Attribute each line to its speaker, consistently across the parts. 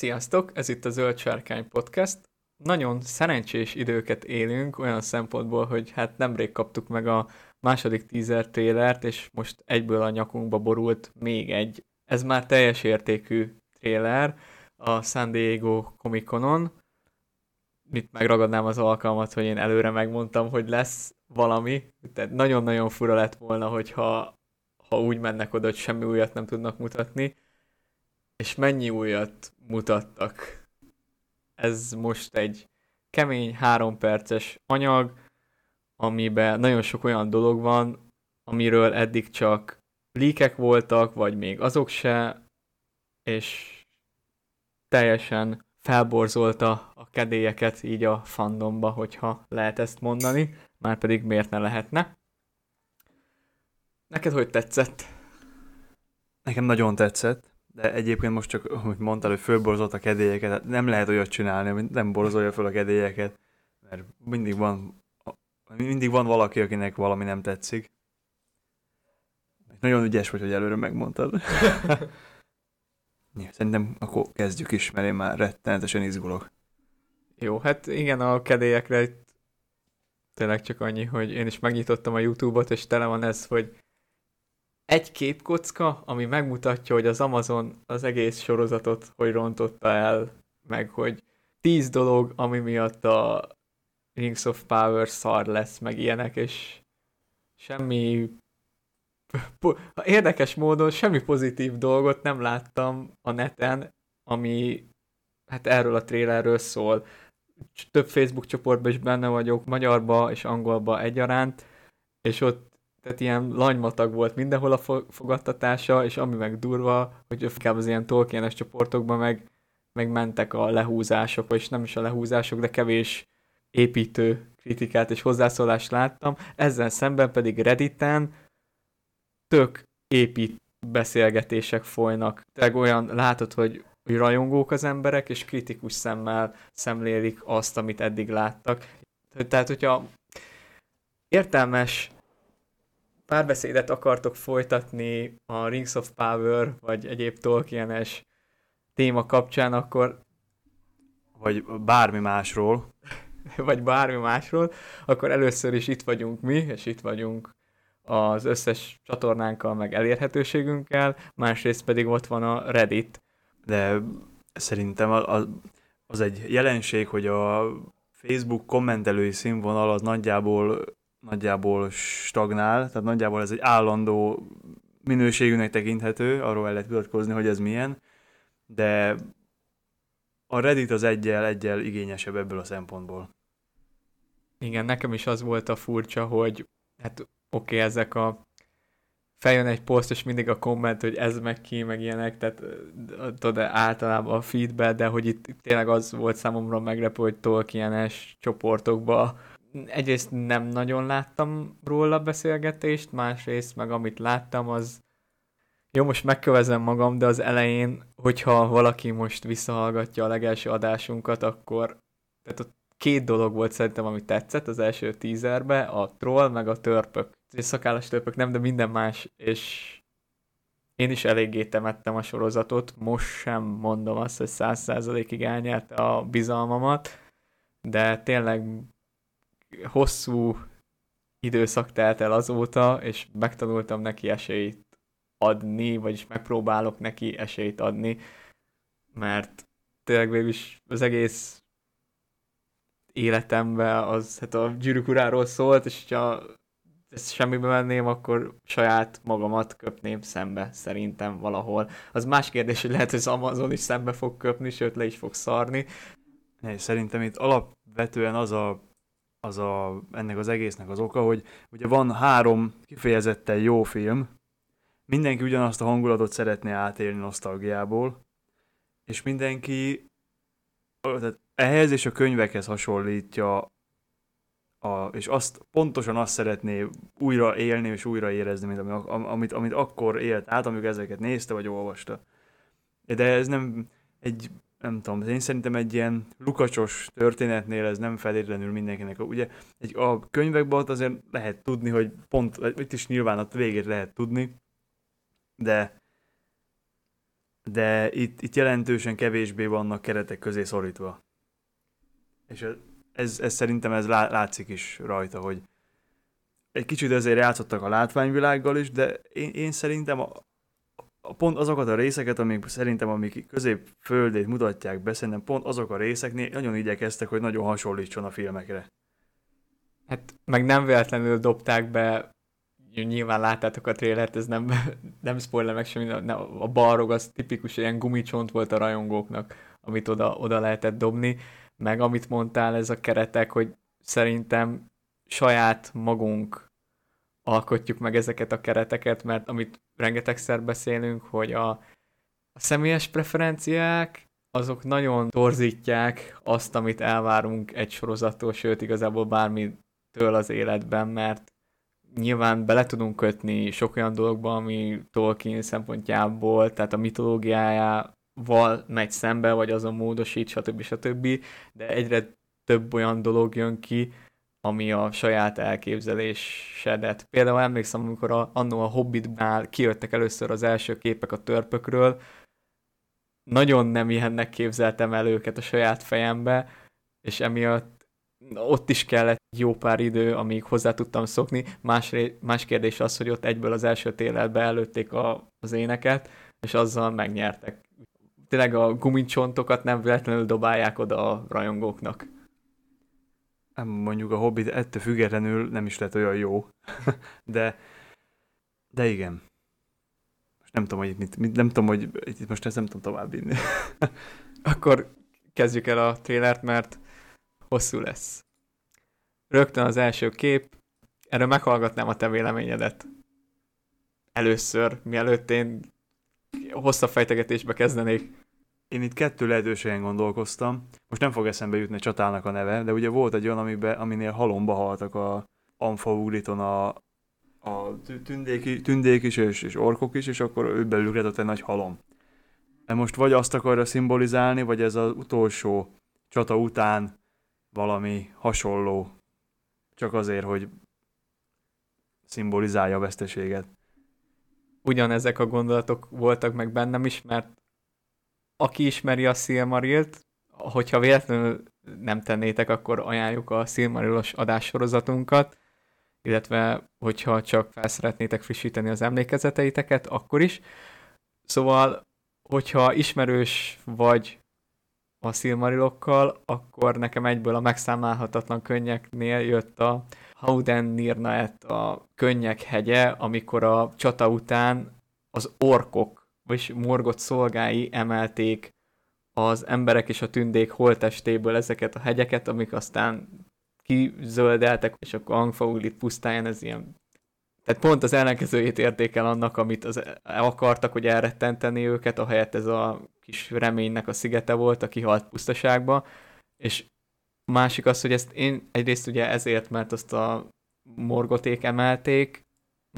Speaker 1: Sziasztok, ez itt a Zöld Sárkány Podcast. Nagyon szerencsés időket élünk olyan szempontból, hogy hát nemrég kaptuk meg a második teaser trailert, és most egyből a nyakunkba borult még egy. Ez már teljes értékű trailer a San Diego Comic Conon. Mit megragadnám az alkalmat, hogy én előre megmondtam, hogy lesz valami. Tehát nagyon-nagyon fura lett volna, hogyha ha úgy mennek oda, hogy semmi újat nem tudnak mutatni és mennyi újat mutattak. Ez most egy kemény, három perces anyag, amiben nagyon sok olyan dolog van, amiről eddig csak líkek voltak, vagy még azok se, és teljesen felborzolta a kedélyeket így a fandomba, hogyha lehet ezt mondani, már pedig miért ne lehetne. Neked hogy tetszett?
Speaker 2: Nekem nagyon tetszett. De egyébként most csak, hogy mondtál, hogy fölborzolt a kedélyeket, hát nem lehet olyat csinálni, hogy nem borzolja föl a kedélyeket, mert mindig van, mindig van valaki, akinek valami nem tetszik. Nagyon ügyes vagy, hogy előre megmondtad. Szerintem akkor kezdjük is, mert én már rettenetesen izgulok.
Speaker 1: Jó, hát igen, a kedélyekre itt tényleg csak annyi, hogy én is megnyitottam a YouTube-ot, és tele van ez, hogy egy képkocka, ami megmutatja, hogy az Amazon az egész sorozatot hogy rontotta el, meg hogy tíz dolog, ami miatt a Rings of Power szar lesz, meg ilyenek, és semmi érdekes módon semmi pozitív dolgot nem láttam a neten, ami hát erről a trailerről szól. Több Facebook csoportban is benne vagyok, magyarba és angolba egyaránt, és ott tehát ilyen lanymatag volt mindenhol a fogadtatása, és ami meg durva, hogy inkább az ilyen Tolkienes csoportokban meg, meg mentek a lehúzások, vagyis nem is a lehúzások, de kevés építő kritikát és hozzászólást láttam. Ezzel szemben pedig Redditen tök épít beszélgetések folynak. Tehát olyan látod, hogy, hogy rajongók az emberek, és kritikus szemmel szemlélik azt, amit eddig láttak. Tehát, hogyha értelmes párbeszédet akartok folytatni a Rings of Power, vagy egyéb Tolkienes téma kapcsán, akkor
Speaker 2: vagy bármi másról,
Speaker 1: vagy bármi másról, akkor először is itt vagyunk mi, és itt vagyunk az összes csatornánkkal, meg elérhetőségünkkel, másrészt pedig ott van a Reddit.
Speaker 2: De szerintem az, az egy jelenség, hogy a Facebook kommentelői színvonal az nagyjából nagyjából stagnál, tehát nagyjából ez egy állandó minőségűnek tekinthető, arról el lehet vitatkozni, hogy ez milyen, de a Reddit az egyel, egyel igényesebb ebből a szempontból.
Speaker 1: Igen, nekem is az volt a furcsa, hogy hát oké, okay, ezek a feljön egy poszt, és mindig a komment, hogy ez meg ki, meg ilyenek, tehát tudod, általában a feedbe, de hogy itt tényleg az volt számomra meglepő, hogy Tolkienes csoportokba egyrészt nem nagyon láttam róla beszélgetést, másrészt meg amit láttam, az jó, most megkövezem magam, de az elején, hogyha valaki most visszahallgatja a legelső adásunkat, akkor tehát ott két dolog volt szerintem, ami tetszett az első teaserbe, a troll meg a törpök. És szakállas törpök nem, de minden más, és én is eléggé temettem a sorozatot, most sem mondom azt, hogy száz százalékig elnyerte a bizalmamat, de tényleg hosszú időszak telt el azóta, és megtanultam neki esélyt adni, vagyis megpróbálok neki esélyt adni, mert tényleg végül is az egész életemben az hát a gyűrűk szólt, és ha ezt semmibe menném, akkor saját magamat köpném szembe, szerintem valahol. Az más kérdés, hogy lehet, hogy az Amazon is szembe fog köpni, sőt le is fog szarni.
Speaker 2: Ne, szerintem itt alapvetően az a az a, ennek az egésznek az oka, hogy ugye van három kifejezetten jó film, mindenki ugyanazt a hangulatot szeretné átélni nosztalgiából, és mindenki tehát ehhez és a könyvekhez hasonlítja, a, és azt pontosan azt szeretné újra élni és újra érezni, mint amit, amit, amit akkor élt át, amikor ezeket nézte vagy olvasta. De ez nem egy nem tudom, én szerintem egy ilyen lukacsos történetnél ez nem feltétlenül mindenkinek. Ugye egy, a könyvekben azért lehet tudni, hogy pont, itt is nyilván a végét lehet tudni, de de itt, itt jelentősen kevésbé vannak keretek közé szorítva. És ez, ez szerintem ez látszik is rajta, hogy egy kicsit azért játszottak a látványvilággal is, de én, én szerintem a, a pont azokat a részeket, amik szerintem amik középföldét mutatják be, szerintem pont azok a részeknél nagyon igyekeztek, hogy nagyon hasonlítson a filmekre.
Speaker 1: Hát meg nem véletlenül dobták be, nyilván láttátok a trélert, ez nem, nem spoiler meg semmi, a balrog az tipikus ilyen gumicsont volt a rajongóknak, amit oda, oda lehetett dobni, meg amit mondtál, ez a keretek, hogy szerintem saját magunk alkotjuk meg ezeket a kereteket, mert amit rengetegszer beszélünk, hogy a, a személyes preferenciák azok nagyon torzítják azt, amit elvárunk egy sorozattól, sőt igazából bármitől az életben, mert nyilván bele tudunk kötni sok olyan dologba, ami Tolkien szempontjából, tehát a mitológiájával megy szembe, vagy azon módosít, stb. stb. De egyre több olyan dolog jön ki, ami a saját elképzelésedet. Például emlékszem, amikor a, annó a Hobbitnál kijöttek először az első képek a törpökről, nagyon nem ilyennek képzeltem el őket a saját fejembe, és emiatt ott is kellett jó pár idő, amíg hozzá tudtam szokni. Más, más kérdés az, hogy ott egyből az első téletbe előtték a, az éneket, és azzal megnyertek. Tényleg a gumicsontokat nem véletlenül dobálják oda a rajongóknak
Speaker 2: mondjuk a Hobbit ettől függetlenül nem is lett olyan jó, de, de igen. Most nem tudom, hogy itt, mit, nem tudom, hogy itt most ezt nem tudom tovább vinni.
Speaker 1: Akkor kezdjük el a trélert, mert hosszú lesz. Rögtön az első kép, erről meghallgatnám a te véleményedet. Először, mielőtt én hosszabb fejtegetésbe kezdenék.
Speaker 2: Én itt kettő lehetőségen gondolkoztam. Most nem fog eszembe jutni a csatának a neve, de ugye volt egy olyan, amiben, aminél halomba haltak a Amfaugliton a, a tündék, tündék is és, és orkok is, és akkor ő belül egy nagy halom. De most vagy azt akarja szimbolizálni, vagy ez az utolsó csata után valami hasonló, csak azért, hogy szimbolizálja a veszteséget.
Speaker 1: Ugyanezek a gondolatok voltak meg bennem is, mert aki ismeri a Silmarilt, hogyha véletlenül nem tennétek, akkor ajánljuk a Silmarilos adássorozatunkat, illetve hogyha csak fel szeretnétek frissíteni az emlékezeteiteket, akkor is. Szóval, hogyha ismerős vagy a Silmarilokkal, akkor nekem egyből a megszámálhatatlan könnyeknél jött a Hauden Nirnaet, a könnyek hegye, amikor a csata után az orkok vagyis Morgot szolgái emelték az emberek és a tündék holtestéből ezeket a hegyeket, amik aztán kizöldeltek, és akkor Angfauglit pusztáján ez ilyen tehát pont az ellenkezőjét értékel annak, amit az akartak, hogy elrettenteni őket, ahelyett ez a kis reménynek a szigete volt, a kihalt pusztaságba, és másik az, hogy ezt én egyrészt ugye ezért, mert azt a morgoték emelték,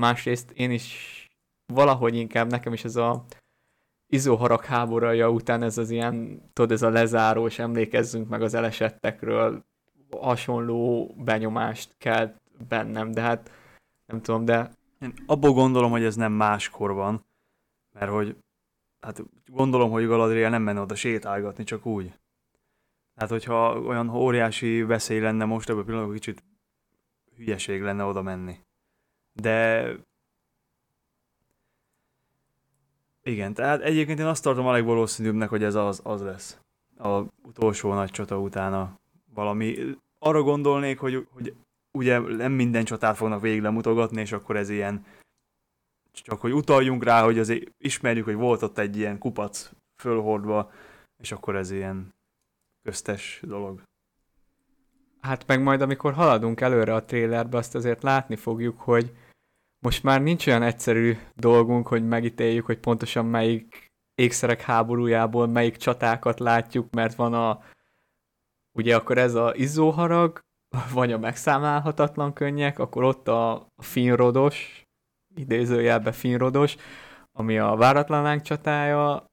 Speaker 1: másrészt én is valahogy inkább nekem is ez a izóharag háborúja után ez az ilyen, tudod, ez a lezáró, és emlékezzünk meg az elesettekről, hasonló benyomást kelt bennem, de hát nem tudom, de...
Speaker 2: Én abból gondolom, hogy ez nem máskor van, mert hogy hát gondolom, hogy Galadriel nem menne oda sétálgatni, csak úgy. Tehát, hogyha olyan óriási veszély lenne most, ebből pillanatban kicsit hülyeség lenne oda menni. De Igen, tehát egyébként én azt tartom a legvalószínűbbnek, hogy ez az, az lesz. A utolsó nagy csata utána valami. Arra gondolnék, hogy, hogy ugye nem minden csatát fognak végig lemutogatni, és akkor ez ilyen csak hogy utaljunk rá, hogy azért ismerjük, hogy volt ott egy ilyen kupac fölhordva, és akkor ez ilyen köztes dolog.
Speaker 1: Hát meg majd amikor haladunk előre a trélerbe, azt azért látni fogjuk, hogy most már nincs olyan egyszerű dolgunk, hogy megítéljük, hogy pontosan melyik ékszerek háborújából melyik csatákat látjuk, mert van a ugye akkor ez a izzóharag, vagy a megszámálhatatlan könnyek, akkor ott a, finrodos, idézőjelbe finrodos, ami a váratlan láng csatája,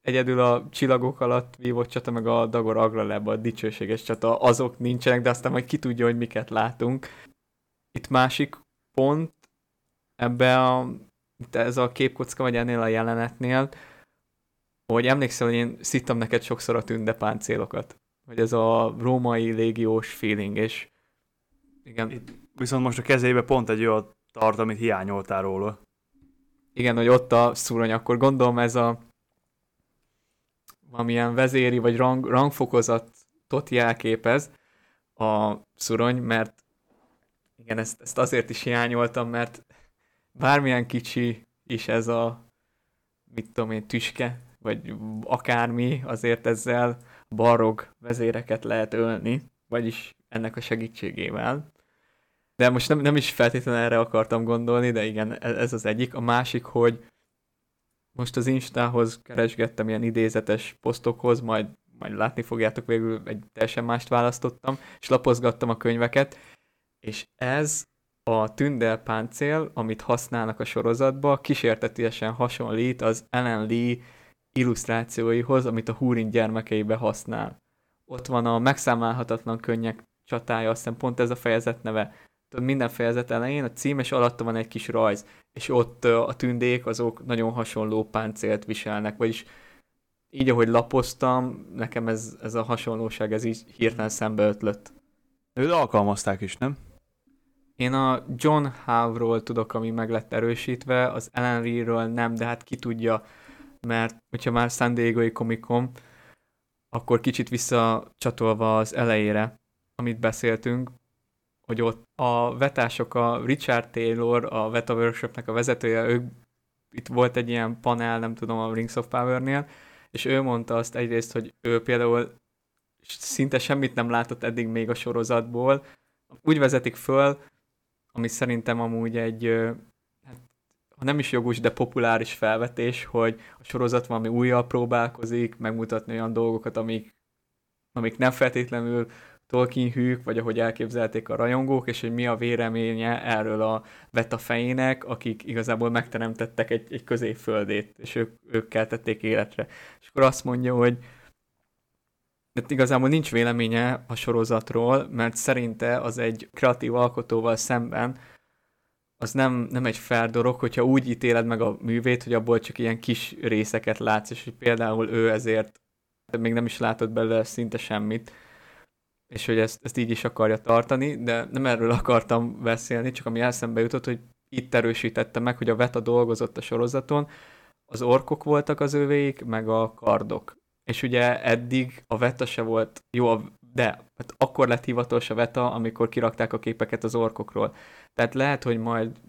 Speaker 1: egyedül a csillagok alatt vívott csata, meg a Dagor Agraleb, a dicsőséges csata, azok nincsenek, de aztán majd ki tudja, hogy miket látunk. Itt másik pont, ebbe a, ez a képkocka, vagy ennél a jelenetnél, hogy emlékszel, hogy én szittam neked sokszor a tündepáncélokat. Hogy ez a római légiós feeling, és igen.
Speaker 2: Itt viszont most a kezébe pont egy olyan tart, amit hiányoltál róla.
Speaker 1: Igen, hogy ott a szurony, akkor gondolom ez a valamilyen vezéri vagy rang, rangfokozatot jelképez a szurony, mert igen, ezt, ezt azért is hiányoltam, mert bármilyen kicsi is ez a mit tudom én, tüske, vagy akármi, azért ezzel barog vezéreket lehet ölni, vagyis ennek a segítségével. De most nem, nem is feltétlenül erre akartam gondolni, de igen, e, ez az egyik. A másik, hogy most az Instához keresgettem ilyen idézetes posztokhoz, majd, majd látni fogjátok végül egy teljesen mást választottam, és lapozgattam a könyveket, és ez a tündelpáncél, amit használnak a sorozatba, kísértetiesen hasonlít az Ellen Lee illusztrációihoz, amit a Húrin gyermekeibe használ. Ott van a megszámálhatatlan könnyek csatája, azt hiszem pont ez a fejezet neve. Tudod, minden fejezet elején a cím, és alatta van egy kis rajz, és ott a tündék azok nagyon hasonló páncélt viselnek, vagyis így, ahogy lapoztam, nekem ez, ez a hasonlóság, ez így hirtelen szembe ötlött.
Speaker 2: Őt alkalmazták is, nem?
Speaker 1: Én a John Howe-ról tudok, ami meg lett erősítve, az Ellen Lee-ről nem, de hát ki tudja, mert hogyha már San Diego-i Comic-Con, akkor kicsit visszacsatolva az elejére, amit beszéltünk, hogy ott a vetások, a Richard Taylor, a Veta Workshopnek a vezetője, ő, itt volt egy ilyen panel, nem tudom, a Rings of Power-nél, és ő mondta azt egyrészt, hogy ő például szinte semmit nem látott eddig még a sorozatból, úgy vezetik föl, ami szerintem amúgy egy, hát, ha nem is jogos, de populáris felvetés, hogy a sorozat valami újjal próbálkozik, megmutatni olyan dolgokat, amik, amik nem feltétlenül Tolkien hűk, vagy ahogy elképzelték a rajongók, és hogy mi a véleménye erről a Veta fejének, akik igazából megteremtettek egy, egy középföldét, és ők, ők keltették életre. És akkor azt mondja, hogy de igazából nincs véleménye a sorozatról, mert szerinte az egy kreatív alkotóval szemben az nem, nem egy fair dolog, hogyha úgy ítéled meg a művét, hogy abból csak ilyen kis részeket látsz, és hogy például ő ezért még nem is látott belőle szinte semmit, és hogy ezt, ezt így is akarja tartani, de nem erről akartam beszélni, csak ami eszembe jutott, hogy itt erősítette meg, hogy a Veta dolgozott a sorozaton, az orkok voltak az övéik, meg a kardok és ugye eddig a Veta se volt jó, de hát akkor lett hivatalos a Veta, amikor kirakták a képeket az orkokról. Tehát lehet, hogy majd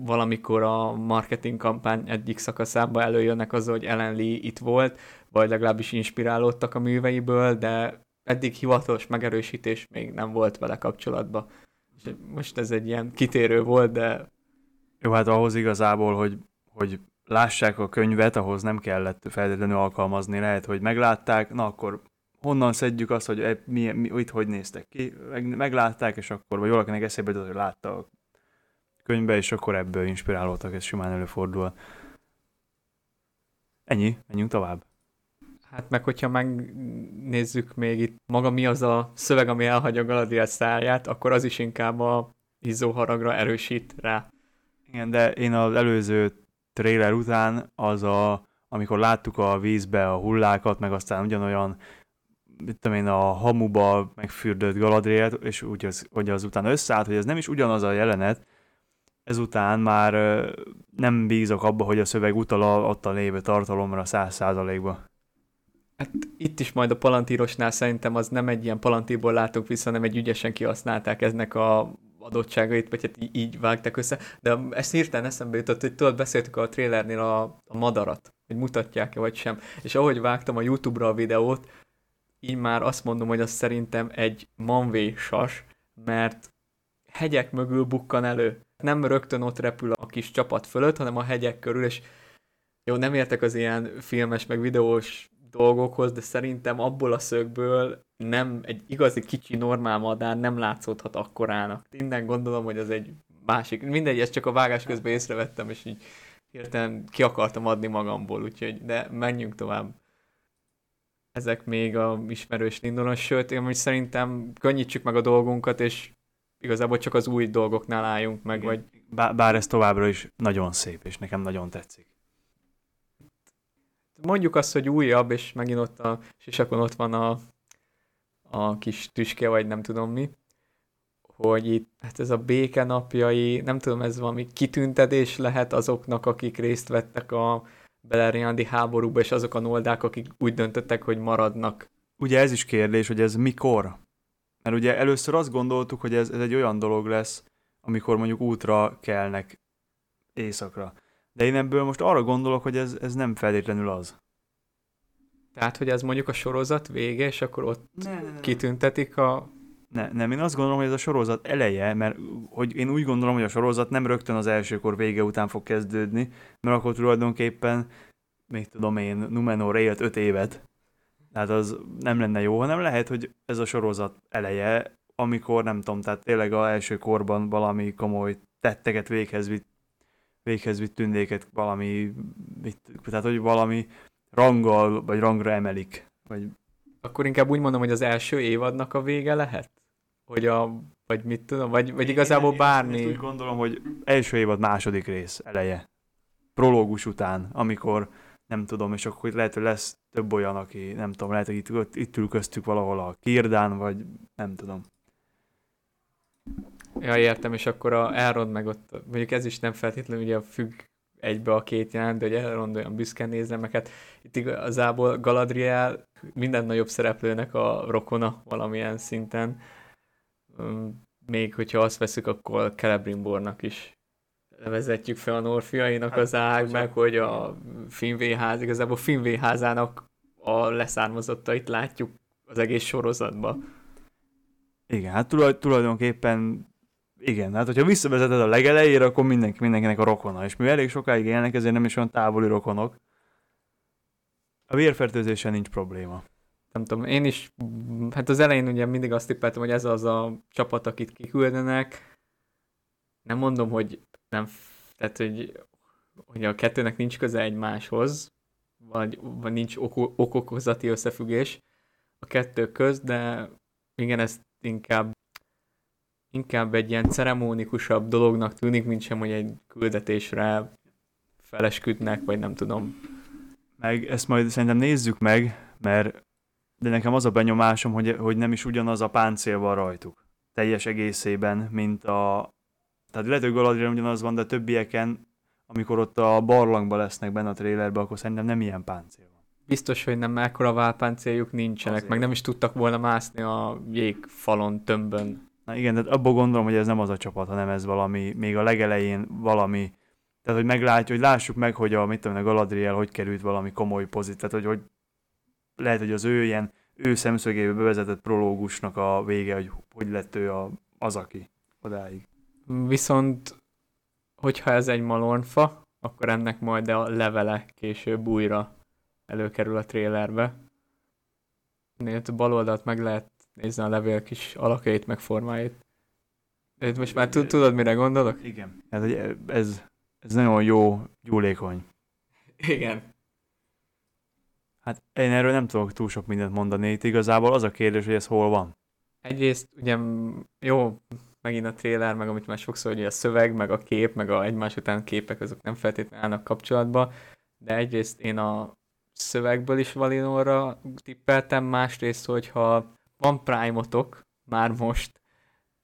Speaker 1: valamikor a marketing kampány egyik szakaszában előjönnek azzal, hogy Ellen Lee itt volt, vagy legalábbis inspirálódtak a műveiből, de eddig hivatalos megerősítés még nem volt vele kapcsolatban. És most ez egy ilyen kitérő volt, de...
Speaker 2: Jó, hát ahhoz igazából, hogy, hogy lássák a könyvet, ahhoz nem kellett feltétlenül alkalmazni, lehet, hogy meglátták, na akkor honnan szedjük azt, hogy e, mi, mi, itt hogy néztek ki, Meg, meglátták, és akkor, vagy valakinek eszébe jutott, hogy látta a könyvbe, és akkor ebből inspirálódtak, ez simán előfordul. Ennyi, menjünk tovább.
Speaker 1: Hát meg hogyha megnézzük még itt maga mi az a szöveg, ami elhagyja Galadriel száját, akkor az is inkább a izzóharagra erősít rá.
Speaker 2: Igen, de én az előző trailer után az a, amikor láttuk a vízbe a hullákat, meg aztán ugyanolyan mit tudom én, a hamuba megfürdött Galadriel, és úgy az, hogy azután összeállt, hogy ez nem is ugyanaz a jelenet, ezután már nem bízok abba, hogy a szöveg utal a, ott a lévő tartalomra száz százalékba.
Speaker 1: Hát itt is majd a palantírosnál szerintem az nem egy ilyen palantírból látunk vissza, hanem egy ügyesen kihasználták eznek a adottságait, vagy hát így, vágták össze. De ezt hirtelen eszembe jutott, hogy tudod, beszéltük a trailernél a, a madarat, hogy mutatják-e vagy sem. És ahogy vágtam a YouTube-ra a videót, így már azt mondom, hogy az szerintem egy manvé sas, mert hegyek mögül bukkan elő. Nem rögtön ott repül a kis csapat fölött, hanem a hegyek körül, és jó, nem értek az ilyen filmes, meg videós dolgokhoz, de szerintem abból a szögből nem egy igazi kicsi normál madár nem látszódhat akkorának. Minden gondolom, hogy az egy másik, mindegy, ezt csak a vágás közben észrevettem, és így hirtelen ki akartam adni magamból, úgyhogy, de menjünk tovább. Ezek még a ismerős Lindonos, sőt, én most szerintem könnyítsük meg a dolgunkat, és igazából csak az új dolgoknál álljunk meg, Igen. vagy...
Speaker 2: Bár, bár ez továbbra is nagyon szép, és nekem nagyon tetszik
Speaker 1: mondjuk azt, hogy újabb, és megint ott a sisakon ott van a, a kis tüske, vagy nem tudom mi, hogy itt, hát ez a béke napjai, nem tudom, ez valami kitüntetés lehet azoknak, akik részt vettek a beleriandi háborúba, és azok a noldák, akik úgy döntöttek, hogy maradnak.
Speaker 2: Ugye ez is kérdés, hogy ez mikor? Mert ugye először azt gondoltuk, hogy ez, ez egy olyan dolog lesz, amikor mondjuk útra kelnek éjszakra. De én ebből most arra gondolok, hogy ez, ez nem feltétlenül az.
Speaker 1: Tehát, hogy ez mondjuk a sorozat vége, és akkor ott
Speaker 2: Ne, ne, ne.
Speaker 1: kitüntetik a...
Speaker 2: Ne, nem, én azt gondolom, hogy ez a sorozat eleje, mert hogy én úgy gondolom, hogy a sorozat nem rögtön az elsőkor vége után fog kezdődni, mert akkor tulajdonképpen, még tudom én, Numenor élt öt évet, tehát az nem lenne jó, hanem lehet, hogy ez a sorozat eleje, amikor nem tudom, tehát tényleg a első korban valami komoly tetteket véghez vitt, véghez vitt tündéket, valami, mit, tehát hogy valami ranggal, vagy rangra emelik, vagy
Speaker 1: Akkor inkább úgy mondom, hogy az első évadnak a vége lehet? Hogy a... Vagy mit tudom, vagy, vagy igazából
Speaker 2: Én- én
Speaker 1: bármi...
Speaker 2: Ezt úgy gondolom, hogy első évad második rész eleje. Prológus után, amikor nem tudom, és akkor lehet, hogy lesz több olyan, aki nem tudom, lehet, hogy itt, itt ül köztük valahol a Kirdán, vagy nem tudom.
Speaker 1: Ja, értem, és akkor a Elrond meg ott, mondjuk ez is nem feltétlenül ugye függ egybe a két jelent, de hogy Elrond olyan büszken nézne, meg hát itt igazából Galadriel minden nagyobb szereplőnek a rokona valamilyen szinten. Még hogyha azt veszük, akkor Celebrimbornak is vezetjük fel a Norfiainak
Speaker 2: Hát,
Speaker 1: az ág, meg hogy a Finvéház, igazából Finvéházának a leszármazottait látjuk az egész sorozatban.
Speaker 2: Igen, hát tulaj, tulajdonképpen igen, hát hogyha visszavezeted a legelejére, akkor mindenki, mindenkinek a rokona, és mivel elég sokáig élnek, ezért nem is olyan távoli rokonok. A vérfertőzésen nincs probléma.
Speaker 1: nem tudom, én is, hát az elején ugye mindig azt tippeltem, hogy ez az a csapat, akit kiküldenek. Nem mondom, hogy nem, tehát, hogy, hogy a kettőnek nincs köze egymáshoz, vagy, vagy nincs oko- okokozati összefüggés a kettő köz, de igen, ezt inkább inkább egy ilyen ceremónikusabb dolognak tűnik, mint sem, hogy egy küldetésre felesküdnek, vagy nem tudom.
Speaker 2: Meg ezt majd szerintem nézzük meg, mert de nekem az a benyomásom, hogy, hogy nem is ugyanaz a páncél van rajtuk. Teljes egészében, mint a... Tehát lehet, hogy Galadriel ugyanaz van, de a többieken, amikor ott a barlangban lesznek benne a trailerben, akkor szerintem nem ilyen páncél van.
Speaker 1: biztos, hogy nem mekkora válpáncéljuk nincsenek,
Speaker 2: Azért.
Speaker 1: meg nem is tudtak volna mászni a jégfalon, tömbön.
Speaker 2: Na igen, de abból gondolom, hogy ez nem az a csapat, hanem ez valami, még a legelején valami, tehát hogy meglátjuk, hogy lássuk meg, hogy a, mit tudom, a Galadriel hogy került valami komoly pozit, tehát hogy, hogy lehet, hogy az ő ilyen, ő szemszögéből bevezetett prológusnak a vége, hogy hogy lett ő a, az, aki odáig.
Speaker 1: Viszont, hogyha ez egy malornfa, akkor ennek majd a levele később újra előkerül a trélerbe. Itt bal oldalt meg lehet nézni a levél kis alakjait, meg formáit. De itt most már tud- tudod, mire gondolok?
Speaker 2: Igen. Hogy ez, ez nagyon jó, gyúlékony.
Speaker 1: Igen.
Speaker 2: Hát én erről nem tudok túl sok mindent mondani, itt igazából az a kérdés, hogy ez hol van.
Speaker 1: Egyrészt ugye jó, megint a trailer, meg amit már sokszor, hogy a szöveg, meg a kép, meg a egymás után képek, azok nem feltétlenül állnak kapcsolatba, de egyrészt én a szövegből is Valinorra tippeltem, másrészt, hogyha van Prime-otok már most,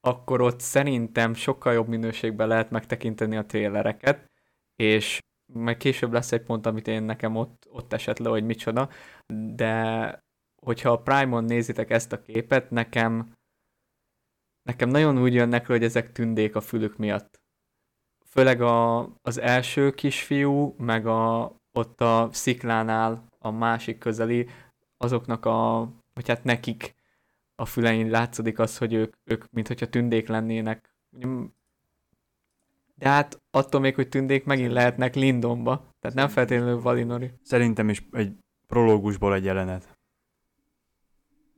Speaker 1: akkor ott szerintem sokkal jobb minőségben lehet megtekinteni a trailereket, és majd később lesz egy pont, amit én nekem ott, ott esett le, hogy micsoda, de hogyha a Prime-on nézitek ezt a képet, nekem nekem nagyon úgy jönnek le, hogy ezek tündék a fülük miatt. Főleg a, az első kisfiú, meg a, ott a sziklánál a másik közeli, azoknak a, vagy hát nekik a fülein látszódik az, hogy ők, ők mint hogyha tündék lennének. De hát attól még, hogy tündék megint lehetnek Lindonba. Tehát nem feltétlenül Valinori.
Speaker 2: Szerintem is egy prológusból egy jelenet.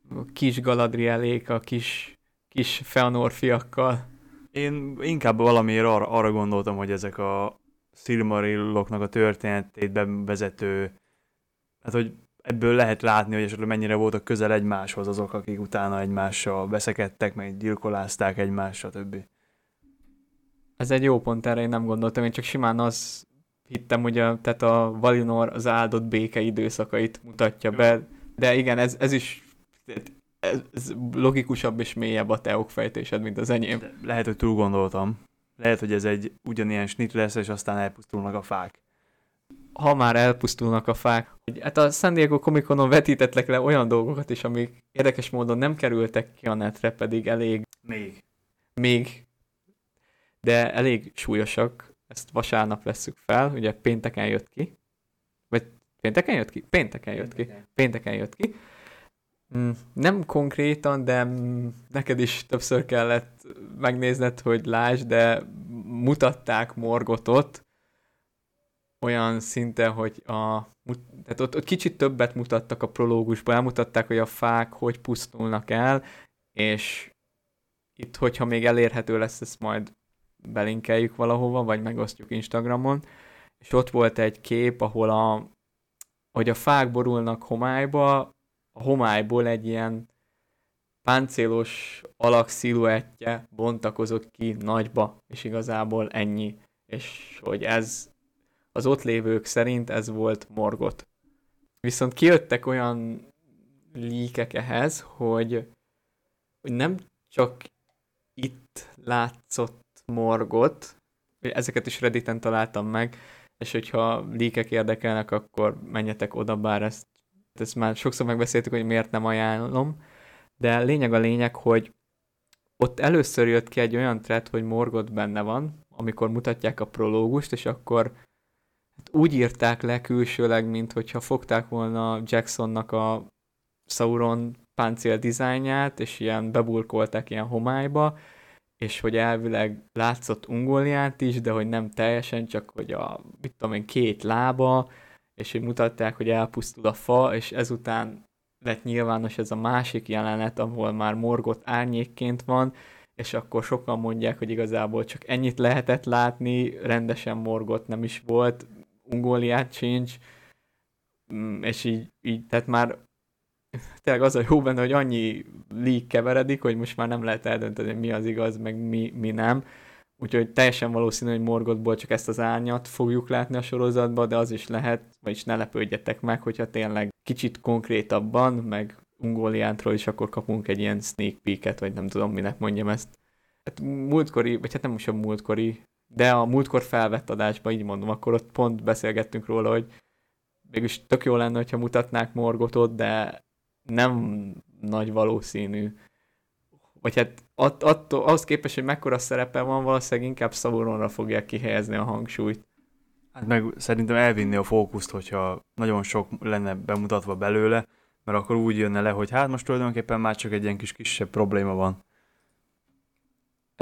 Speaker 1: A kis Galadrielék, a kis, kis Feanor fiakkal.
Speaker 2: Én inkább valamiért arra, arra gondoltam, hogy ezek a Silmarilloknak a történetét bevezető, hát hogy ebből lehet látni, hogy esetleg mennyire voltak közel egymáshoz azok, akik utána egymással veszekedtek, meg gyilkolázták egymást, stb.
Speaker 1: Ez egy jó pont, erre én nem gondoltam, én csak simán az hittem, hogy a, tehát a Valinor az áldott béke időszakait mutatja be, de igen, ez, ez is ez, ez logikusabb és mélyebb a teok fejtésed, mint az enyém. De
Speaker 2: lehet, hogy túl gondoltam. Lehet, hogy ez egy ugyanilyen snit lesz, és aztán elpusztulnak a fák.
Speaker 1: Ha már elpusztulnak a fák, hogy hát a San Diego Comic Conon vetítettek le olyan dolgokat is, amik érdekes módon nem kerültek ki a netre, pedig elég...
Speaker 2: Még.
Speaker 1: Még. De elég súlyosak. Ezt vasárnap vesszük fel, ugye pénteken jött ki. Vagy pénteken jött ki? Pénteken jött ki. Pénteken jött ki. Mm, nem konkrétan, de neked is többször kellett megnézned, hogy lásd, de mutatták Morgotot olyan szinten, hogy a, tehát ott, ott kicsit többet mutattak a prológusban, elmutatták, hogy a fák hogy pusztulnak el, és itt, hogyha még elérhető lesz, ezt majd belinkeljük valahova, vagy megosztjuk Instagramon, és ott volt egy kép, ahol a, hogy a fák borulnak homályba, a homályból egy ilyen páncélos alak sziluettje bontakozott ki nagyba, és igazából ennyi. És hogy ez az ott lévők szerint ez volt morgot. Viszont kijöttek olyan líkek ehhez, hogy, hogy nem csak itt látszott morgot, ezeket is Redditen találtam meg, és hogyha líkek érdekelnek, akkor menjetek oda, bár ezt ezt már sokszor megbeszéltük, hogy miért nem ajánlom, de lényeg a lényeg, hogy ott először jött ki egy olyan thread, hogy Morgot benne van, amikor mutatják a prológust, és akkor hát úgy írták le külsőleg, mint hogyha fogták volna Jacksonnak a Sauron páncél dizájnját, és ilyen bebulkolták ilyen homályba, és hogy elvileg látszott ungóliát is, de hogy nem teljesen, csak hogy a, mit tudom én, két lába, és hogy mutatták, hogy elpusztul a fa, és ezután lett nyilvános ez a másik jelenet, ahol már morgott árnyékként van, és akkor sokan mondják, hogy igazából csak ennyit lehetett látni, rendesen morgott nem is volt, ungóliát sincs, mm, és így, így, tehát már tényleg az a jó benne, hogy annyi leak keveredik, hogy most már nem lehet eldönteni, mi az igaz, meg mi, mi nem. Úgyhogy teljesen valószínű, hogy Morgottból csak ezt az árnyat fogjuk látni a sorozatban, de az is lehet, vagyis ne lepődjetek meg, hogyha tényleg kicsit konkrétabban, meg Ungoliántról is akkor kapunk egy ilyen sneak peeket, vagy nem tudom, minek mondjam ezt. Hát múltkori, vagy hát nem most a múltkori, de a múltkor felvett adásban, így mondom, akkor ott pont beszélgettünk róla, hogy mégis tök jó lenne, hogyha mutatnák Morgotot, de nem nagy valószínű vagy hát att, attól, ahhoz képest, hogy mekkora szerepe van, valószínűleg inkább Sauronra fogják kihelyezni a hangsúlyt.
Speaker 2: Hát meg szerintem elvinni a fókuszt, hogyha nagyon sok lenne bemutatva belőle, mert akkor úgy jönne le, hogy hát most tulajdonképpen már csak egy ilyen kis kisebb probléma van.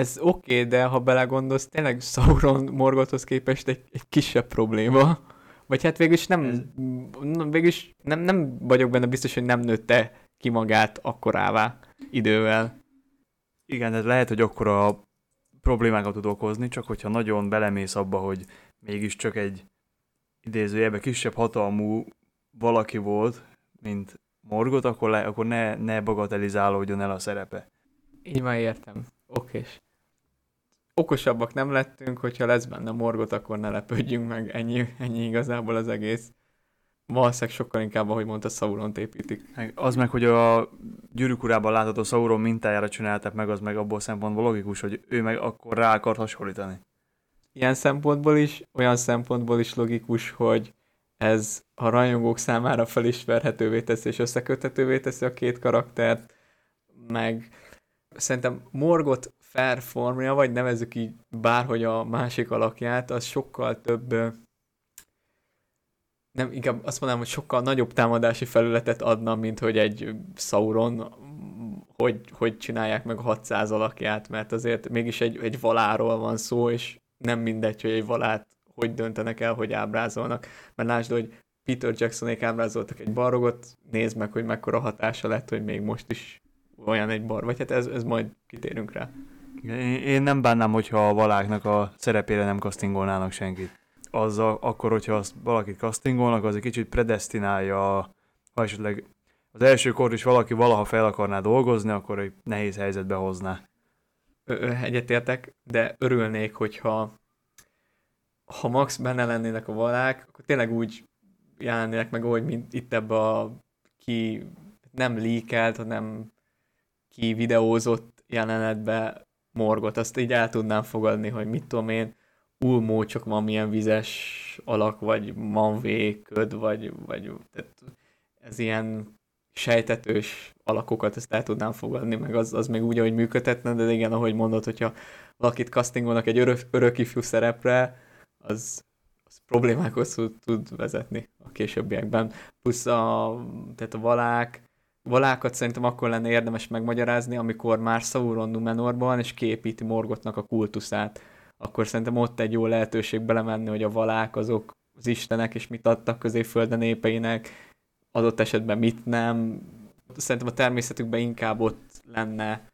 Speaker 1: Ez oké, okay, de ha belegondolsz, tényleg Sauron Morgothoz képest egy, egy kisebb probléma. Vagy hát végülis nem, végülis nem, nem vagyok benne biztos, hogy nem nőtte ki magát akkorává idővel.
Speaker 2: Igen, ez lehet, hogy akkor a problémákat tud okozni, csak hogyha nagyon belemész abba, hogy mégiscsak egy idézőjelben kisebb hatalmú valaki volt, mint Morgot, akkor, le, akkor ne, ne bagatelizálódjon el a szerepe.
Speaker 1: Így már értem. Okés. Okosabbak nem lettünk, hogyha lesz benne Morgot, akkor ne lepődjünk meg. Ennyi, ennyi igazából az egész valószínűleg sokkal inkább, ahogy mondta, Sauron építik.
Speaker 2: Az meg, hogy a gyűrűk urában látható Sauron mintájára csinálták meg, az meg abból szempontból logikus, hogy ő meg akkor rá akart hasonlítani.
Speaker 1: Ilyen szempontból is, olyan szempontból is logikus, hogy ez a rajongók számára felismerhetővé teszi és összeköthetővé teszi a két karaktert, meg szerintem Morgot fair formja, vagy nevezzük így bárhogy a másik alakját, az sokkal több nem, inkább azt mondanám, hogy sokkal nagyobb támadási felületet adna, mint hogy egy Sauron, hogy, hogy csinálják meg a 600 alakját, mert azért mégis egy, egy valáról van szó, és nem mindegy, hogy egy valát hogy döntenek el, hogy ábrázolnak. Mert lásd, hogy Peter Jacksonék ábrázoltak egy barrogot, nézd meg, hogy mekkora hatása lett, hogy még most is olyan egy bar, vagy hát ez, ez majd kitérünk rá.
Speaker 2: Én nem bánnám, hogyha a valáknak a szerepére nem kasztingolnának senkit az a, akkor, hogyha azt valakit castingolnak, az egy kicsit predestinálja, ha esetleg az elsőkor is valaki valaha fel akarná dolgozni, akkor egy nehéz helyzetbe hozná.
Speaker 1: Egyetértek, de örülnék, hogyha ha max benne lennének a valák, akkor tényleg úgy jelennének meg, ahogy mint itt ebbe a ki nem líkelt, hanem ki videózott jelenetbe morgot, azt így el tudnám fogadni, hogy mit tudom én, ulmó csak van milyen vizes alak, vagy manvé, köd, vagy, vagy ez ilyen sejtetős alakokat, ezt el tudnám fogadni, meg az, az még úgy, ahogy működhetne, de igen, ahogy mondod, hogyha valakit castingolnak egy örök, örök ifjú szerepre, az, az problémákhoz tud vezetni a későbbiekben. Plusz a, tehát a valák, valákat szerintem akkor lenne érdemes megmagyarázni, amikor már Sauron Numenorban és képíti Morgotnak a kultuszát. Akkor szerintem ott egy jó lehetőség belemenni, hogy a valák azok az istenek, és mit adtak középfölde népeinek, adott esetben mit nem. Szerintem a természetükben inkább ott lenne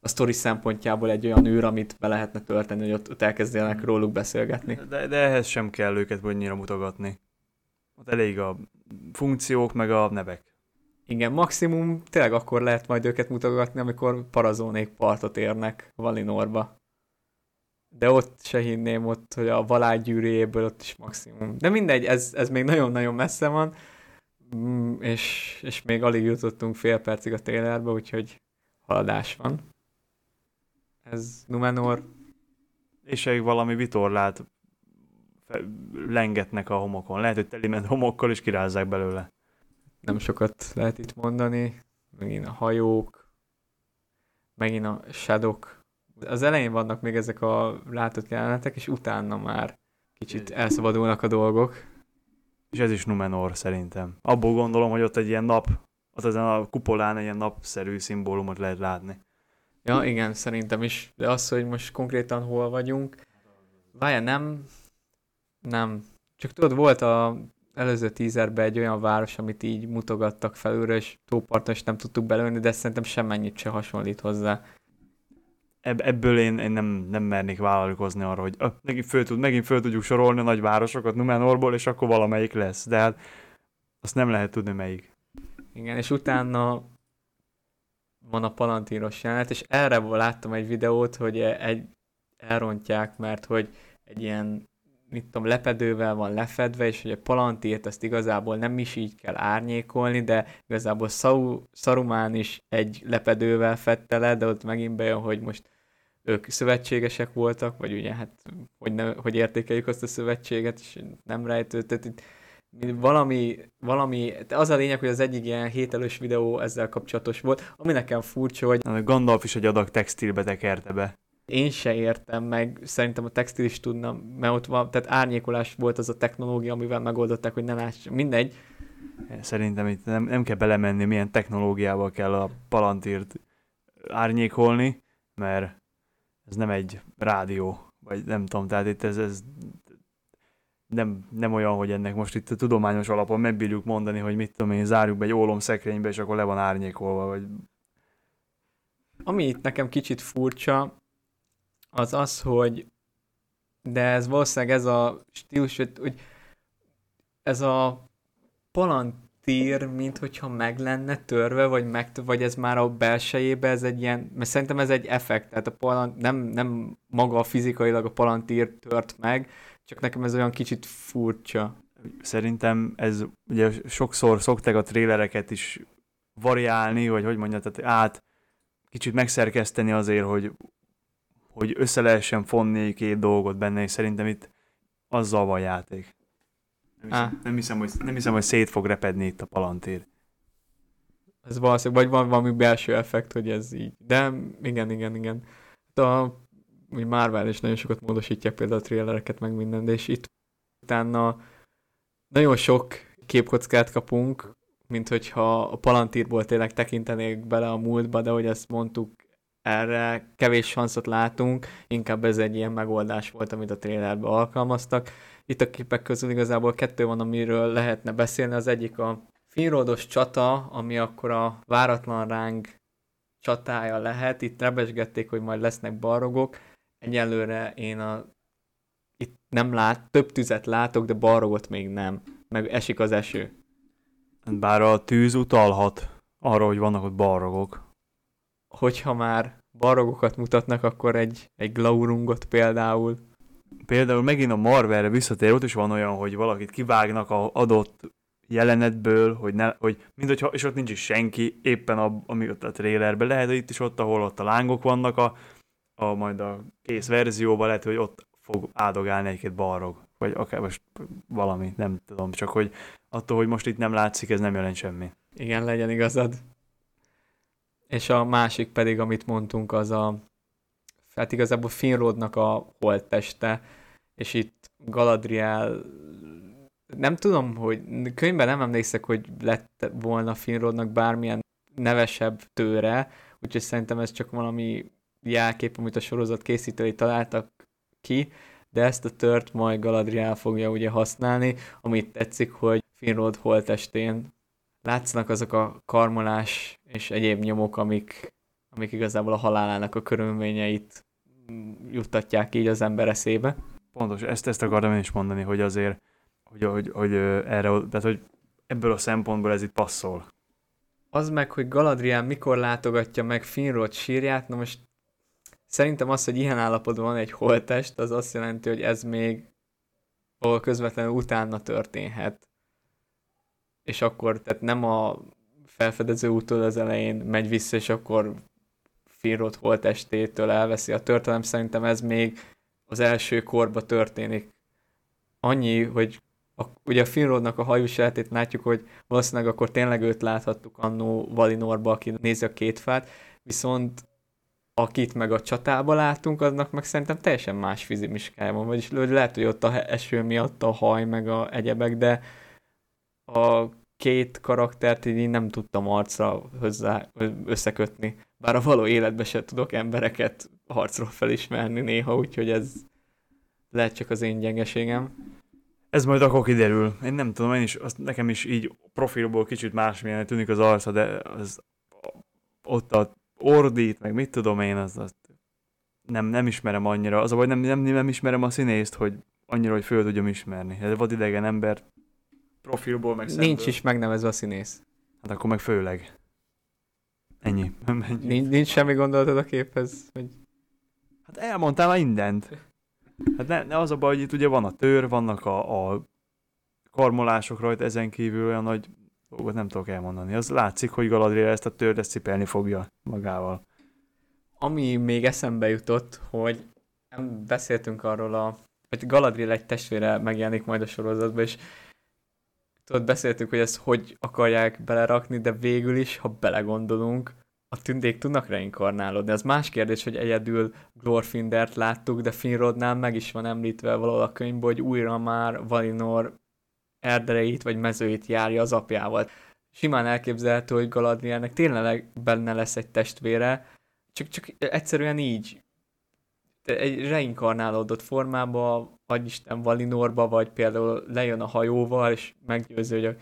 Speaker 1: a sztori szempontjából egy olyan űr, amit be lehetne tölteni, hogy ott, ott elkezdjenek hmm. róluk beszélgetni.
Speaker 2: De, de ehhez sem kell őket annyira mutogatni. Ott elég a funkciók, meg a nevek.
Speaker 1: Igen, maximum tényleg akkor lehet majd őket mutogatni, amikor parazónék partot érnek Valinorba. De ott se hinném ott, hogy a valágyűrűjéből ott is maximum. De mindegy, ez, ez még nagyon-nagyon messze van, mm, és, és még alig jutottunk fél percig a trailerbe, úgyhogy haladás van. Ez Numenor.
Speaker 2: És egy valami vitorlát lengetnek a homokon. Lehet, hogy teliment homokkal, és kirázzák belőle
Speaker 1: nem sokat lehet itt mondani. Megint a hajók, megint a shadok. Az elején vannak még ezek a látott jelenetek, és utána már kicsit elszabadulnak a dolgok.
Speaker 2: És ez is Numenor szerintem. Abból gondolom, hogy ott egy ilyen nap, ott ezen a kupolán egy ilyen napszerű szimbólumot lehet látni.
Speaker 1: Ja, igen, szerintem is. De az, hogy most konkrétan hol vagyunk, várja, nem, nem. Csak tudod, volt a előző tízerben egy olyan város, amit így mutogattak felülről, és tóparton is nem tudtuk belőni, de szerintem semmennyit se hasonlít hozzá.
Speaker 2: Ebb, ebből én, én nem, nem mernék vállalkozni arra, hogy megint, föl tud, megint föl tudjuk sorolni a nagy városokat Numenorból, és akkor valamelyik lesz. De hát azt nem lehet tudni melyik.
Speaker 1: Igen, és utána van a palantíros jelenet, és erre láttam egy videót, hogy egy elrontják, mert hogy egy ilyen mit tudom, lepedővel van lefedve, és hogy a palantírt ezt igazából nem is így kell árnyékolni, de igazából Sau, Sarumán is egy lepedővel fedte le, de ott megint bejön, hogy most ők szövetségesek voltak, vagy ugye hát hogy, ne, hogy értékeljük azt a szövetséget, és nem rejtő, tehát itt valami, valami, az a lényeg, hogy az egyik ilyen hételős videó ezzel kapcsolatos volt, ami nekem furcsa, hogy...
Speaker 2: Gandalf is egy adag textilbe tekerte be
Speaker 1: én se értem meg, szerintem a textil is tudna, mert ott van, tehát árnyékolás volt az a technológia, amivel megoldották, hogy ne láss, mindegy.
Speaker 2: Szerintem itt nem, nem kell belemenni, milyen technológiával kell a palantírt árnyékolni, mert ez nem egy rádió, vagy nem tudom, tehát itt ez, ez nem, nem olyan, hogy ennek most itt a tudományos alapon megbírjuk mondani, hogy mit tudom én, zárjuk be egy ólom szekrénybe, és akkor le van árnyékolva, vagy...
Speaker 1: Ami itt nekem kicsit furcsa, az az, hogy de ez valószínűleg ez a stílus, hogy ez a palantír, mint hogyha meg lenne törve, vagy, meg, vagy ez már a belsejébe, ez egy ilyen, mert szerintem ez egy effekt, tehát a palant, nem, nem maga fizikailag a palantír tört meg, csak nekem ez olyan kicsit furcsa.
Speaker 2: Szerintem ez ugye sokszor szokták a trélereket is variálni, vagy hogy mondja, tehát át kicsit megszerkeszteni azért, hogy hogy össze lehessen fonni két dolgot benne, és szerintem itt azzal van játék. Nem hiszem, nem hiszem, hogy, nem hiszem, hogy szét fog repedni itt a palantér.
Speaker 1: Ez valószínűleg, vagy van valami belső effekt, hogy ez így. De igen, igen, igen. Hát a úgy Marvel is nagyon sokat módosítják például a trailereket, meg minden, de és itt utána nagyon sok képkockát kapunk, mint hogyha a Palantírból tényleg tekintenék bele a múltba, de hogy ezt mondtuk, erre kevés sanszot látunk, inkább ez egy ilyen megoldás volt, amit a trailerbe alkalmaztak. Itt a képek közül igazából kettő van, amiről lehetne beszélni. Az egyik a finródos csata, ami akkor a váratlan ráng csatája lehet. Itt rebesgették, hogy majd lesznek barogok. Egyelőre én a itt nem lát, több tüzet látok, de barogot még nem. Meg esik az eső.
Speaker 2: Bár a tűz utalhat arra, hogy vannak ott barogok
Speaker 1: hogyha már barogokat mutatnak, akkor egy, egy glaurungot például.
Speaker 2: például megint a Marvelre visszatér, ott is van olyan, hogy valakit kivágnak a adott jelenetből, hogy, ne, hogy mint hogyha, és ott nincs is senki, éppen a, ami ott a trailerben, lehet, hogy itt is ott, ahol ott a lángok vannak, a, a majd a kész verzióban lehet, hogy ott fog áldogálni egy-két balrog, vagy akár most valami, nem tudom, csak hogy attól, hogy most itt nem látszik, ez nem jelent semmi.
Speaker 1: Igen, legyen igazad. És a másik pedig, amit mondtunk, az a hát igazából Finrodnak a holtteste, és itt Galadriel nem tudom, hogy könyvben nem emlékszek, hogy lett volna Finrodnak bármilyen nevesebb tőre, úgyhogy szerintem ez csak valami jelkép, amit a sorozat készítői találtak ki, de ezt a tört majd Galadriel fogja ugye használni, amit tetszik, hogy Finrod holtestén látszanak azok a karmolás és egyéb nyomok, amik, amik igazából a halálának a körülményeit juttatják így az ember eszébe.
Speaker 2: Pontos, ezt, ezt akartam én is mondani, hogy azért, hogy, hogy, hogy erre, tehát hogy ebből a szempontból ez itt passzol.
Speaker 1: Az meg, hogy Galadriel mikor látogatja meg Finrod sírját, na most szerintem az, hogy ilyen állapotban van egy holtest, az azt jelenti, hogy ez még ahol közvetlenül utána történhet. És akkor, tehát nem a felfedező útól az elején megy vissza, és akkor Finrod holtestétől elveszi a történelem, szerintem ez még az első korba történik. Annyi, hogy a, ugye a Finrodnak a hajósátét látjuk, hogy valószínűleg akkor tényleg őt láthattuk annó Valinorba, aki nézi a két fát, viszont akit meg a csatába látunk, aznak meg szerintem teljesen más fizimiskája van, vagyis lehet, hogy ott a eső miatt a haj meg a egyebek, de a két karaktert így nem tudtam arcra hozzá összekötni. Bár a való életben se tudok embereket harcról felismerni néha, úgyhogy ez lehet csak az én gyengeségem.
Speaker 2: Ez majd akkor kiderül. Én nem tudom, én is, azt nekem is így profilból kicsit másmilyen tűnik az arca, de az, ott a ordít, meg mit tudom én, az, az nem, nem ismerem annyira. Az a baj, nem, nem, nem ismerem a színészt, hogy annyira, hogy föl tudjam ismerni. Ez vad idegen ember profilból meg
Speaker 1: szemből. Nincs is megnevezve a színész.
Speaker 2: Hát akkor meg főleg. Ennyi.
Speaker 1: Nincs, nincs semmi gondolatod a képhez? Hogy...
Speaker 2: Hát elmondtál már mindent. Hát ne, ne az a baj, hogy itt ugye van a tör, vannak a, a karmolások rajta, ezen kívül olyan nagy dolgot nem tudok elmondani. Az látszik, hogy Galadriel ezt a tört ezt cipelni fogja magával.
Speaker 1: Ami még eszembe jutott, hogy beszéltünk arról a, hogy Galadriel egy testvére megjelenik majd a sorozatban, és tudod, beszéltük, hogy ezt hogy akarják belerakni, de végül is, ha belegondolunk, a tündék tudnak reinkarnálódni. Az más kérdés, hogy egyedül Glorfindert láttuk, de Finrodnál meg is van említve valahol a könyvben, hogy újra már Valinor erdereit vagy mezőit járja az apjával. Simán elképzelhető, hogy Galadrielnek tényleg benne lesz egy testvére, csak, csak egyszerűen így egy reinkarnálódott formába, Isten Valinorba, vagy például lejön a hajóval, és meggyőző, hogy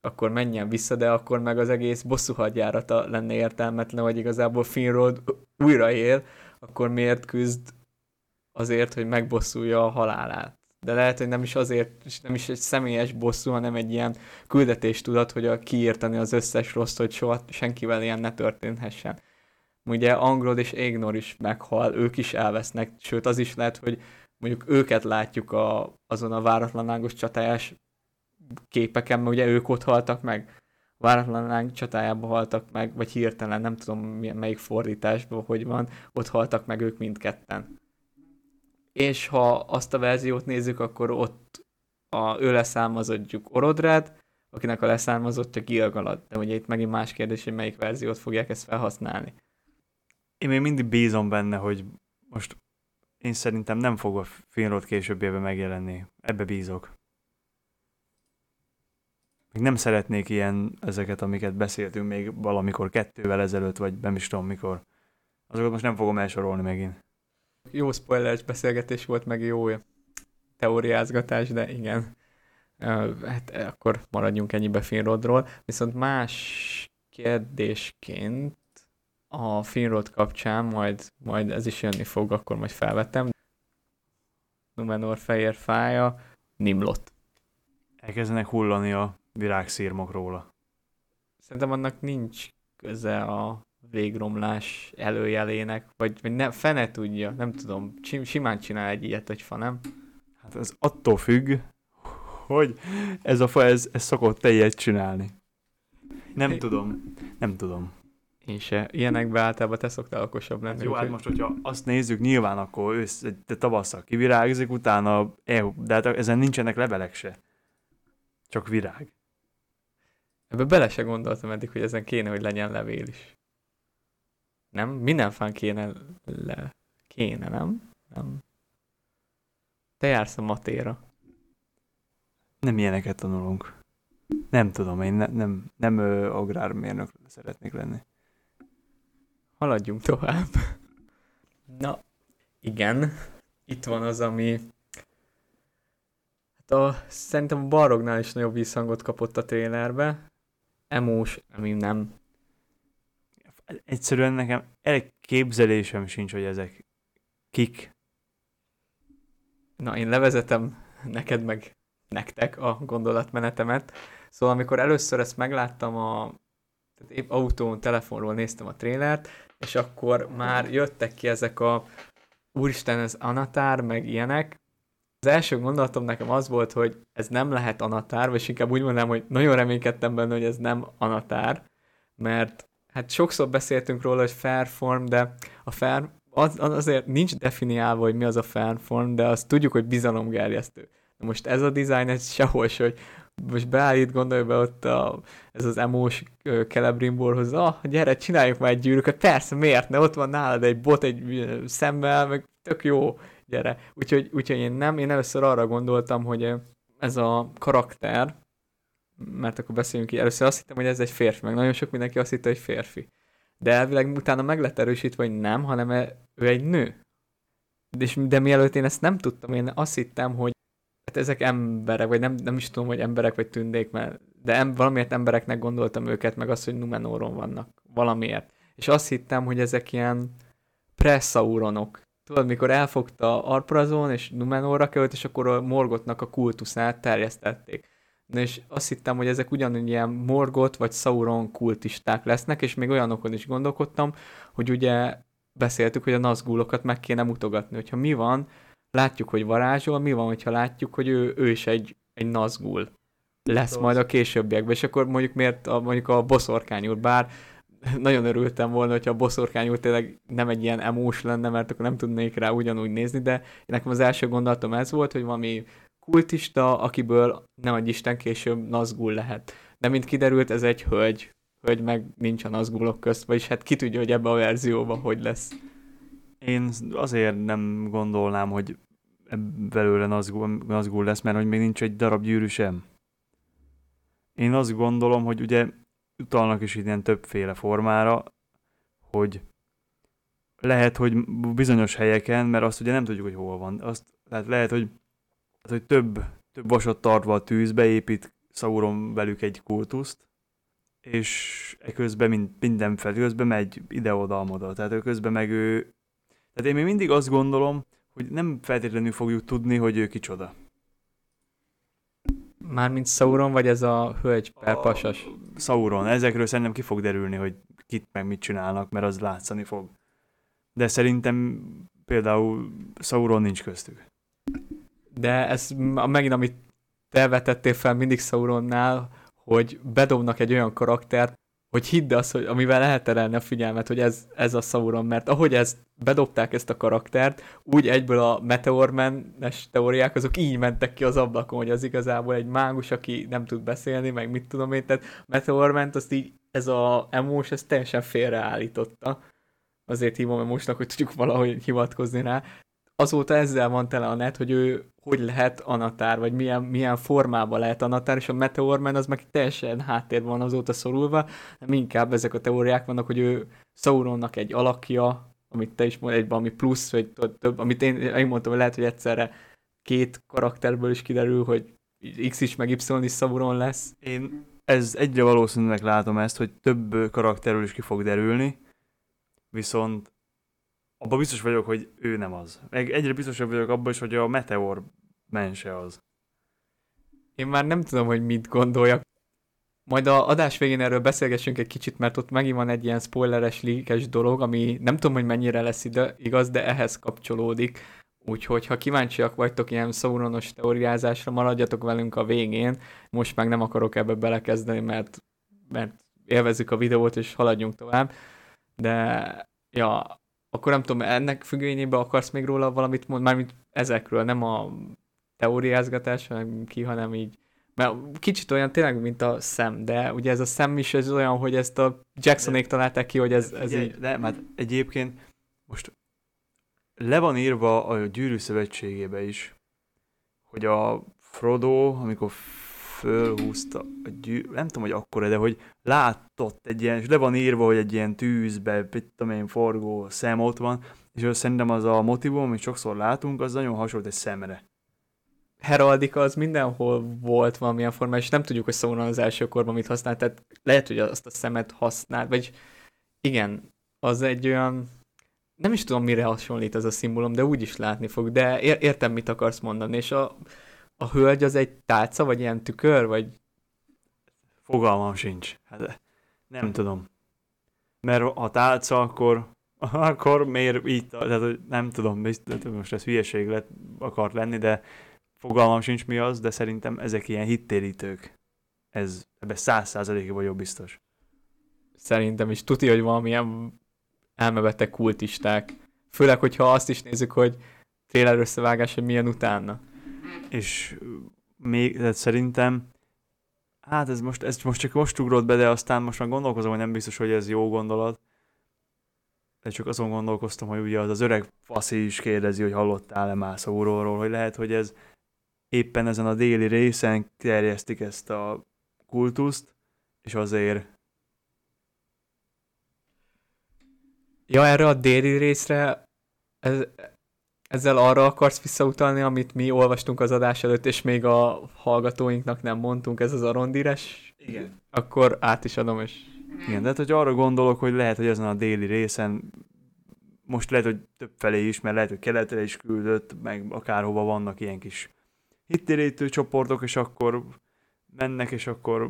Speaker 1: akkor menjen vissza, de akkor meg az egész bosszúhadjárata lenne értelmetlen, hogy igazából Finrod újra él, akkor miért küzd azért, hogy megbosszulja a halálát. De lehet, hogy nem is azért, nem is egy személyes bosszú, hanem egy ilyen küldetés tudat, hogy a kiírtani az összes rossz, hogy soha senkivel ilyen ne történhessen. Ugye Angrod és Égnor is meghal, ők is elvesznek, sőt az is lehet, hogy mondjuk őket látjuk a, azon a váratlanágos csatájás képeken, mert ugye ők ott haltak meg, váratlan csatájában haltak meg, vagy hirtelen, nem tudom melyik fordításban, hogy van, ott haltak meg ők mindketten. És ha azt a verziót nézzük, akkor ott a, ő leszármazottjuk Orodred, akinek a leszármazottja Gilgalad. De ugye itt megint más kérdés, hogy melyik verziót fogják ezt felhasználni.
Speaker 2: Én még mindig bízom benne, hogy most én szerintem nem fog a Finrod évben megjelenni. Ebbe bízok. Még nem szeretnék ilyen ezeket, amiket beszéltünk még valamikor kettővel ezelőtt, vagy nem is tudom mikor. Azokat most nem fogom elsorolni megint.
Speaker 1: Jó spoileres beszélgetés volt, meg jó teóriázgatás, de igen. Hát akkor maradjunk ennyibe Finrodról. Viszont más kérdésként a Finrod kapcsán, majd, majd ez is jönni fog, akkor majd felvettem. Numenor fehér fája, Nimlot.
Speaker 2: Elkezdenek hullani a virágszírmok róla.
Speaker 1: Szerintem annak nincs köze a végromlás előjelének, vagy, vagy ne, fene tudja, nem tudom, sim, simán csinál egy ilyet, hogy fa, nem?
Speaker 2: Hát az attól függ, hogy ez a fa, ez, ez szokott te ilyet csinálni. Nem tudom, nem tudom.
Speaker 1: Én se. Ilyenekben általában te szoktál okosabb lenni.
Speaker 2: Hát jó, hát most, hogyha azt nézzük, nyilván akkor ősz, de tavasszal kivirágzik, utána, eh, de hát ezen nincsenek levelek se. Csak virág.
Speaker 1: Ebbe bele se gondoltam eddig, hogy ezen kéne, hogy legyen levél is. Nem? Minden fán kéne le... Kéne, nem? Nem. Te jársz a matéra.
Speaker 2: Nem ilyeneket tanulunk. Nem tudom, én ne, nem, nem ö, agrármérnök szeretnék lenni.
Speaker 1: Haladjunk tovább. Na, igen. Itt van az, ami... Hát a, szerintem a Balrognál is nagyobb visszhangot kapott a trailerbe. Emós, ami nem.
Speaker 2: Egyszerűen nekem elképzelésem sincs, hogy ezek kik.
Speaker 1: Na, én levezetem neked meg nektek a gondolatmenetemet. Szóval amikor először ezt megláttam a tehát épp autón, telefonról néztem a trélert, és akkor már jöttek ki ezek a úristen, ez Anatár, meg ilyenek. Az első gondolatom nekem az volt, hogy ez nem lehet Anatár, vagy inkább úgy mondanám, hogy nagyon reménykedtem benne, hogy ez nem Anatár, mert hát sokszor beszéltünk róla, hogy Fairform, de a Fair az, az azért nincs definiálva, hogy mi az a Fairform, de azt tudjuk, hogy bizalomgerjesztő. Na most ez a design, ez sehol se, hogy most beállít, gondolj be ott a, ez az emós Celebrimborhoz, ah, gyere, csináljuk már egy gyűrűket, persze, miért ne, ott van nálad egy bot egy szemmel, meg tök jó, gyere. Úgyhogy, úgyhogy én nem, én először arra gondoltam, hogy ez a karakter, mert akkor beszéljünk ki, először azt hittem, hogy ez egy férfi, meg nagyon sok mindenki azt hitte, hogy férfi. De elvileg utána meg lett erősítve, hogy nem, hanem e- ő egy nő. De, de mielőtt én ezt nem tudtam, én azt hittem, hogy hát ezek emberek, vagy nem, nem is tudom, hogy emberek vagy tündék, mert, de em, valamiért embereknek gondoltam őket, meg azt, hogy Numenoron vannak. Valamiért. És azt hittem, hogy ezek ilyen pressauronok. Tudod, mikor elfogta Arprazon, és Numenorra került, és akkor a Morgotnak a kultuszát terjesztették. Na és azt hittem, hogy ezek ugyanúgy ilyen Morgot vagy Sauron kultisták lesznek, és még olyanokon is gondolkodtam, hogy ugye beszéltük, hogy a Nazgulokat meg kéne mutogatni, hogyha mi van, látjuk, hogy varázsol, mi van, hogyha látjuk, hogy ő, ő is egy, egy Nazgul lesz majd a későbbiekben, és akkor mondjuk miért a, mondjuk a boszorkány úr, bár nagyon örültem volna, hogyha a boszorkány úr tényleg nem egy ilyen emós lenne, mert akkor nem tudnék rá ugyanúgy nézni, de nekem az első gondolatom ez volt, hogy valami kultista, akiből nem egy Isten később Nazgul lehet. De mint kiderült, ez egy hölgy. Hölgy meg nincs a Nazgulok közt, vagyis hát ki tudja, hogy ebbe a verzióban hogy lesz.
Speaker 2: Én azért nem gondolnám, hogy belőle Nazgul, lesz, mert hogy még nincs egy darab gyűrű sem. Én azt gondolom, hogy ugye utalnak is ilyen többféle formára, hogy lehet, hogy bizonyos helyeken, mert azt ugye nem tudjuk, hogy hol van. Azt, tehát lehet, hogy, tehát, hogy több, több vasat tartva a tűzbe épít Sauron velük egy kultuszt, és eközben mind, minden közben megy ide-oda, amoda. Tehát ő közben meg ő... Tehát én még mindig azt gondolom, hogy nem feltétlenül fogjuk tudni, hogy ő kicsoda.
Speaker 1: Mármint Sauron, vagy ez a hölgy per pasas?
Speaker 2: Sauron. Ezekről szerintem ki fog derülni, hogy kit meg mit csinálnak, mert az látszani fog. De szerintem például Sauron nincs köztük.
Speaker 1: De ez megint, amit te vetettél fel mindig Sauronnál, hogy bedobnak egy olyan karaktert, hogy hidd azt, hogy amivel lehet terelni a figyelmet, hogy ez, ez a Sauron, mert ahogy ezt bedobták ezt a karaktert, úgy egyből a Meteorman-es teóriák azok így mentek ki az ablakon, hogy az igazából egy mágus, aki nem tud beszélni, meg mit tudom én, tehát Meteorment azt így ez a emós, ez teljesen félreállította. Azért hívom emósnak, hogy tudjuk valahogy hivatkozni rá. Azóta ezzel van tele a net, hogy ő hogy lehet anatár, vagy milyen, milyen formában lehet anatár, és a Meteorman az meg teljesen háttérben van azóta szorulva, nem inkább ezek a teóriák vannak, hogy ő Sauronnak egy alakja, amit te is mondtad, egy valami plusz, vagy több, amit én, én mondtam, hogy lehet, hogy egyszerre két karakterből is kiderül, hogy X is meg Y is Sauron lesz.
Speaker 2: Én ez egyre valószínűleg látom ezt, hogy több ö, karakterről is ki fog derülni, viszont abban biztos vagyok, hogy ő nem az. Meg egyre biztosabb vagyok abban is, hogy a Meteor mense az.
Speaker 1: Én már nem tudom, hogy mit gondoljak. majd a adás végén erről beszélgessünk egy kicsit, mert ott megint van egy ilyen spoileres, líkes dolog, ami nem tudom, hogy mennyire lesz ide, igaz, de ehhez kapcsolódik. Úgyhogy, ha kíváncsiak vagytok ilyen Sauronos teóriázásra, maradjatok velünk a végén. Most meg nem akarok ebbe belekezdeni, mert, mert élvezzük a videót, és haladjunk tovább. De, ja, akkor nem tudom, ennek függvényében akarsz még róla valamit mondani, mármint ezekről, nem a teóriázgatás, hanem ki, hanem így. Mert kicsit olyan tényleg, mint a szem, de ugye ez a szem is ez olyan, hogy ezt a Jacksonék találták ki, hogy ez, ez
Speaker 2: Ugye,
Speaker 1: így...
Speaker 2: De, mert egyébként most le van írva a gyűrű szövetségébe is, hogy a Frodo, amikor fölhúzta a gyű, nem tudom, hogy akkor, de hogy látott egy ilyen, és le van írva, hogy egy ilyen tűzbe, mit tudom én, forgó szem ott van, és az szerintem az a motivum, amit sokszor látunk, az nagyon hasonlít egy szemre.
Speaker 1: heraldika az mindenhol volt valamilyen formában, és nem tudjuk, hogy Sauron az első korban mit használt, tehát lehet, hogy azt a szemet használt, vagy igen, az egy olyan, nem is tudom, mire hasonlít ez a szimbólum, de úgy is látni fog, de ér- értem, mit akarsz mondani, és a, a hölgy az egy tálca, vagy ilyen tükör, vagy
Speaker 2: Fogalmam sincs. Hát nem tudom. Mert ha tálca, akkor, akkor miért így, tehát nem tudom, biztos, most ez hülyeség lett, akart lenni, de fogalmam sincs mi az, de szerintem ezek ilyen hittérítők. Ez, ebben száz százalékig vagyok biztos.
Speaker 1: szerintem is tuti, hogy valamilyen elmebeteg kultisták. Főleg, hogyha azt is nézzük, hogy trailer összevágás, hogy milyen utána.
Speaker 2: És még, tehát szerintem, hát ez most, ez most csak most ugrott be, de aztán most már gondolkozom, hogy nem biztos, hogy ez jó gondolat. De csak azon gondolkoztam, hogy ugye az, az öreg faszi is kérdezi, hogy hallottál-e már Sauronról, hogy lehet, hogy ez éppen ezen a déli részen terjesztik ezt a kultuszt, és azért
Speaker 1: Ja, erre a déli részre ez, ezzel arra akarsz visszautalni, amit mi olvastunk az adás előtt, és még a hallgatóinknak nem mondtunk, ez az arondíres?
Speaker 2: Igen.
Speaker 1: Akkor át is adom, és
Speaker 2: Igen, de hát, hogy arra gondolok, hogy lehet, hogy ezen a déli részen most lehet, hogy több felé is, mert lehet, hogy keletre is küldött, meg akárhova vannak ilyen kis hittérítő csoportok, és akkor mennek, és akkor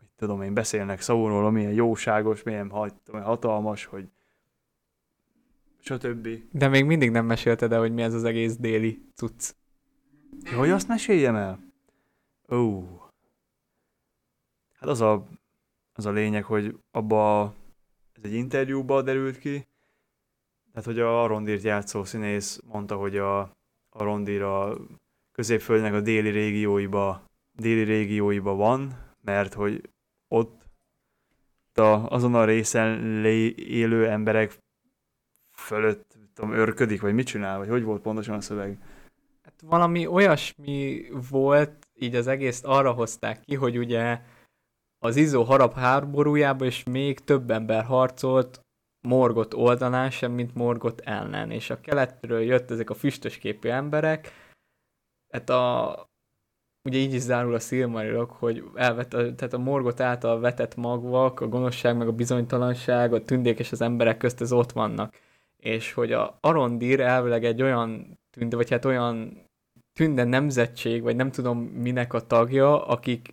Speaker 2: mit tudom én, beszélnek Sauronról, milyen jóságos, milyen hat- hatalmas, hogy stb.
Speaker 1: de még mindig nem mesélted el, hogy mi ez az egész déli cucc.
Speaker 2: Ja, hogy azt meséljem el? Ó. Hát az a, az a lényeg, hogy abba ez egy interjúba derült ki, tehát hogy a Rondirt játszó színész mondta, hogy a, a Rondir a középföldnek a déli régióiba, déli régióiba van, mert hogy ott a, azon a részen lé, élő emberek fölött tudom, örködik, vagy mit csinál, vagy hogy volt pontosan a szöveg.
Speaker 1: Hát valami olyasmi volt, így az egész arra hozták ki, hogy ugye az Izó harap háborújában és még több ember harcolt Morgot oldalán sem, mint Morgot ellen, és a keletről jött ezek a füstös képű emberek, hát a, ugye így is zárul a Silmarilok, hogy elvet, tehát a Morgot által vetett magvak, a gonoszság, meg a bizonytalanság, a tündék és az emberek közt ez ott vannak. És hogy a Arondir elvileg egy olyan tünde, vagy hát olyan tünde nemzetség, vagy nem tudom minek a tagja, akik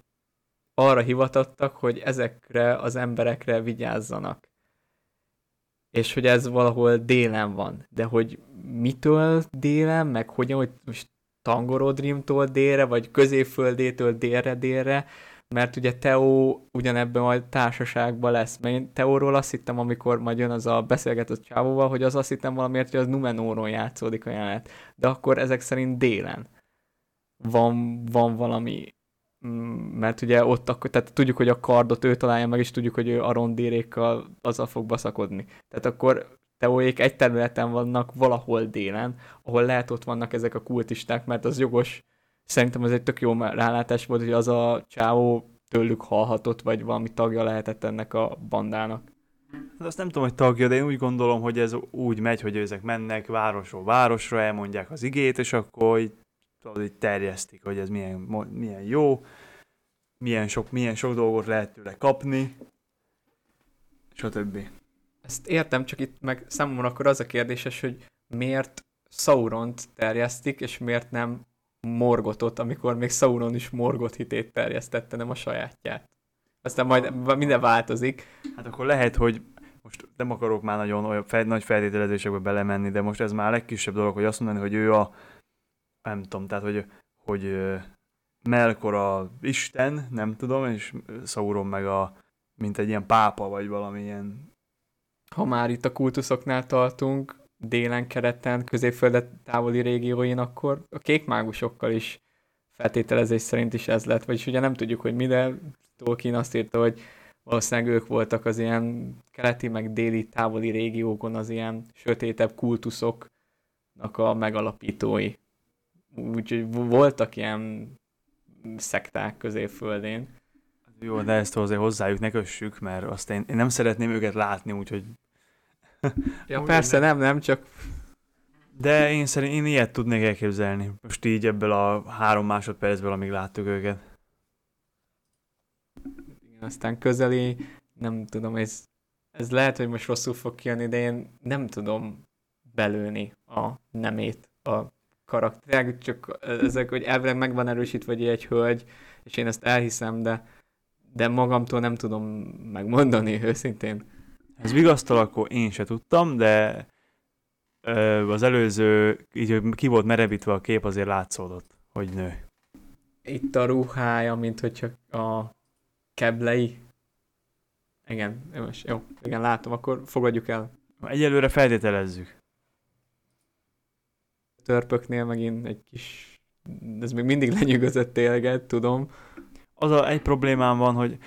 Speaker 1: arra hivatottak, hogy ezekre az emberekre vigyázzanak. És hogy ez valahol délen van. De hogy mitől délen, meg hogyan, hogy most Tangorodrimtól délre, vagy középföldétől délre-délre, mert ugye Teo ugyanebben a társaságban lesz. Mert én Teóról azt hittem, amikor majd jön az a beszélgetett csávóval, hogy az azt hittem valamiért, hogy az Numenóron játszódik a jelenet. De akkor ezek szerint délen van, van valami mm, mert ugye ott akkor, tehát tudjuk, hogy a kardot ő találja meg, és tudjuk, hogy ő arondérékkal azzal fog baszakodni. Tehát akkor teóék egy területen vannak valahol délen, ahol lehet ott vannak ezek a kultisták, mert az jogos, szerintem az egy tök jó rálátás volt, hogy az a csávó tőlük hallhatott, vagy valami tagja lehetett ennek a bandának.
Speaker 2: Hát azt nem tudom, hogy tagja, de én úgy gondolom, hogy ez úgy megy, hogy ezek mennek városról városra, elmondják az igét, és akkor így, tudod, így terjesztik, hogy ez milyen, milyen jó, milyen sok, milyen sok dolgot lehet tőle kapni, stb.
Speaker 1: Ezt értem, csak itt meg számomra akkor az a kérdéses, hogy miért Sauront terjesztik, és miért nem Morgotot, amikor még Sauron is Morgot hitét terjesztette, nem a sajátját. Aztán majd minden változik.
Speaker 2: Hát akkor lehet, hogy most nem akarok már nagyon olyan fel, nagy feltételezésekbe belemenni, de most ez már a legkisebb dolog, hogy azt mondani, hogy ő a, nem tudom, tehát hogy, hogy Melkor a Isten, nem tudom, és Sauron meg a, mint egy ilyen pápa, vagy valamilyen.
Speaker 1: Ha már itt a kultuszoknál tartunk, délen, kereten, középföldet távoli régióin, akkor a kék mágusokkal is feltételezés szerint is ez lett, vagyis ugye nem tudjuk, hogy mi, de Tolkien azt írta, hogy valószínűleg ők voltak az ilyen keleti, meg déli távoli régiókon az ilyen sötétebb kultuszoknak a megalapítói. Úgyhogy voltak ilyen szekták középföldén.
Speaker 2: Jó, de ezt azért hozzájuk ne kössük, mert azt én, én nem szeretném őket látni, úgyhogy...
Speaker 1: ja, persze nem, nem, csak...
Speaker 2: De én szerint én ilyet tudnék elképzelni. Most így ebből a három másodpercből, amíg láttuk őket.
Speaker 1: Igen, aztán közeli, nem tudom, ez, ez lehet, hogy most rosszul fog kijönni, de én nem tudom belőni a nemét a karakter, csak ezek, hogy elvileg meg van erősítve, hogy egy hölgy, és én ezt elhiszem, de, de magamtól nem tudom megmondani őszintén.
Speaker 2: Ez vigasztal, akkor én se tudtam, de ö, az előző, így hogy ki volt merevítve a kép, azért látszódott, hogy nő.
Speaker 1: Itt a ruhája, mint hogyha a keblei. Igen, jó, igen, látom, akkor fogadjuk el.
Speaker 2: Egyelőre feltételezzük
Speaker 1: törpöknél megint egy kis, ez még mindig lenyűgözött tényleg, tudom.
Speaker 2: Az a, egy problémám van, hogy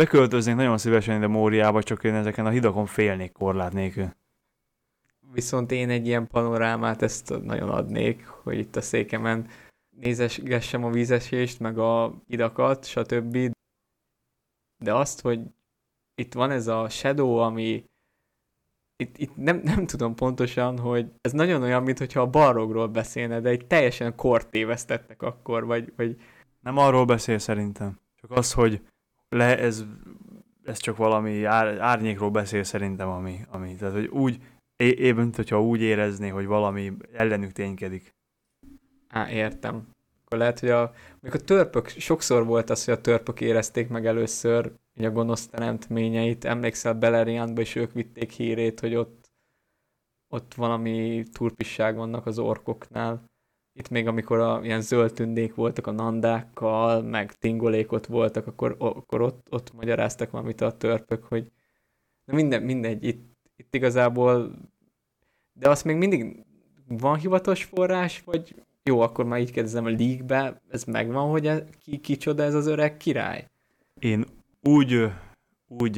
Speaker 2: beköltöznék nagyon szívesen ide Móriába, csak én ezeken a hidakon félnék korlát nélkül.
Speaker 1: Viszont én egy ilyen panorámát ezt nagyon adnék, hogy itt a székemen nézesgessem a vízesést, meg a idakat, stb. De azt, hogy itt van ez a shadow, ami itt, itt nem, nem tudom pontosan, hogy ez nagyon olyan, mintha a barogról beszélne, de egy teljesen kort tévesztettek akkor, vagy, vagy...
Speaker 2: Nem arról beszél szerintem. Csak az, hogy le, ez, ez csak valami ár, árnyékról beszél szerintem, ami, ami tehát, hogy úgy, éppen, mint hogyha úgy érezné, hogy valami ellenük ténykedik.
Speaker 1: Á, értem. Akkor lehet, hogy a, a törpök, sokszor volt az, hogy a törpök érezték meg először a gonosz teremtményeit. Emlékszel Beleriandba, és ők vitték hírét, hogy ott, ott valami turpisság vannak az orkoknál. Itt még amikor a, ilyen zöld tündék voltak a nandákkal, meg tingolékot voltak, akkor, akkor ott, ott magyaráztak valamit a törpök, hogy de minden, mindegy, itt, itt igazából de azt még mindig van hivatalos forrás, vagy jó, akkor már így kérdezem, a league ez megvan, hogy ez, ki, kicsoda ez az öreg király?
Speaker 2: Én úgy, úgy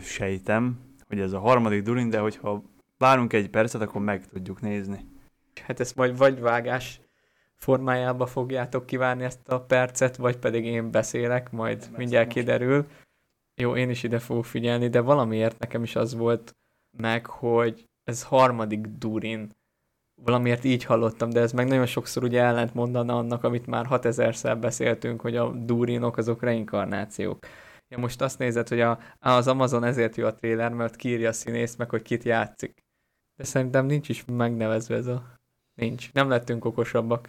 Speaker 2: sejtem, hogy ez a harmadik Durin, de hogyha várunk egy percet, akkor meg tudjuk nézni.
Speaker 1: Hát ezt majd vagy vágás formájába fogjátok kivárni ezt a percet, vagy pedig én beszélek, majd Beszél mindjárt most. kiderül. Jó, én is ide fogok figyelni, de valamiért nekem is az volt meg, hogy ez harmadik Durin. Valamiért így hallottam, de ez meg nagyon sokszor ugye ellent mondana annak, amit már 6000-szer beszéltünk, hogy a Durinok azok reinkarnációk. Ja, most azt nézed, hogy a, az Amazon ezért jó a trailer, mert kiírja a színész meg, hogy kit játszik. De szerintem nincs is megnevezve ez a... Nincs. Nem lettünk okosabbak.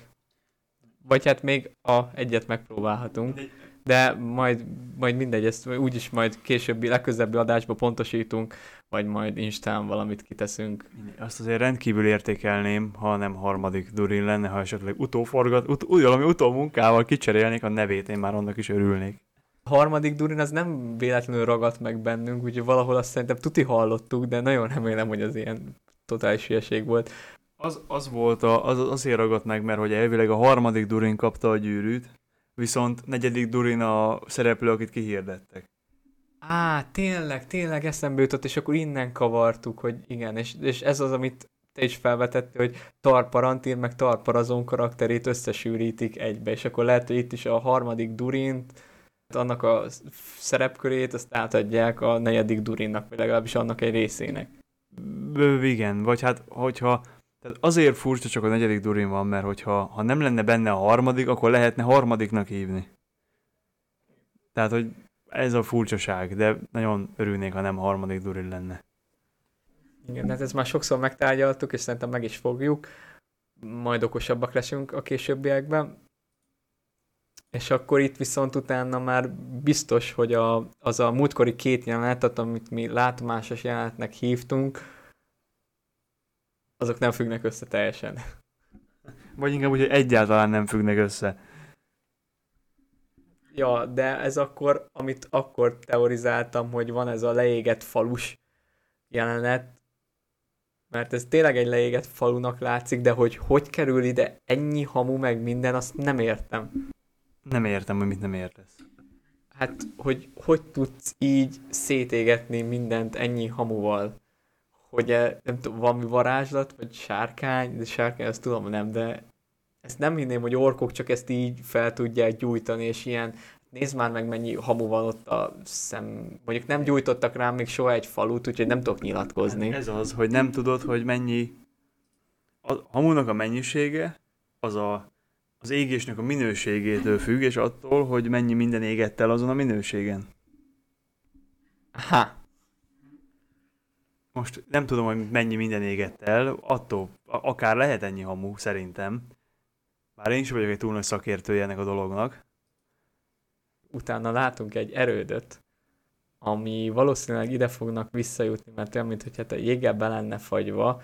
Speaker 1: Vagy hát még a egyet megpróbálhatunk. De majd, majd mindegy, ezt úgyis majd későbbi, legközelebbi adásba pontosítunk, vagy majd Instán valamit kiteszünk.
Speaker 2: Azt azért rendkívül értékelném, ha nem harmadik Durin lenne, ha esetleg utóforgat, ut- úgy valami utómunkával kicserélnék a nevét, én már annak is örülnék
Speaker 1: harmadik Durin az nem véletlenül ragadt meg bennünk, úgyhogy valahol azt szerintem tuti hallottuk, de nagyon remélem, hogy az ilyen totális hülyeség volt.
Speaker 2: Az, az volt, a, az, azért ragadt meg, mert hogy elvileg a harmadik Durin kapta a gyűrűt, viszont negyedik Durin a szereplő, akit kihirdettek.
Speaker 1: Á, tényleg, tényleg eszembe jutott, és akkor innen kavartuk, hogy igen, és, és ez az, amit te is felvetette, hogy Tarparantin meg Tarparazon karakterét összesűrítik egybe, és akkor lehet, hogy itt is a harmadik Durint annak a szerepkörét azt átadják a negyedik Durinnak, vagy legalábbis annak egy részének.
Speaker 2: B- igen, vagy hát hogyha tehát azért furcsa csak a negyedik Durin van, mert hogyha ha nem lenne benne a harmadik, akkor lehetne harmadiknak hívni. Tehát, hogy ez a furcsaság, de nagyon örülnék, ha nem a harmadik Durin lenne.
Speaker 1: Igen, hát ezt már sokszor megtárgyaltuk, és szerintem meg is fogjuk. Majd okosabbak leszünk a későbbiekben. és akkor itt viszont utána már biztos, hogy a, az a múltkori két jelenetet, amit mi látomásos jelenetnek hívtunk, azok nem függnek össze teljesen.
Speaker 2: Vagy inkább úgy, hogy egyáltalán nem függnek össze.
Speaker 1: Ja, de ez akkor, amit akkor teorizáltam, hogy van ez a leégett falus jelenet, mert ez tényleg egy leégett falunak látszik, de hogy hogy kerül ide ennyi hamu meg minden, azt nem értem.
Speaker 2: Nem értem, hogy mit nem értesz.
Speaker 1: Hát, hogy hogy tudsz így szétégetni mindent ennyi hamuval? Hogy e, nem tudom, valami varázslat, vagy sárkány, de sárkány azt tudom nem, de ezt nem hinném, hogy orkok csak ezt így fel tudják gyújtani, és ilyen, nézd már meg mennyi hamu van ott a szem, mondjuk nem gyújtottak rám még soha egy falut, úgyhogy nem tudok nyilatkozni.
Speaker 2: Ez az, hogy nem tudod, hogy mennyi a hamunak a mennyisége, az a, az égésnek a minőségétől függ, és attól, hogy mennyi minden égett el azon a minőségen.
Speaker 1: Ha.
Speaker 2: Most nem tudom, hogy mennyi minden égett el, attól akár lehet ennyi hamu, szerintem. Bár én is vagyok egy túl nagy szakértője ennek a dolognak.
Speaker 1: Utána látunk egy erődöt, ami valószínűleg ide fognak visszajutni, mert olyan, mintha hát a jéggel be lenne fagyva,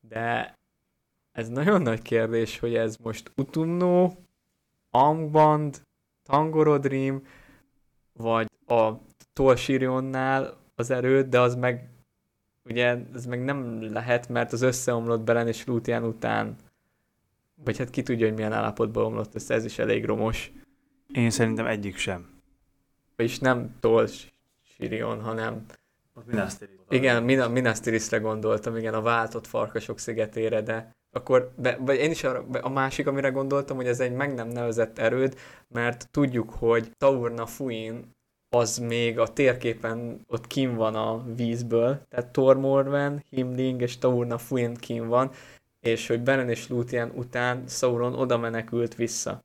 Speaker 1: de ez nagyon nagy kérdés, hogy ez most Utumno, Angband, Tangorodrim, vagy a Tolsirionnál az erőd, de az meg ugye ez meg nem lehet, mert az összeomlott Belen és Lútián után vagy hát ki tudja, hogy milyen állapotban omlott össze, ez is elég romos.
Speaker 2: Én szerintem egyik sem.
Speaker 1: Vagyis nem Tol Sirion, hanem...
Speaker 2: Minastiris.
Speaker 1: Igen, Min- Minastirisre gondoltam, igen, a váltott farkasok szigetére, de akkor, de, vagy én is arra, a másik, amire gondoltam, hogy ez egy meg nem nevezett erőd, mert tudjuk, hogy Taurna Fuin az még a térképen ott kim van a vízből, tehát Tormorven, Himling és Taurna Fuin kim van, és hogy Beren és Lúthien után Sauron oda menekült vissza.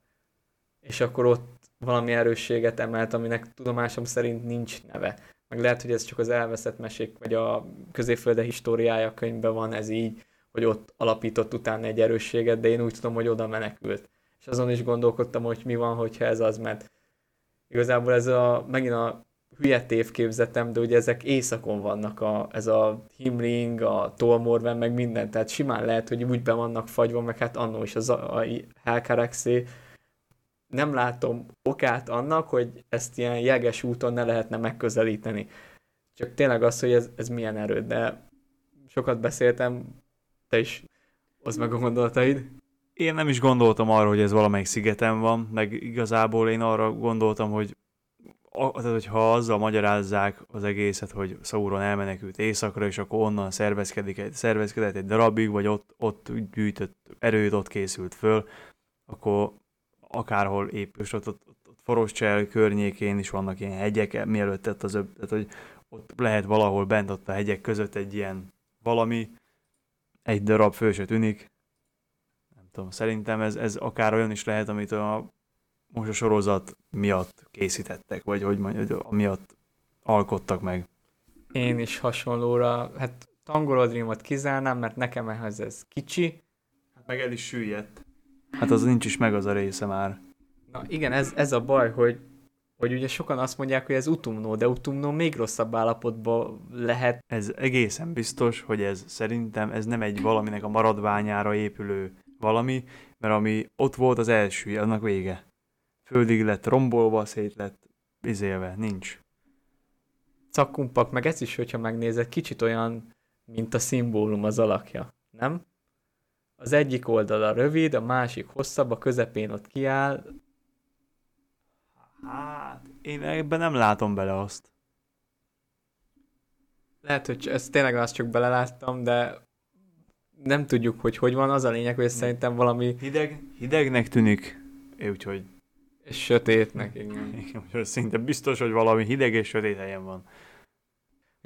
Speaker 1: És akkor ott valami erősséget emelt, aminek tudomásom szerint nincs neve. Meg lehet, hogy ez csak az elveszett mesék, vagy a középfölde históriája könyvben van ez így, hogy ott alapított utána egy erősséget, de én úgy tudom, hogy oda menekült. És azon is gondolkodtam, hogy mi van, hogyha ez az, mert igazából ez a, megint a hülye tévképzetem, de ugye ezek éjszakon vannak, a, ez a Himling, a Tolmorven, meg minden, tehát simán lehet, hogy úgy be vannak fagyva, meg hát annó is az a, a Helkarexé. Nem látom okát annak, hogy ezt ilyen jeges úton ne lehetne megközelíteni. Csak tényleg az, hogy ez, ez milyen erő, de sokat beszéltem, te is hozd meg a gondolataid.
Speaker 2: Én nem is gondoltam arra, hogy ez valamelyik szigeten van, meg igazából én arra gondoltam, hogy tehát, hogyha azzal magyarázzák az egészet, hogy Sauron elmenekült éjszakra, és akkor onnan szervezkedik egy, szervezkedett egy darabig, vagy ott, ott gyűjtött erőt, ott készült föl, akkor akárhol épül, és ott, ott, ott, Foroscsel környékén is vannak ilyen hegyek, mielőtt tett az tehát hogy ott lehet valahol bent ott a hegyek között egy ilyen valami, egy darab föl se tűnik. Tudom, szerintem ez, ez akár olyan is lehet, amit a most a sorozat miatt készítettek, vagy hogy mondjuk, miatt alkottak meg.
Speaker 1: Én is hasonlóra, hát Tangorodrimot kizárnám, mert nekem ehhez ez kicsi.
Speaker 2: Hát meg el is süllyedt. Hát az nincs is meg az a része már.
Speaker 1: Na igen, ez, ez a baj, hogy, hogy ugye sokan azt mondják, hogy ez utumnó, de utumnó még rosszabb állapotban lehet.
Speaker 2: Ez egészen biztos, hogy ez szerintem ez nem egy valaminek a maradványára épülő valami, mert ami ott volt az első, annak vége földig lett rombolva, szét lett vizélve, nincs.
Speaker 1: Cakkumpak, meg ez is, hogyha megnézed, kicsit olyan, mint a szimbólum az alakja, nem? Az egyik oldala rövid, a másik hosszabb, a közepén ott kiáll.
Speaker 2: Hát, én ebben nem látom bele azt.
Speaker 1: Lehet, hogy ezt tényleg azt csak beleláttam, de nem tudjuk, hogy hogy van. Az a lényeg, hogy szerintem valami...
Speaker 2: Hideg, hidegnek tűnik, úgyhogy
Speaker 1: és sötétnek, igen.
Speaker 2: igen szinte biztos, hogy valami hideg és sötét helyen van.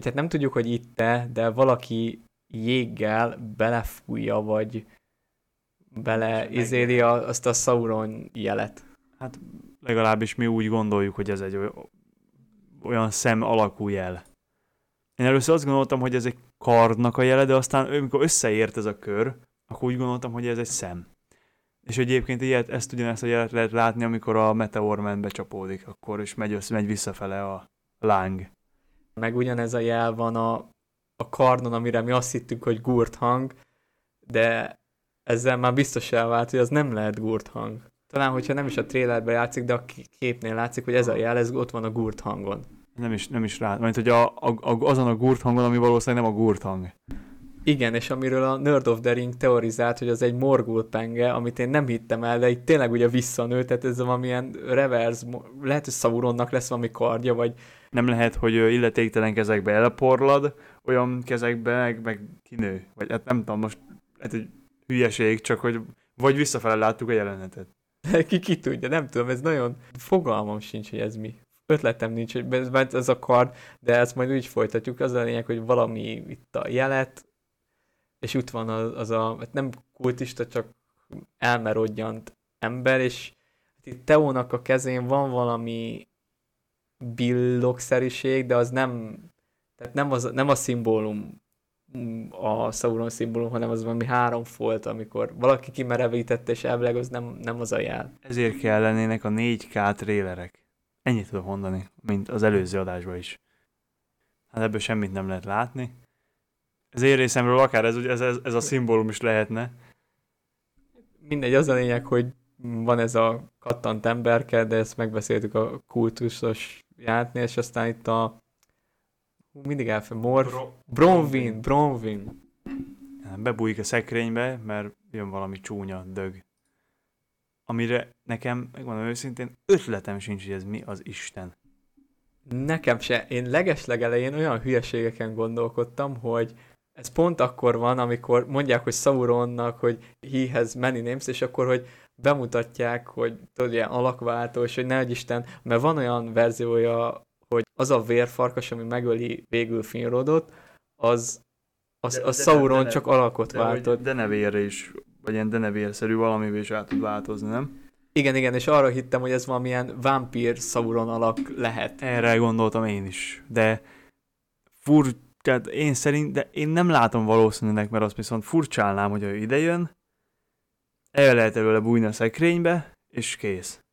Speaker 1: Hát nem tudjuk, hogy itt-e, de valaki jéggel belefújja, vagy beleizéli azt a Sauron jelet.
Speaker 2: Hát legalábbis mi úgy gondoljuk, hogy ez egy olyan szem alakú jel. Én először azt gondoltam, hogy ez egy kardnak a jele, de aztán amikor összeért ez a kör, akkor úgy gondoltam, hogy ez egy szem. És egyébként ilyet, ezt ugyanezt a jelet lehet látni, amikor a Meteorman becsapódik, akkor is megy, össze, megy visszafele a láng.
Speaker 1: Meg ugyanez a jel van a, a kardon, amire mi azt hittük, hogy gurt hang, de ezzel már biztos elvált, hogy az nem lehet gurt hang. Talán, hogyha nem is a trailerben játszik, de a képnél látszik, hogy ez a jel, ez ott van a gurt hangon.
Speaker 2: Nem is, nem is rá, mert hogy a, a, a, azon a gurt hangon, ami valószínűleg nem a gurt hang.
Speaker 1: Igen, és amiről a Nerd of the Ring teorizált, hogy az egy morgul penge, amit én nem hittem el, de itt tényleg ugye visszanő, tehát ez valamilyen reverse, lehet, hogy Sauronnak lesz valami kardja, vagy...
Speaker 2: Nem lehet, hogy illetéktelen kezekbe elporlad, olyan kezekbe meg, meg kinő. Vagy hát nem tudom, most hát egy hülyeség, csak hogy vagy visszafele láttuk a jelenetet.
Speaker 1: ki, ki tudja, nem tudom, ez nagyon fogalmam sincs, hogy ez mi. Ötletem nincs, hogy ez, a kard, de ezt majd úgy folytatjuk. Az a lényeg, hogy valami itt a jelet, és ott van az, az a, hát nem kultista, csak elmerodjant ember, és hát itt Teónak a kezén van valami billogszerűség, de az nem, tehát nem, az, nem a szimbólum a Sauron szimbólum, hanem az valami három folt, amikor valaki kimerevítette, és elvileg az nem, nem az a jel.
Speaker 2: Ezért kellenének a 4K trélerek. Ennyit tudok mondani, mint az előző adásban is. Hát ebből semmit nem lehet látni. Az én részemről akár ez, ez, ez, ez a szimbólum is lehetne.
Speaker 1: Mindegy, az a lényeg, hogy van ez a kattant emberke, de ezt megbeszéltük a kultusos játni, és aztán itt a mindig elfel, Morf, Bro- Bronwyn, Bronwyn.
Speaker 2: Bebújik a szekrénybe, mert jön valami csúnya dög. Amire nekem, megmondom őszintén, ötletem sincs, hogy ez mi az Isten.
Speaker 1: Nekem se. Én legesleg elején olyan hülyeségeken gondolkodtam, hogy ez pont akkor van, amikor mondják, hogy Sauronnak, hogy he has many names, és akkor, hogy bemutatják, hogy tudod, ilyen alakváltó, és hogy ne Isten, mert van olyan verziója, hogy az a vérfarkas, ami megöli végül Finrodot, az, az, az Sauron de, csak alakot de, váltott.
Speaker 2: De nevére is, vagy ilyen denevérszerű valamivé is át tud változni, nem?
Speaker 1: Igen, igen, és arra hittem, hogy ez valamilyen vámpír Sauron alak lehet.
Speaker 2: Erre gondoltam én is, de fur, tehát én szerint, de én nem látom valószínűleg, mert azt viszont furcsálnám, hogy ő idejön, el lehet előle bújni a szekrénybe, és kész.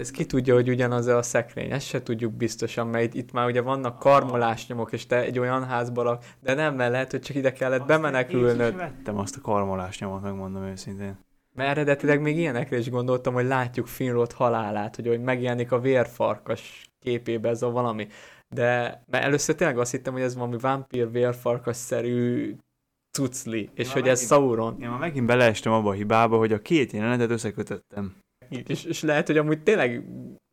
Speaker 1: Ez ki tudja, hogy ugyanaz a szekrény, ezt se tudjuk biztosan, mert itt már ugye vannak karmolás nyomok, és te egy olyan házban lak, de nem, mert lehet, hogy csak ide kellett azt bemenekülnöd.
Speaker 2: Én vettem azt a karmolás nyomot, megmondom őszintén.
Speaker 1: Mert eredetileg még ilyenekre is gondoltam, hogy látjuk Finrod halálát, hogy, hogy megjelenik a vérfarkas képébe ez a valami. De mert először tényleg azt hittem, hogy ez valami vámpír vérfarkas-szerű cucli, és hogy megint, ez Sauron.
Speaker 2: Én már megint beleestem abba a hibába, hogy a két jelenetet összekötöttem
Speaker 1: és, és lehet, hogy amúgy tényleg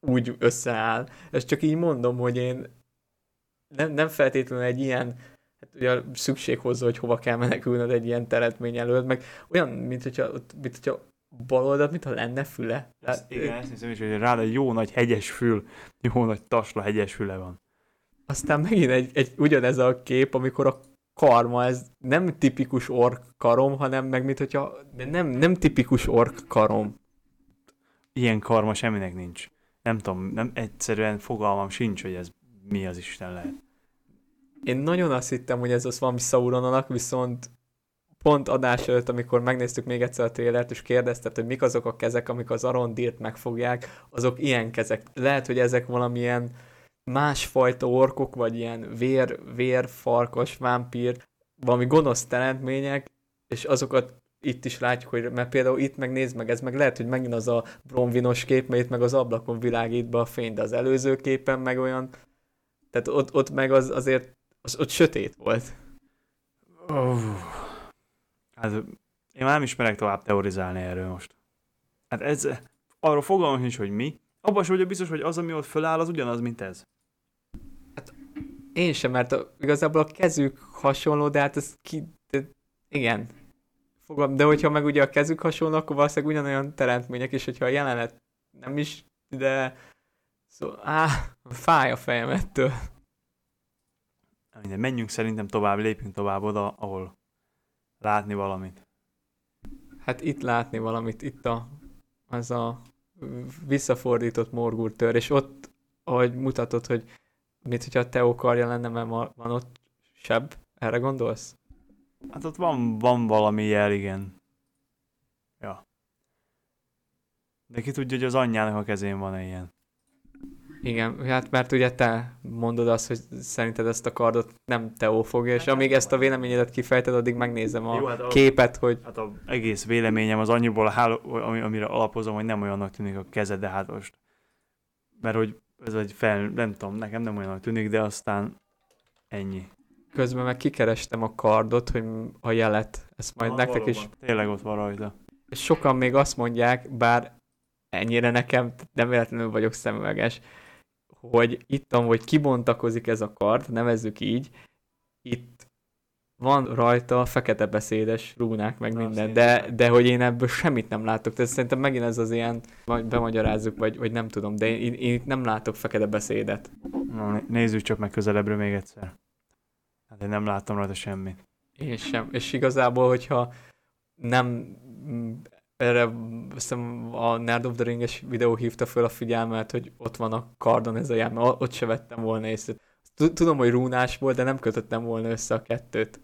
Speaker 1: úgy összeáll. Ezt csak így mondom, hogy én nem, nem feltétlenül egy ilyen hát ugye szükség hozzá, hogy hova kell menekülnöd egy ilyen teretmény előtt, meg olyan, mint hogyha, mint hogyha bal oldalt, mintha lenne füle.
Speaker 2: Ezt, igen, ezt hiszem is, hogy rád egy jó nagy hegyes fül, jó nagy tasla hegyes füle van.
Speaker 1: Aztán megint egy, egy ugyanez a kép, amikor a karma, ez nem tipikus ork karom, hanem meg mint hogyha, de nem, nem tipikus ork karom
Speaker 2: ilyen karma semminek nincs. Nem tudom, nem, egyszerűen fogalmam sincs, hogy ez mi az Isten lehet.
Speaker 1: Én nagyon azt hittem, hogy ez az valami Sauronanak, viszont pont adás előtt, amikor megnéztük még egyszer a trélert, és kérdezted, hogy mik azok a kezek, amik az Arondirt megfogják, azok ilyen kezek. Lehet, hogy ezek valamilyen másfajta orkok, vagy ilyen vér, vér, farkas, vámpír, valami gonosz teremtmények, és azokat itt is látjuk, hogy mert például itt meg nézd meg, ez meg lehet, hogy megint az a bronvinos kép, mert itt meg az ablakon világít be a fény, de az előző képen meg olyan, tehát ott, ott meg az azért, az, ott sötét volt.
Speaker 2: Oh. Hát én már nem ismerek tovább teorizálni erről most. Hát ez, arról fogalmam is, hogy mi. Abban sem vagyok biztos, hogy az, ami ott föláll, az ugyanaz, mint ez.
Speaker 1: Hát én sem, mert a, igazából a kezük hasonló, de hát ez ki... De, igen, fogom, de hogyha meg ugye a kezük hasonló, akkor valószínűleg ugyanolyan teremtmények, és hogyha a jelenet nem is, de szóval, á, fáj a fejem ettől.
Speaker 2: Minden, menjünk szerintem tovább, lépjünk tovább oda, ahol látni valamit.
Speaker 1: Hát itt látni valamit, itt a, az a visszafordított morgurtör, és ott, ahogy mutatod, hogy mit, hogyha a Teo karja lenne, mert van ott seb, erre gondolsz?
Speaker 2: Hát ott van, van valami jel, igen. Ja. De ki tudja, hogy az anyjának a kezén van ilyen.
Speaker 1: Igen, hát mert ugye te mondod azt, hogy szerinted ezt a kardot nem Teó fogja, és amíg ezt a véleményedet kifejted, addig megnézem a
Speaker 2: Jó, hát a-
Speaker 1: képet, hogy
Speaker 2: Hát az egész véleményem az annyiból ami, amire alapozom, hogy nem olyannak tűnik a keze, de hát most. Mert hogy ez egy fel, nem tudom, nekem nem olyannak tűnik, de aztán ennyi.
Speaker 1: Közben meg kikerestem a kardot, hogy a jelet, ezt majd
Speaker 2: Ah,
Speaker 1: nektek is
Speaker 2: valóban. Tényleg ott van rajta.
Speaker 1: És sokan még azt mondják, bár ennyire nekem nem véletlenül vagyok szemüveges, hogy itt, hogy kibontakozik ez a kard, nevezzük így, itt van rajta fekete beszédes rúnák, meg
Speaker 2: Na,
Speaker 1: minden, de, de hogy én ebből semmit nem látok. Tehát szerintem megint ez az ilyen, majd bemagyarázzuk, vagy, vagy nem tudom, de én, én itt nem látok fekete beszédet.
Speaker 2: Na, né- nézzük csak meg közelebbről még egyszer. Hát én nem láttam rajta semmit.
Speaker 1: Én sem. És igazából, hogyha nem mm, erre hiszem a Nerd of the Ringes videó hívta föl a figyelmet, hogy ott van a kardon ez a jel, mert ott se vettem volna észre. Tud- Tudom, hogy rúnás volt, de nem kötöttem volna össze a kettőt.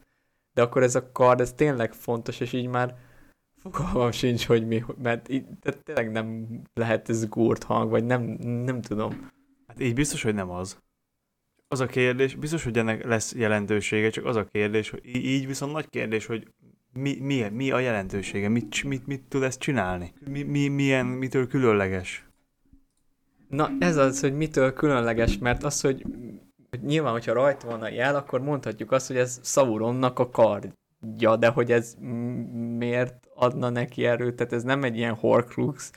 Speaker 1: De akkor ez a kard, ez tényleg fontos, és így már fogalmam sincs, hogy mi, mert így, tehát tényleg nem lehet ez gúrt hang, vagy nem, nem tudom.
Speaker 2: Hát így biztos, hogy nem az. Az a kérdés, biztos, hogy ennek lesz jelentősége, csak az a kérdés, hogy így viszont nagy kérdés, hogy mi, mi, mi a jelentősége, mit, mit, mit tud ezt csinálni? Mi, mi, milyen, mitől különleges?
Speaker 1: Na ez az, hogy mitől különleges, mert az, hogy, hogy nyilván, hogyha rajta van a jel, akkor mondhatjuk azt, hogy ez Sauronnak a kardja, de hogy ez miért adna neki erőt, tehát ez nem egy ilyen horcrux,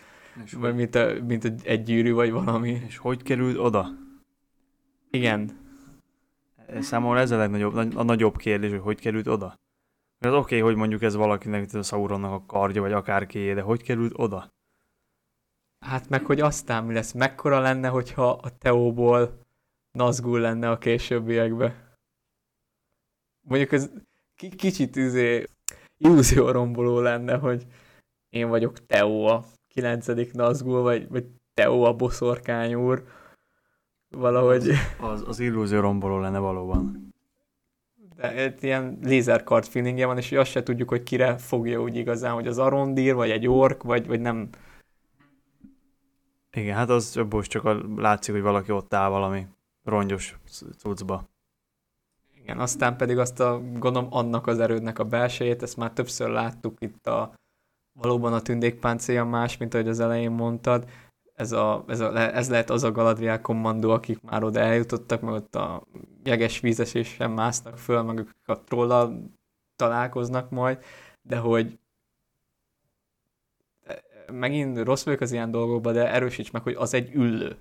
Speaker 2: És
Speaker 1: vagy mint, a, mint egy, egy gyűrű, vagy valami.
Speaker 2: és hogy került oda?
Speaker 1: Igen.
Speaker 2: Számomra ez a legnagyobb, nagy- a nagyobb kérdés, hogy hogy került oda. Mert oké, okay, hogy mondjuk ez valakinek, a Sauronnak a kardja, vagy akárkié, de hogy került oda?
Speaker 1: Hát meg, hogy aztán mi lesz, mekkora lenne, hogyha a Teóból Nazgul lenne a későbbiekbe. Mondjuk ez ki- kicsit izé, illúzióromboló lenne, hogy én vagyok Teó a kilencedik Nazgul, vagy, vagy Teó a boszorkány úr. Valahogy,
Speaker 2: Az, az illúzió romboló lenne valóban.
Speaker 1: de ilyen lézerkart feelingje van, és azt se tudjuk, hogy kire fogja úgy igazán, hogy az Arondir, vagy egy ork, vagy, vagy nem.
Speaker 2: Igen, hát az abból is csak a, látszik, hogy valaki ott áll valami rongyos cuccba.
Speaker 1: Igen, aztán pedig azt a, gondolom, annak az erődnek a belsejét, ezt már többször láttuk itt a, valóban a tündékpáncélja más, mint ahogy az elején mondtad. Ez, a, ez, a, ez lehet az a Galadriel kommandó, akik már oda eljutottak, meg ott a jeges vízesésen másznak föl, meg ők a trollal találkoznak majd, de hogy megint rossz vagyok az ilyen dolgokban, de erősíts meg, hogy az egy üllő,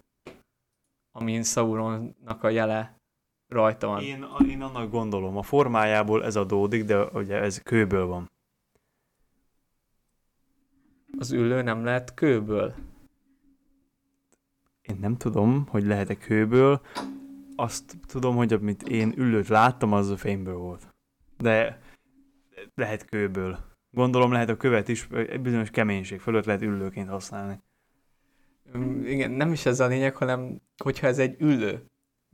Speaker 1: amin Sauronnak a jele rajta van.
Speaker 2: Én, én annak gondolom, a formájából ez adódik, de ugye ez kőből van.
Speaker 1: Az üllő nem lehet kőből.
Speaker 2: Én nem tudom, hogy lehet-e kőből, azt tudom, hogy amit én ülőt láttam, az a fényből volt. De lehet kőből. Gondolom lehet a követ is, bizonyos keménység fölött lehet üllőként használni.
Speaker 1: Mm, Igen, nem is ez a lényeg, hanem hogyha ez egy üllő.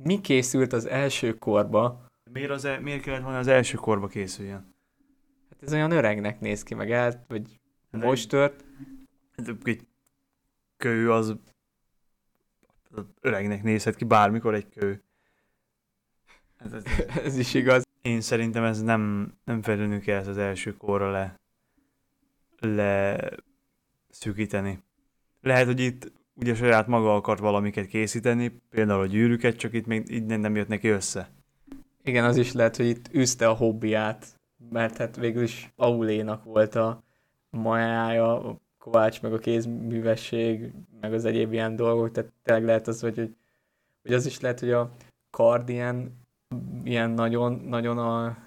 Speaker 1: Mi készült az első korba?
Speaker 2: Miért, az, e- miért kellett volna az első korba készüljön?
Speaker 1: Hát ez olyan öregnek néz ki, meg el, vagy most tört.
Speaker 2: Hát Egy kő az öregnek nézhet ki bármikor egy kő. Hát ez,
Speaker 1: ez is igaz.
Speaker 2: Én szerintem ez nem, nem felülnő kell ezt az első korra le, le szűkíteni. Lehet, hogy itt ugye saját maga akart valamiket készíteni, például a gyűrűket, csak itt még így nem jött neki össze.
Speaker 1: Igen, az is lehet, hogy itt űzte a hobbiát, mert hát végül is Aulénak volt a majája, kovács, meg a kézművesség, meg az egyéb ilyen dolgok, tehát tényleg lehet az, hogy, hogy, hogy az is lehet, hogy a kard ilyen, ilyen nagyon, nagyon a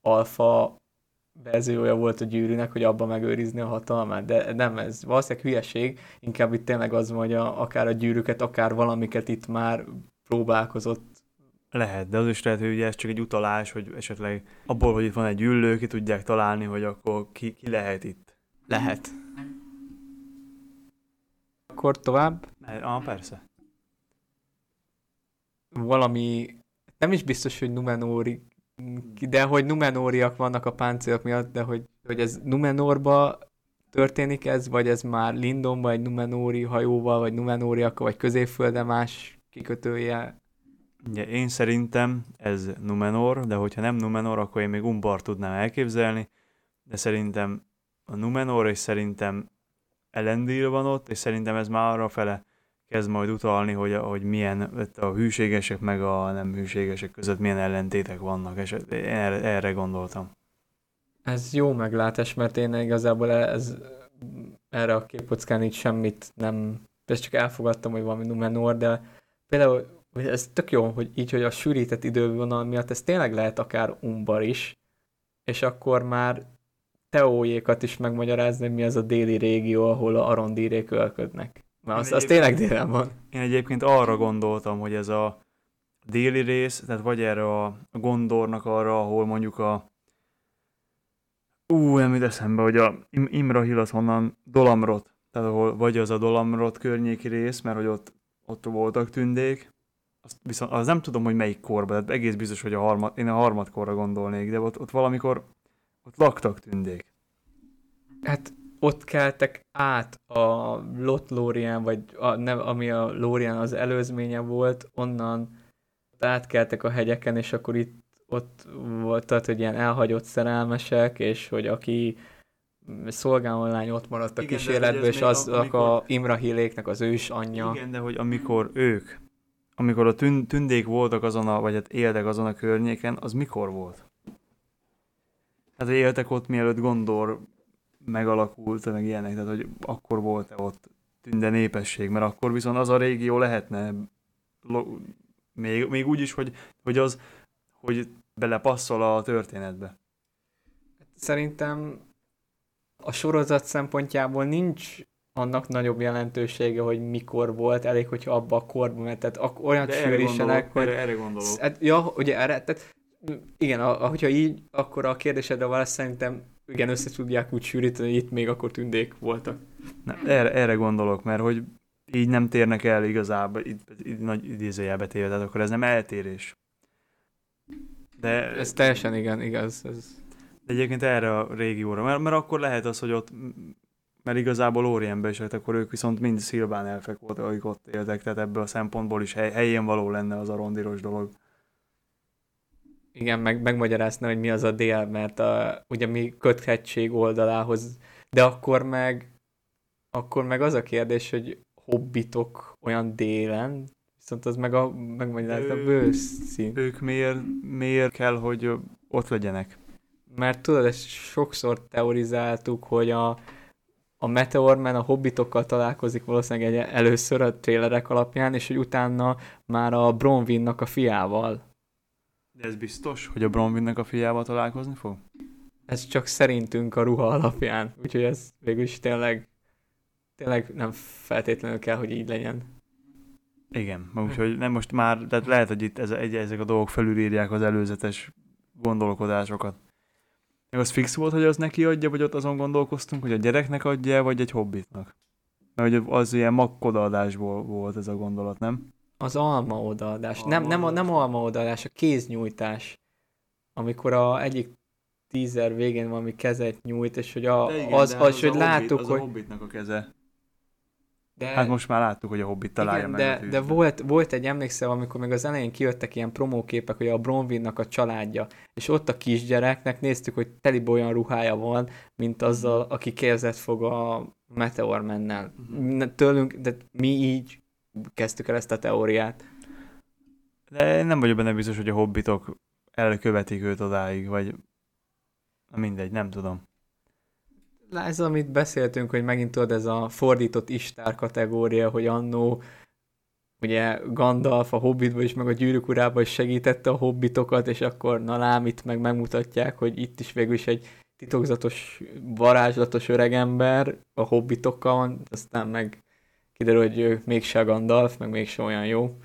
Speaker 1: alfa verziója volt a gyűrűnek, hogy abba megőrizni a hatalmát, de nem ez. Valószínűleg hülyeség, inkább itt tényleg az van, hogy a, akár a gyűrűket, akár valamiket itt már próbálkozott
Speaker 2: Lehet, de az is lehet, hogy ugye ez csak egy utalás, hogy esetleg abból, hogy itt van egy üllő, ki tudják találni, hogy akkor ki, ki lehet itt.
Speaker 1: Lehet. Akkor tovább.
Speaker 2: Ah, persze.
Speaker 1: Valami, nem is biztos, hogy Numenóri, de hogy Numenóriak vannak a páncélok miatt, de hogy, hogy ez Numenorba történik ez, vagy ez már Lindonban egy Numenóri hajóval, vagy Numenóriak, vagy középfölde más kikötője?
Speaker 2: Ugye én szerintem ez Numenor, de hogyha nem Numenor, akkor én még Umbar tudnám elképzelni, de szerintem a Numenor, és szerintem Elendil van ott, és szerintem ez már arra fele kezd majd utalni, hogy, hogy milyen a hűségesek meg a nem hűségesek között milyen ellentétek vannak, és erre, erre gondoltam.
Speaker 1: Ez jó meglátás, mert én igazából ez, erre a képockán így semmit nem, ezt csak elfogadtam, hogy valami Numenor, de például ez tök jó, hogy így, hogy a sűrített idővonal miatt ez tényleg lehet akár Umbar is, és akkor már teójékat is megmagyarázni, mi az a déli régió, ahol a arondírék ölködnek. Mert az, az tényleg délen van.
Speaker 2: Én egyébként arra gondoltam, hogy ez a déli rész, tehát vagy erre a Gondornak arra, ahol mondjuk a Ú, nem jut eszembe, hogy a Im- Imrahil az honnan Dolamrot, tehát ahol vagy az a Dolamrot környéki rész, mert hogy ott, ott voltak tündék, azt viszont az nem tudom, hogy melyik korban, tehát egész biztos, hogy a harmad, én a harmadkorra gondolnék, de ott, ott valamikor ott laktak tündék.
Speaker 1: Hát ott keltek át a Lot Lórien, vagy a, nem, ami a Lórien az előzménye volt, onnan átkeltek a hegyeken, és akkor itt ott volt, tehát, hogy ilyen elhagyott szerelmesek, és hogy aki szolgáló lány ott maradt a Igen, kísérletből, és az amikor... a Imrahiléknek az ős anyja.
Speaker 2: Igen, de hogy amikor ők, amikor a tün- tündék voltak azon a, vagy hát éltek azon a környéken, az mikor volt? Hát éltek ott, mielőtt Gondor megalakult, meg ilyenek, tehát hogy akkor volt-e ott tünde népesség, mert akkor viszont az a régió lehetne még, még úgy is, hogy, hogy az, hogy belepasszol a történetbe.
Speaker 1: Szerintem a sorozat szempontjából nincs annak nagyobb jelentősége, hogy mikor volt, elég, hogyha abba a korban mert tehát olyan sűrísenek,
Speaker 2: hogy... Erre, erre gondolok.
Speaker 1: Hát, ja, ugye erre, tehát igen, a, hogyha így, akkor a kérdésedre válasz szerintem igen, össze tudják úgy sűríteni, hogy itt még akkor tündék voltak.
Speaker 2: Na, erre, erre gondolok, mert hogy így nem térnek el igazából, így, így nagy idézőjelbe téve, tehát akkor ez nem eltérés.
Speaker 1: De, ez teljesen igen, igaz. Ez...
Speaker 2: De egyébként erre a régióra, mert, mert akkor lehet az, hogy ott, mert igazából Órienbe is, akkor ők viszont mind Szilván elfek voltak, akik ott éltek, tehát ebből a szempontból is hely, helyén való lenne az a rondiros dolog.
Speaker 1: Igen, meg megmagyarázna, hogy mi az a dél, mert a, ugye mi köthetség oldalához, de akkor meg akkor meg az a kérdés, hogy hobbitok olyan délen, viszont az meg a, megmagyarázta a bőszín.
Speaker 2: Ők miért, miért kell, hogy ott legyenek?
Speaker 1: Mert tudod, ezt sokszor teorizáltuk, hogy a, a Meteorman a hobbitokkal találkozik valószínűleg egy, először a trélerek alapján, és hogy utána már a Bronwynnak a fiával.
Speaker 2: Ez biztos, hogy a Bronwynnak a fiával találkozni fog?
Speaker 1: Ez csak szerintünk a ruha alapján, úgyhogy ez végül is tényleg, tényleg nem feltétlenül kell, hogy így legyen.
Speaker 2: Igen, úgyhogy nem most már, tehát lehet, hogy itt ez, egy, ezek a dolgok felülírják az előzetes gondolkodásokat. Meg az fix volt, hogy az neki adja, vagy ott azon gondolkoztunk, hogy a gyereknek adja, vagy egy hobbitnak? Mert hogy az ilyen makkodaadásból volt ez a gondolat, nem?
Speaker 1: Az alma odaadás. Alma nem, nem, a, nem alma odaadás, a kéznyújtás. Amikor a egyik tízer végén valami kezet nyújt, és hogy a, igen, az, az, az, hogy láttuk,
Speaker 2: az
Speaker 1: hogy...
Speaker 2: a hobbitnak a keze. De... Hát most már láttuk, hogy a Hobbit találja Igen,
Speaker 1: meg de, de volt, volt egy, emlékszel, amikor még az elején kijöttek ilyen promóképek, hogy a Bronwynnak a családja, és ott a kisgyereknek néztük, hogy teli olyan ruhája van, mint azzal, aki kezet fog a Meteor mennel. Uh-huh. Tőlünk, de mi így kezdtük el ezt a teóriát.
Speaker 2: De nem vagyok benne biztos, hogy a hobbitok elkövetik őt odáig, vagy mindegy, nem tudom
Speaker 1: ez amit beszéltünk, hogy megint tudod, ez a fordított istár kategória, hogy annó ugye Gandalf a Hobbitba is, meg a Gyűrűk Urába is segítette a hobbitokat, és akkor na lám, itt meg megmutatják, hogy itt is végül is egy titokzatos, varázslatos öregember a hobbitokkal van, aztán meg kiderül, hogy ő mégse a Gandalf, meg mégse olyan jó.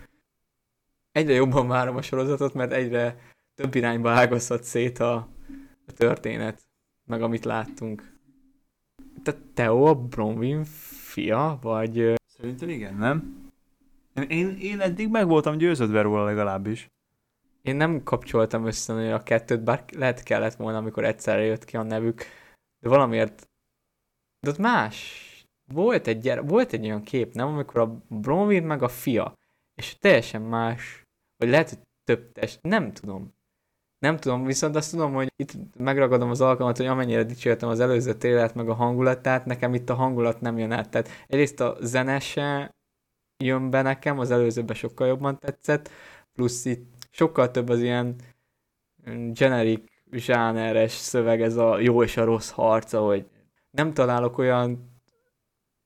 Speaker 1: Egyre jobban várom a sorozatot, mert egyre több irányba ágazhat szét a, a történet, meg amit láttunk. Te Theo a Bronwyn fia, vagy...
Speaker 2: Szerintem igen, nem? Én, én eddig meg voltam győződve róla legalábbis.
Speaker 1: Én nem kapcsoltam össze a kettőt, bár lehet kellett volna, amikor egyszerre jött ki a nevük, de valamiért De ott más. Volt egy, gyere, volt egy olyan kép, nem? Amikor a Bronwyn meg a fia. És teljesen más. Vagy lehet, hogy több test. Nem tudom. Nem tudom, viszont azt tudom, hogy itt megragadom az alkalmat, hogy amennyire dicsértem az előző télert meg a hangulatát, nekem itt a hangulat nem jön át. Tehát egyrészt a zene jön be nekem, az előzőben sokkal jobban tetszett, plusz itt sokkal több az ilyen generic, zsáneres szöveg, ez a jó és a rossz harca, hogy nem találok olyan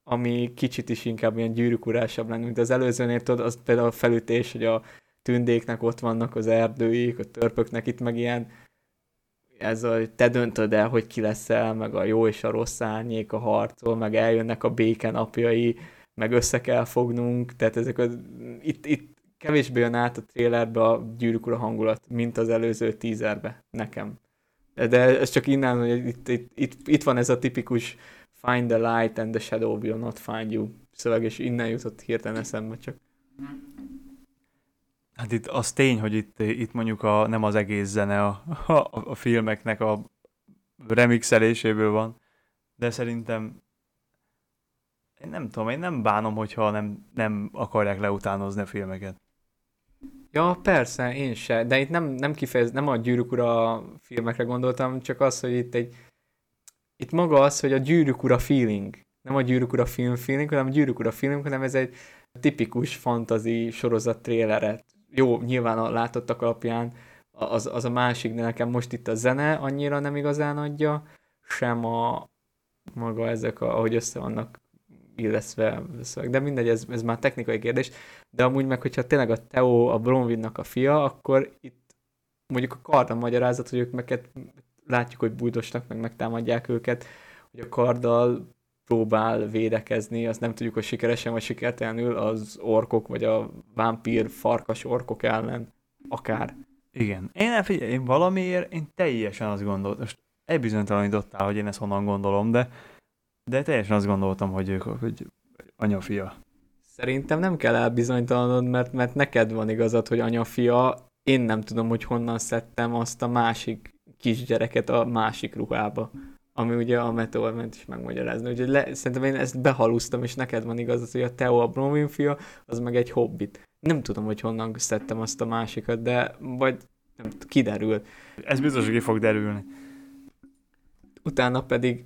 Speaker 1: ami kicsit is inkább ilyen gyűrűkurásabb lenne, mint az előzőnél, tudod, az például a felütés, hogy a tündéknek ott vannak az erdőik, a törpöknek itt meg ilyen ez a, te döntöd el, hogy ki leszel, meg a jó és a rossz árnyék a harcol, meg eljönnek a béke napjai, meg össze kell fognunk, tehát ezek a, itt, itt kevésbé jön át a trailerbe a gyűrűk hangulat, mint az előző tízerbe, nekem. De ez csak innen, hogy itt, itt, itt, itt van ez a tipikus find the light and the shadow will not find you szöveg, és innen jutott hirtelen eszembe csak.
Speaker 2: Hát itt az tény, hogy itt, itt mondjuk a, nem az egész zene a, a, a filmeknek a remixeléséből van, de szerintem én nem tudom, én nem bánom, hogyha nem, nem akarják leutánozni a filmeket.
Speaker 1: Ja, persze, én se, de itt nem, nem kifejez, nem a gyűrűk ura filmekre gondoltam, csak az, hogy itt egy, itt maga az, hogy a gyűrűk ura feeling, nem a gyűrűk ura film feeling, hanem a gyűrűk ura film, hanem ez egy tipikus fantasy sorozat tréleret. Jó, nyilván a látottak alapján az, az a másik, de nekem most itt a zene annyira nem igazán adja, sem a maga ezek, a, ahogy össze vannak illeszve szöveg. De mindegy, ez, ez már technikai kérdés. De amúgy meg, hogyha tényleg a Theo a Bronwynnak a fia, akkor itt mondjuk a kardan magyarázat, hogy ők meket látjuk, hogy bújdosnak, meg megtámadják őket, hogy a karddal próbál védekezni, azt nem tudjuk, hogy sikeresen vagy sikertelenül az orkok, vagy a vámpír farkas orkok ellen, akár.
Speaker 2: Igen. Én, figyelj, én valamiért, én teljesen azt gondoltam, most elbizonytalanítottál, hogy én ezt honnan gondolom, de de teljesen azt gondoltam, hogy ők hogy anya-fia.
Speaker 1: Szerintem nem kell elbizonytalanod, mert, mert neked van igazad, hogy anya-fia. Én nem tudom, hogy honnan szedtem azt a másik kisgyereket a másik ruhába. Ami ugye a Meteorment is megmagyarázni. Úgyhogy le, szerintem én ezt behalusztam, és neked van igazad, hogy a Theo a Bromwyn fia, az meg egy hobbit. Nem tudom, hogy honnan szedtem azt a másikat, de vagy nem, kiderül.
Speaker 2: Ez biztos, hogy ki fog derülni.
Speaker 1: Utána pedig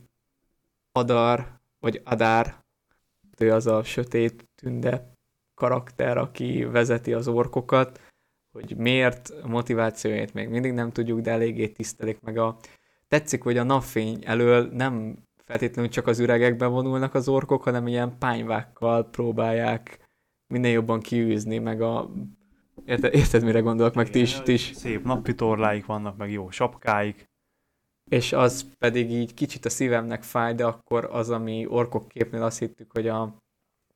Speaker 1: Adar, vagy Adár, ő az a sötét tünde karakter, aki vezeti az orkokat, hogy miért, a motivációját még mindig nem tudjuk, de eléggé tisztelik meg a... Tetszik, hogy a napfény elől nem feltétlenül csak az üregekbe vonulnak az orkok, hanem ilyen pányvákkal próbálják minél jobban kiűzni, meg a... Érted, érted mire gondolok, meg ti is, ti is.
Speaker 2: Szép napi torláik vannak, meg jó sapkáik
Speaker 1: és az pedig így kicsit a szívemnek fáj, de akkor az, ami orkok képnél azt hittük, hogy a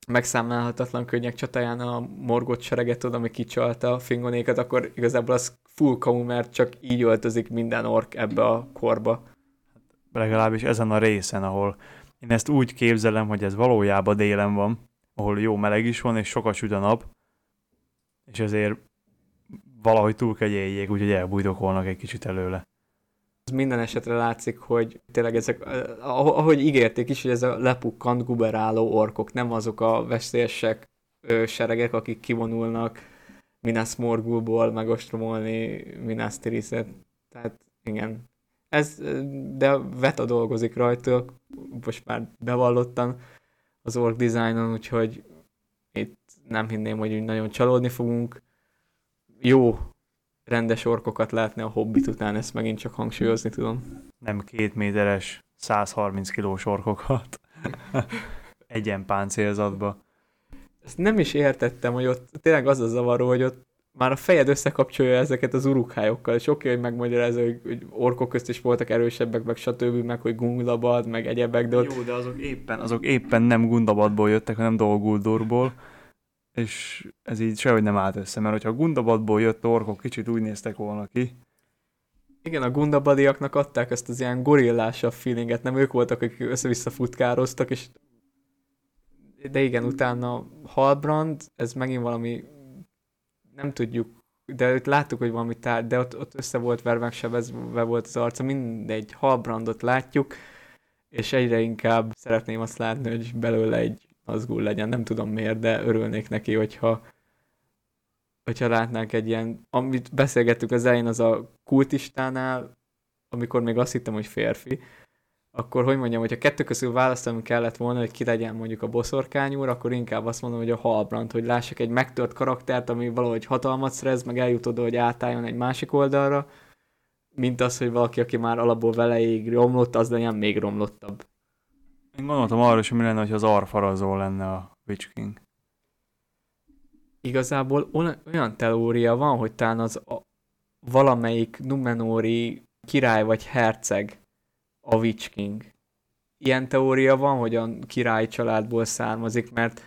Speaker 1: megszámlálhatatlan könnyek csatáján a morgott sereget tudod, ami kicsalta a fingonékat, akkor igazából az full kamu, mert csak így öltözik minden ork ebbe a korba.
Speaker 2: Legalábbis ezen a részen, ahol én ezt úgy képzelem, hogy ez valójában délen van, ahol jó meleg is van, és sokat a nap, és ezért valahogy túl kegyeljék, úgyhogy elbújdokolnak egy kicsit előle
Speaker 1: minden esetre látszik, hogy tényleg ezek, ahogy ígérték is, hogy ez a lepukkant, guberáló orkok, nem azok a veszélyesek seregek, akik kivonulnak Minas Morgulból megostromolni Minas Tirith-et. Tehát igen. Ez, de Veta dolgozik rajta, most már bevallottan az ork designon, úgyhogy itt nem hinném, hogy nagyon csalódni fogunk. Jó rendes orkokat látni a hobbit után, ezt megint csak hangsúlyozni tudom.
Speaker 2: Nem két méteres, 130 kilós orkokat. Egyen páncélzatba.
Speaker 1: Ezt nem is értettem, hogy ott tényleg az a zavaró, hogy ott már a fejed összekapcsolja ezeket az urukhályokkal, és oké, hogy megmagyarázza, hogy, hogy orkok közt is voltak erősebbek, meg stb., meg hogy gundabad, meg egyebek, de ott...
Speaker 2: Jó, de azok éppen, azok éppen nem gundabadból jöttek, hanem dolguldurból és ez így sehogy nem állt össze, mert hogyha Gundabadból jött orkok, kicsit úgy néztek volna ki.
Speaker 1: Igen, a Gundabadiaknak adták ezt az ilyen gorillásabb feelinget, nem ők voltak, akik össze-vissza futkároztak, és de igen, utána Halbrand, ez megint valami, nem tudjuk, de ott láttuk, hogy valami tár, de ott, ott össze volt verve, sebezve volt az arca, mindegy, Halbrandot látjuk, és egyre inkább szeretném azt látni, hogy belőle egy Nazgul legyen. Nem tudom miért, de örülnék neki, hogyha hogyha látnánk egy ilyen, amit beszélgettük az elején, az a kultistánál, amikor még azt hittem, hogy férfi, akkor hogy mondjam, hogyha kettő közül választani kellett volna, hogy ki legyen mondjuk a boszorkányúr, akkor inkább azt mondom, hogy a Halbrand, hogy lássak egy megtört karaktert, ami valahogy hatalmat szerez, meg eljut oda, hogy átálljon egy másik oldalra, mint az, hogy valaki, aki már alapból veleig romlott, az legyen még romlottabb.
Speaker 2: Én gondoltam arra hogy mi lenne, hogy az Arfarazó lenne a Witch King.
Speaker 1: Igazából olyan teória van, hogy talán az a, valamelyik Numenóri király vagy herceg a Witch King. Ilyen teória van, hogy a király családból származik, mert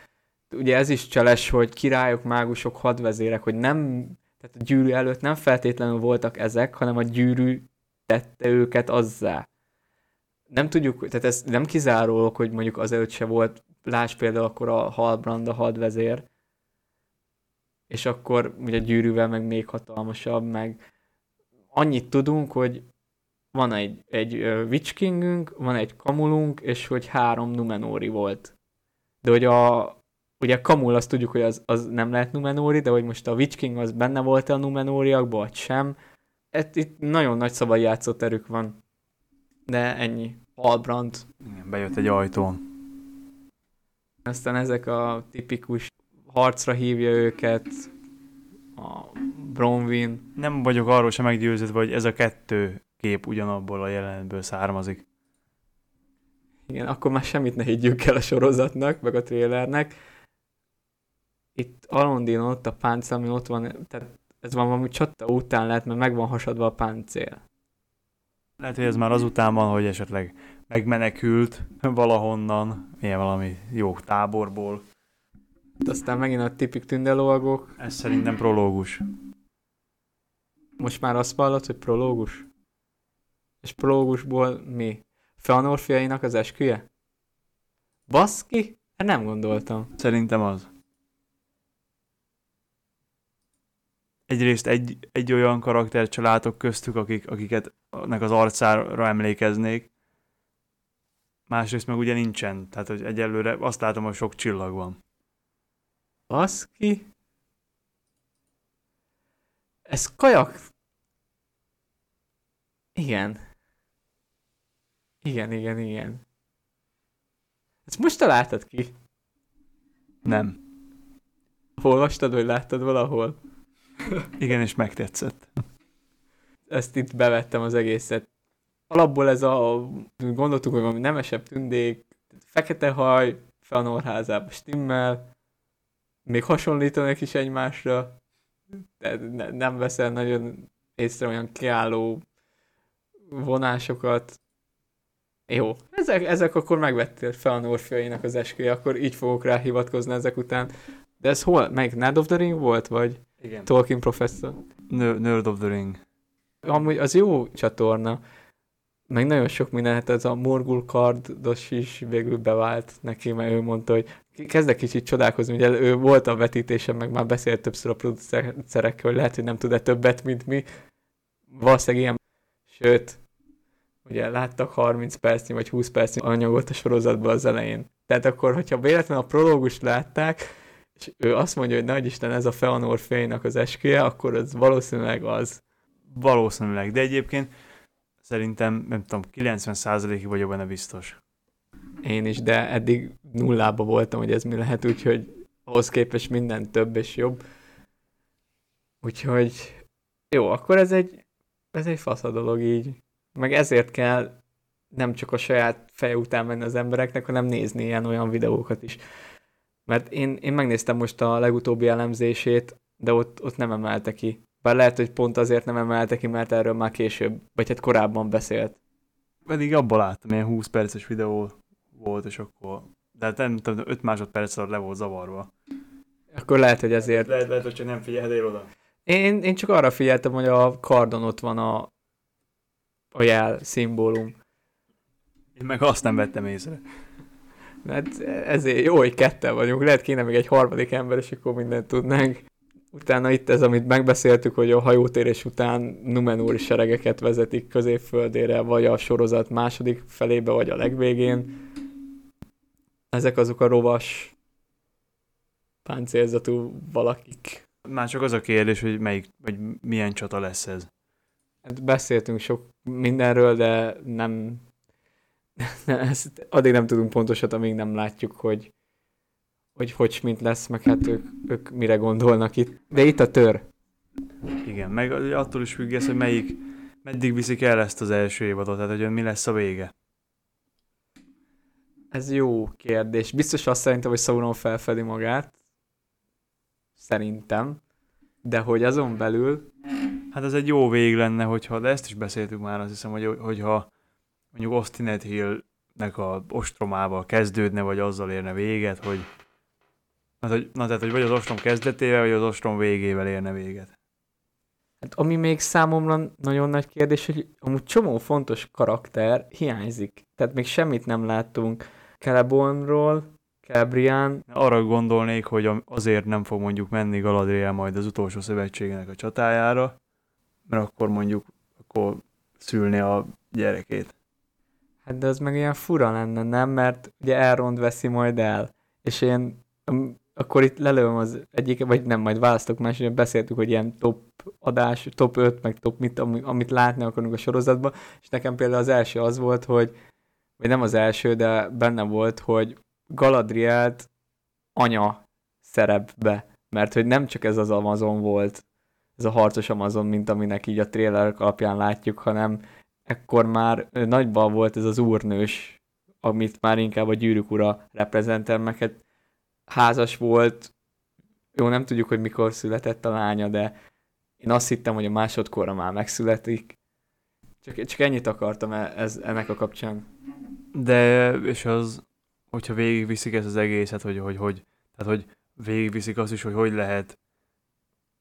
Speaker 1: ugye ez is cseles, hogy királyok, mágusok, hadvezérek, hogy nem, tehát a gyűrű előtt nem feltétlenül voltak ezek, hanem a gyűrű tette őket azzá. Nem tudjuk, tehát ez nem kizárólag, hogy mondjuk azelőtt se volt, láss például akkor a Halbrand a hadvezér, és akkor ugye gyűrűvel meg még hatalmasabb, meg annyit tudunk, hogy van egy, egy Witch Kingünk, van egy Kamulunk, és hogy három Numenóri volt. De hogy a, ugye Kamul azt tudjuk, hogy az, az nem lehet Numenóri, de hogy most a Witch King az benne volt a Numenóriakban, vagy sem. Et, itt nagyon nagy szabad játszott erük van. De ennyi. Halbrand.
Speaker 2: Igen, bejött egy ajtón.
Speaker 1: Aztán ezek a tipikus harcra hívja őket, a Bronwyn.
Speaker 2: Nem vagyok arról sem meggyőződve, hogy ez a kettő kép ugyanabból a jelenetből származik.
Speaker 1: Igen, akkor már semmit ne higgyük el a sorozatnak, meg a trélernek. Itt Alondin ott a páncél, ami ott van, tehát ez van valami csata után lehet, mert meg van hasadva a páncél.
Speaker 2: Lehet, hogy ez már azután van, hogy esetleg megmenekült valahonnan, ilyen valami jó táborból.
Speaker 1: De aztán megint a tipik tündelóagok.
Speaker 2: Ez szerintem prológus.
Speaker 1: Most már azt vallod, hogy prológus? És prológusból mi? Feanor fiainak az esküje? Baszki? Hát nem gondoltam.
Speaker 2: Szerintem az. Egyrészt egy, egy olyan karaktert látok köztük, akik, akiket nek az arcára emlékeznék. Másrészt meg ugye nincsen. Tehát, hogy egyelőre azt látom, hogy sok csillag van.
Speaker 1: Baszki? Ez kajak... Igen. Igen, igen, igen. Ezt most találtad ki?
Speaker 2: Nem.
Speaker 1: Olvastad, vagy láttad valahol?
Speaker 2: Igen, és megtetszett.
Speaker 1: Ezt itt bevettem az egészet. Alapból ez a, gondoltuk, hogy valami nemesebb tündék, fekete haj, Feanorházába stimmel, még hasonlítanak is egymásra, de ne, nem veszel nagyon észre olyan kiálló vonásokat. Jó, ezek, ezek akkor megvettél fel a Norfiainak az esküje, akkor így fogok rá hivatkozni ezek után. De ez hol? Meg Nerd of the Ring volt, vagy?
Speaker 2: Igen.
Speaker 1: Tolkien professzor?
Speaker 2: Nerd of the Ring.
Speaker 1: Amúgy az jó csatorna. Meg nagyon sok minden, hát ez a Morgul kardos is végül bevált neki, mert ő mondta, hogy kezdek kicsit csodálkozni, ugye ő volt a vetítésen, meg már beszélt többször a producerekkel, hogy lehet, hogy nem tud-e többet, mint mi. Valószínűleg ilyen, sőt, ugye láttak 30 percnyi vagy 20 percnyi anyagot a sorozatban az elején. Tehát akkor, hogyha véletlenül a prológust látták, és ő azt mondja, hogy nagy Isten, ez a Feanor fénynek az esküje, akkor ez valószínűleg az.
Speaker 2: Valószínűleg, de egyébként szerintem, nem tudom, 90%-ig vagyok benne biztos.
Speaker 1: Én is, de eddig nullába voltam, hogy ez mi lehet, úgyhogy ahhoz képest minden több és jobb. Úgyhogy jó, akkor ez egy, ez egy fasz a dolog így. Meg ezért kell nem csak a saját feje után menni az embereknek, hanem nézni ilyen olyan videókat is. Mert én, én megnéztem most a legutóbbi elemzését, de ott, ott nem emelte ki. Bár lehet, hogy pont azért nem emelte ki, mert erről már később, vagy hát korábban beszélt.
Speaker 2: Pedig abból láttam, ilyen 20 perces videó volt, és akkor... De hát nem tudom, 5 másodperc alatt le volt zavarva.
Speaker 1: Akkor lehet, hogy ezért...
Speaker 2: Lehet, lehet hogy csak nem figyeltél oda.
Speaker 1: Én, én csak arra figyeltem, hogy a kardon ott van a, a jel szimbólum.
Speaker 2: Én meg azt nem vettem észre.
Speaker 1: Hát ezért jó, hogy ketten vagyunk. Lehet kéne még egy harmadik ember, és akkor mindent tudnánk. utána itt ez, amit megbeszéltük, hogy a hajótérés után Numenóri seregeket vezetik középföldére, vagy a sorozat második felébe, vagy a legvégén. Ezek azok a rovas páncélzatú valakik.
Speaker 2: Már csak az a kérdés, hogy melyik, vagy milyen csata lesz ez.
Speaker 1: Hát beszéltünk sok mindenről, de nem, nem ezt addig nem tudunk pontosat, amíg nem látjuk, hogy hogy hogy mint lesz, meg hát ők, ők mire gondolnak itt. De itt a tör.
Speaker 2: Igen, meg attól is függ ez, hogy melyik, meddig viszik el ezt az első évadot, tehát hogy mi lesz a vége.
Speaker 1: Ez jó kérdés. Biztos azt szerintem, hogy Sauron felfedi magát. Szerintem. De hogy azon belül...
Speaker 2: Hát ez egy jó vég lenne, hogyha, de ezt is beszéltük már, azt hiszem, hogy, hogyha mondjuk Austin Hill-nek a ostromával kezdődne, vagy azzal érne véget, hogy Hát, hogy, na tehát, hogy vagy az ostrom kezdetével, vagy az ostrom végével érne véget.
Speaker 1: Hát ami még számomra nagyon nagy kérdés, hogy amúgy csomó fontos karakter hiányzik. Tehát még semmit nem láttunk Celebornról, Cabrian.
Speaker 2: Arra gondolnék, hogy azért nem fog mondjuk menni Galadriel majd az utolsó szövetségének a csatájára, mert akkor mondjuk akkor szülni a gyerekét.
Speaker 1: Hát de az meg ilyen fura lenne, nem? Mert ugye Elrond veszi majd el. És én akkor itt lelőm az egyik, vagy nem, majd választok más, hogy beszéltük, hogy ilyen top adás, top 5, meg top mit, amit látni akarunk a sorozatban, és nekem például az első az volt, hogy, vagy nem az első, de benne volt, hogy Galadrielt anya szerepbe, mert hogy nem csak ez az Amazon volt, ez a harcos Amazon, mint aminek így a trailer alapján látjuk, hanem ekkor már nagyban volt ez az úrnős, amit már inkább a gyűrűk ura reprezentál, meg hát házas volt, jó, nem tudjuk, hogy mikor született a lánya, de én azt hittem, hogy a másodkorra már megszületik. Csak, csak ennyit akartam e, ez, ennek a kapcsán.
Speaker 2: De, és az, hogyha végigviszik ezt az egészet, hogy, hogy, hogy tehát, hogy végigviszik azt is, hogy hogy lehet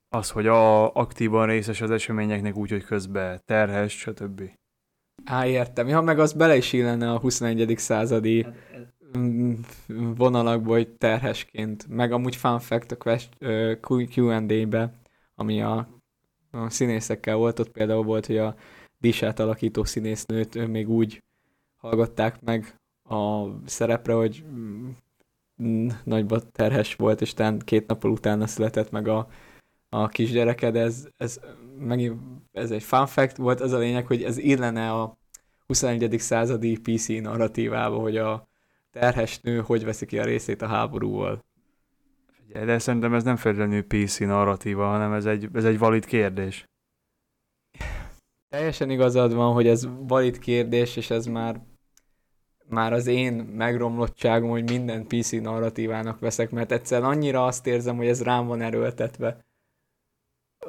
Speaker 2: az, hogy a, aktívan részes az eseményeknek úgy, hogy közben terhes, stb.
Speaker 1: Á, értem. Ja, meg az bele is illene a 21. századi hát vonalakból, hogy terhesként, meg amúgy fun fact a Q&A-be, ami a, a színészekkel volt, ott például volt, hogy a Disát alakító színésznőt ő még úgy hallgatták meg a szerepre, hogy mm, nagyban terhes volt, és talán két nappal utána született meg a, a kisgyereked, ez, ez megint ez egy fun fact volt, az a lényeg, hogy ez illene a 21. századi PC narratívába, hogy a, terhes nő hogy veszi ki a részét a háborúval?
Speaker 2: De szerintem ez nem feltétlenül PC narratíva, hanem ez egy, ez egy valid kérdés.
Speaker 1: Teljesen igazad van, hogy ez valid kérdés, és ez már már az én megromlottságom, hogy minden PC narratívának veszek, mert egyszerűen annyira azt érzem, hogy ez rám van erőltetve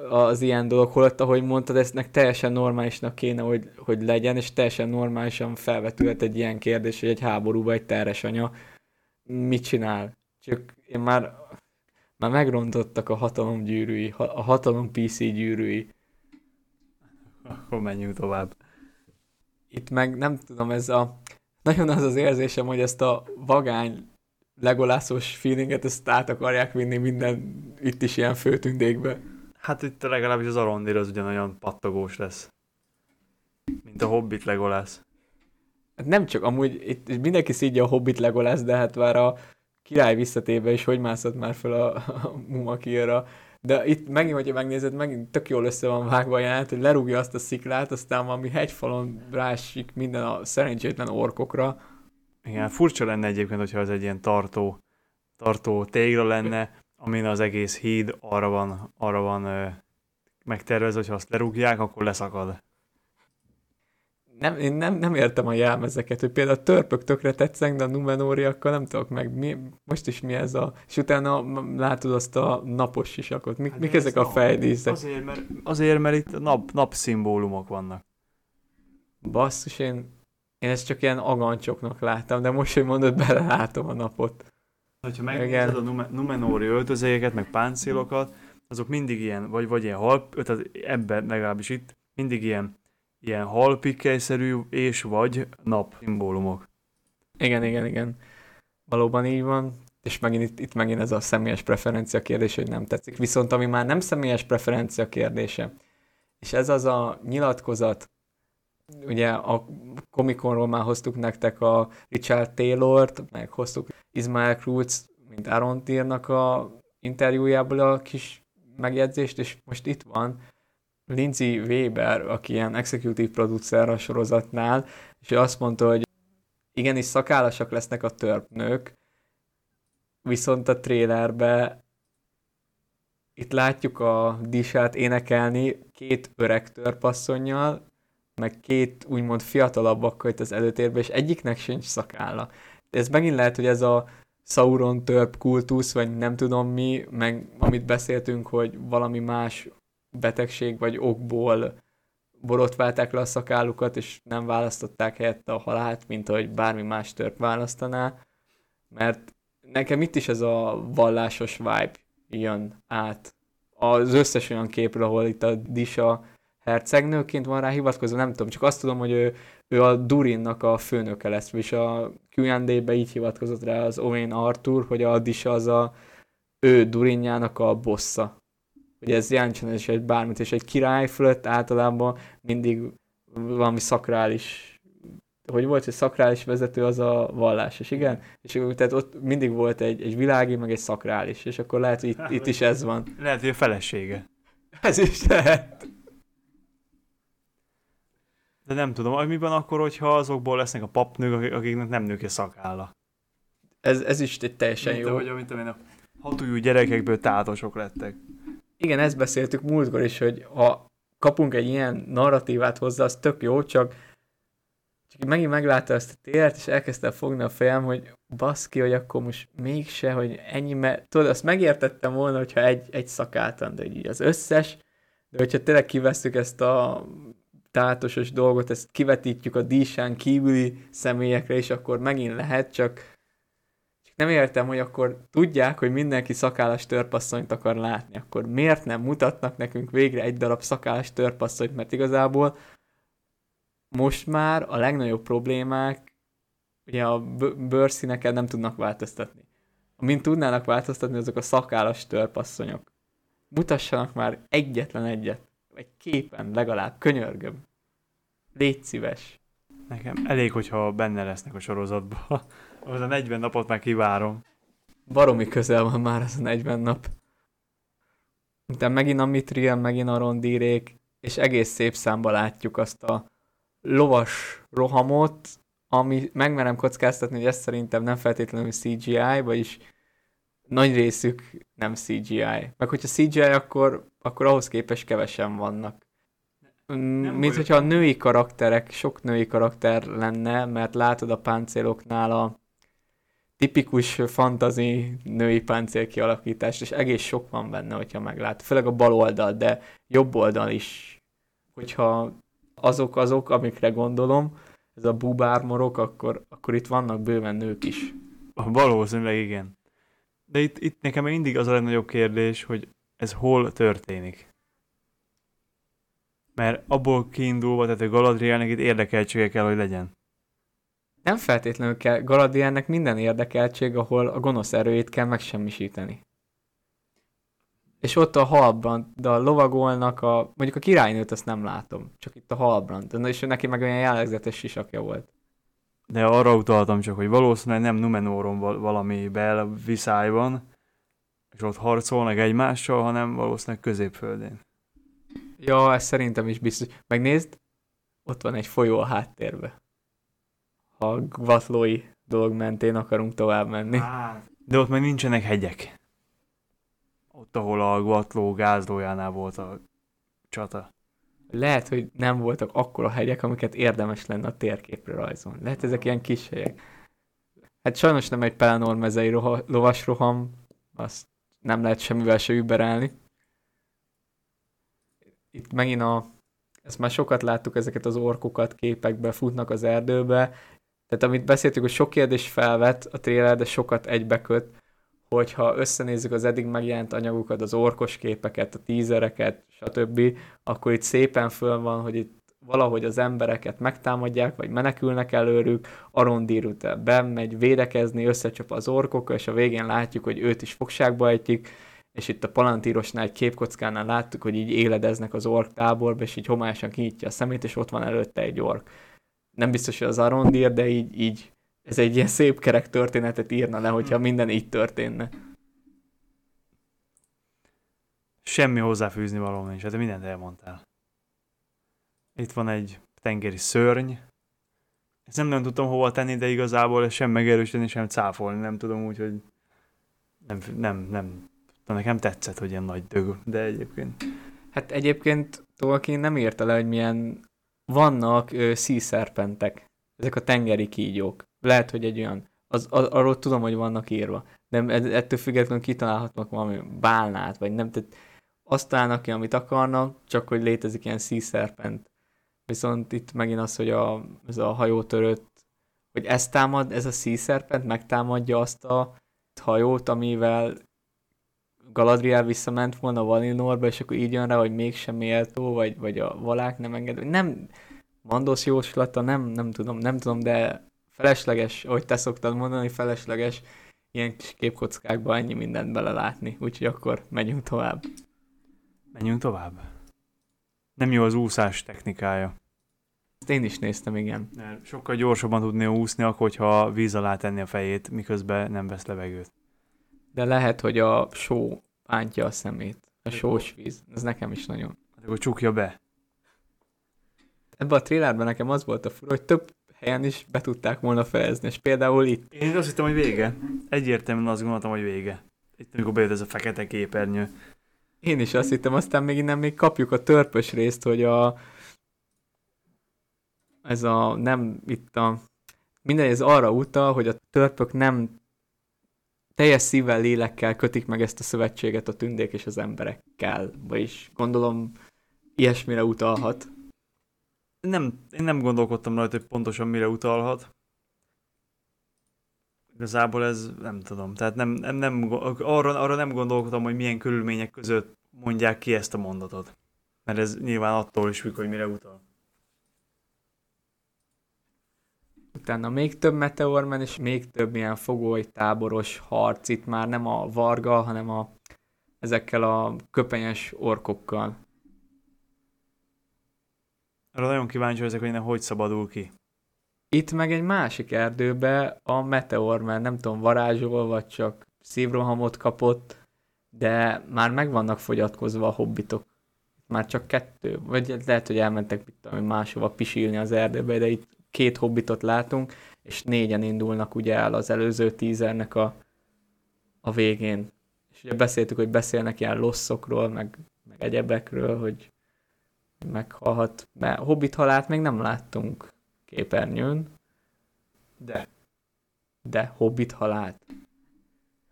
Speaker 1: az ilyen dolog, holott, ahogy mondtad, eznek teljesen normálisnak kéne, hogy, hogy legyen, és teljesen normálisan felvetülhet egy ilyen kérdés, hogy egy háborúban egy teres anya mit csinál. Csak én már, már megrontottak a hatalom gyűrűi, a hatalom PC gyűrűi.
Speaker 2: Akkor menjünk tovább.
Speaker 1: Itt meg nem tudom, ez a nagyon az az érzésem, hogy ezt a vagány legolászos feelinget, ezt át akarják vinni minden itt is ilyen főtündékbe.
Speaker 2: Hát itt legalábbis az Arondir az ugyanolyan pattogós lesz. Mint a Hobbit legolász.
Speaker 1: Hát nem csak, amúgy itt mindenki szídja a Hobbit legolász, de hát már a király visszatéve is hogy mászott már fel a, a Mumakilra. De itt megint, hogyha megnézed, megint tök jól össze van vágva a jelenet, hogy lerúgja azt a sziklát, aztán valami hegyfalon rásik minden a szerencsétlen orkokra.
Speaker 2: Igen, furcsa lenne egyébként, hogyha ez egy ilyen tartó, tartó tégla lenne, amin az egész híd arra van, arra van megtervezve, hogy ha azt lerúgják, akkor leszakad.
Speaker 1: Nem, én nem, nem értem a jelmezeket, hogy például a törpök tökre tetszenek, de a numenóriakkal nem tudok meg. Mi, most is mi ez a... És utána látod azt a napos sisakot. Mi, hát mik ezek a fejdíszek?
Speaker 2: Azért mert, azért, mert itt nap, napszimbólumok vannak.
Speaker 1: Basszus, én, én ezt csak ilyen agancsoknak láttam, de most, hogy mondod, belelátom a napot.
Speaker 2: Ha megnézed a Numenóri öltözéket, meg páncélokat, azok mindig ilyen, vagy, vagy ilyen hal, tehát ebben legalábbis itt, mindig ilyen, ilyen halpikkelyszerű és vagy nap szimbólumok.
Speaker 1: Igen, igen, igen. Valóban így van. és megint itt, itt megint ez a személyes preferencia kérdés, hogy nem tetszik. Viszont ami már nem személyes preferencia kérdése, és ez az a nyilatkozat, ugye a komikonról már hoztuk nektek a Richard Taylor-t, meg hoztuk Ismael Cruz, mint Aaron Tírnak a interjújából a kis megjegyzést, és most itt van Lindsay Weber, aki ilyen executive producer a sorozatnál, és ő azt mondta, hogy igenis szakállasak lesznek a törpnők, viszont a trélerbe itt látjuk a disát énekelni két öreg törpasszonyjal, meg két úgymond fiatalabbakkal itt az előtérben, és egyiknek sincs szakálla. Ez megint lehet, hogy ez a Sauron törp kultusz, vagy nem tudom mi, meg amit beszéltünk, hogy valami más betegség vagy okból borotválták le a szakállukat, és nem választották helyette a halált, mint ahogy bármi más törp választaná. Mert nekem itt is ez a vallásos vibe jön át. Az összes olyan képről, ahol itt a Disa hercegnőként van rá hivatkozva, nem tudom, csak azt tudom, hogy ő, ő a Durinnak a főnöke lesz, és a Q&A-be így hivatkozott rá az Owen Arthur, hogy a Disha az a ő Durinjának a bossa. Hogy ez jelentsen is egy bármit, és egy király fölött általában mindig valami szakrális hogy volt, hogy szakrális vezető az a vallásos, igen? És tehát ott mindig volt egy, egy világi, meg egy szakrális, és akkor lehet, hogy itt, itt is ez van.
Speaker 2: Lehet, hogy a felesége.
Speaker 1: Ez is lehet.
Speaker 2: De nem tudom, hogy mi van akkor, hogyha azokból lesznek a papnők, akiknek nem nők a szakálla.
Speaker 1: Ez, ez is egy teljesen
Speaker 2: Mint
Speaker 1: jó.
Speaker 2: ahogy, amit én a hatújú gyerekekből tátosok lettek.
Speaker 1: Igen, ezt beszéltük múltkor is, hogy ha kapunk egy ilyen narratívát hozzá, az tök jó, csak, csak megint meglátta ezt a télet, és elkezdte fogni a fejem, hogy baszki, hogy akkor most mégse, hogy ennyi, mert tudod, azt megértettem volna, hogyha egy, egy szakáltan, de így az összes, de hogyha tényleg kivesszük ezt a tátosos dolgot, ezt kivetítjük a dísán kívüli személyekre, és akkor megint lehet, csak, csak nem értem, hogy akkor tudják, hogy mindenki szakállas törpasszonyt akar látni, akkor miért nem mutatnak nekünk végre egy darab szakállas törpasszonyt, mert igazából most már a legnagyobb problémák ugye a bőrszíneken nem tudnak változtatni. Amint tudnának változtatni, azok a szakállas törpasszonyok. Mutassanak már egyetlen egyet egy képen legalább, könyörgöm. Légy szíves.
Speaker 2: Nekem elég, hogyha benne lesznek a sorozatban. Az a 40 napot már kivárom.
Speaker 1: Baromi közel van már az a 40 nap. De megint a Mitriel, megint a rondírék, és egész szép számba látjuk azt a lovas rohamot, ami megmerem kockáztatni, hogy ez szerintem nem feltétlenül CGI, vagyis nagy részük nem CGI. Meg hogyha CGI, akkor, akkor ahhoz képest kevesen vannak. Nem Mint hogyha a női karakterek, sok női karakter lenne, mert látod a páncéloknál a tipikus fantazi női páncél kialakítást, és egész sok van benne, hogyha meglát. Főleg a bal oldal, de jobb oldal is. Hogyha azok azok, amikre gondolom, ez a bubármorok, akkor, akkor itt vannak bőven nők is.
Speaker 2: Valószínűleg igen. De itt, itt nekem mindig az a legnagyobb kérdés, hogy ez hol történik. Mert abból kiindulva, tehát a Galadrielnek itt érdekeltsége kell, hogy legyen.
Speaker 1: Nem feltétlenül kell. Galadrielnek minden érdekeltség, ahol a gonosz erőit kell megsemmisíteni. És ott a halbrand, a lovagolnak a... Mondjuk a királynőt azt nem látom, csak itt a halbrand. És neki meg olyan jellegzetes sisakja volt.
Speaker 2: De arra utaltam csak, hogy valószínűleg nem Numenoron valami bel viszályban, és ott harcolnak egymással, hanem valószínűleg középföldén.
Speaker 1: Ja, ez szerintem is biztos. Megnézd, ott van egy folyó a háttérbe. Ha gvatlói dolog mentén akarunk tovább menni.
Speaker 2: De ott meg nincsenek hegyek. Ott, ahol a Gvatló gázlójánál volt a csata.
Speaker 1: Lehet, hogy nem voltak akkora hegyek, amiket érdemes lenne a térképre rajzolni. Lehet ezek ilyen kis helyek. Hát sajnos nem egy Pelanor mezei roha, lovas roham, azt nem lehet semmivel se überelni itt megint a, ezt már sokat láttuk, ezeket az orkokat képekbe futnak az erdőbe, tehát amit beszéltük, hogy sok kérdés felvet a trailer, de sokat egybeköt, hogyha összenézzük az eddig megjelent anyagokat, az orkos képeket, a tízereket, stb., akkor itt szépen föl van, hogy itt valahogy az embereket megtámadják, vagy menekülnek előrük, Arondir bemegy védekezni, összecsap az orkokkal, és a végén látjuk, hogy őt is fogságba ejtik, és itt a Palantírosnál egy képkockánál láttuk, hogy így éledeznek az ork táborba, és így homályosan kinyitja a szemét, és ott van előtte egy ork. Nem biztos, hogy az Arondir, de így, így ez egy ilyen szép kerek történetet írna le, hogyha minden így történne.
Speaker 2: Semmi hozzáfűzni való nincs, hát mindent elmondtál. Itt van egy tengeri szörny. Ezt nem, nem tudtam hova tenni, de igazából sem megerősíteni, sem cáfolni, nem tudom úgy, hogy nem, nem, nem. De nekem tetszett, hogy ilyen nagy dög, de egyébként.
Speaker 1: Hát egyébként Tolkien nem írta le, hogy milyen vannak ö, szíszerpentek, ezek a tengeri kígyók. Lehet, hogy egy olyan, az, az, arról tudom, hogy vannak írva, de ettől függetlenül kitalálhatnak valami bálnát, vagy nem, tehát azt találnak ki, amit akarnak, csak hogy létezik ilyen szíszerpent. Viszont itt megint az, hogy a, ez a hajótörött, hogy ez támad, ez a szíszerpent megtámadja azt a hajót, amivel Galadriel visszament volna Valinorba, és akkor így jön rá, hogy mégsem méltó, vagy, vagy a valák nem enged. Nem, Mandos jóslata, nem, nem tudom, nem tudom, de felesleges, ahogy te szoktad mondani, felesleges ilyen kis képkockákba ennyi mindent belelátni, úgyhogy akkor megyünk tovább.
Speaker 2: Menjünk tovább. Nem jó az úszás technikája.
Speaker 1: Ezt én is néztem, igen.
Speaker 2: Mert sokkal gyorsabban tudni úszni, akkor, hogyha víz alá tenni a fejét, miközben nem vesz levegőt.
Speaker 1: De lehet, hogy a só bántja a szemét. A sós víz. Ez nekem is nagyon.
Speaker 2: Hát akkor csukja be.
Speaker 1: Ebben a trailerben nekem az volt a fura, hogy több helyen is be tudták volna fejezni, és például itt.
Speaker 2: Én azt hittem, hogy vége. Egyértelműen azt gondoltam, hogy vége. Itt, amikor bejött ez a fekete képernyő.
Speaker 1: Én is azt hittem, aztán még innen még kapjuk a törpös részt, hogy a ez a nem itt a minden ez arra utal, hogy a törpök nem teljes szívvel, lélekkel kötik meg ezt a szövetséget a tündék és az emberekkel. Vagyis gondolom ilyesmire utalhat.
Speaker 2: Nem, én nem gondolkodtam rajta, hogy pontosan mire utalhat. Igazából ez nem tudom. Tehát nem, nem, nem, arra, arra nem gondolkodtam, hogy milyen körülmények között mondják ki ezt a mondatot. Mert ez nyilván attól is függ, hogy mire utal.
Speaker 1: Utána még több meteormen, és még több ilyen fogoly táboros harc. Itt már nem a varga, hanem a, ezekkel a köpenyes orkokkal.
Speaker 2: Arra nagyon kíváncsi vagyok, hogy hogy szabadul ki.
Speaker 1: Itt meg egy másik erdőbe a meteormen, nem tudom, varázsol, vagy csak szívrohamot kapott, de már meg vannak fogyatkozva a hobbitok. Már csak kettő, vagy lehet, hogy elmentek mit tudom, máshova pisilni az erdőbe, de itt két hobbitot látunk, és négyen indulnak ugye el az előző tízernek a, a végén. És ugye beszéltük, hogy beszélnek ilyen losszokról, meg, meg egyebekről, hogy meghalhat. Mert hobbit halált még nem láttunk képernyőn.
Speaker 2: De.
Speaker 1: De hobbit halált.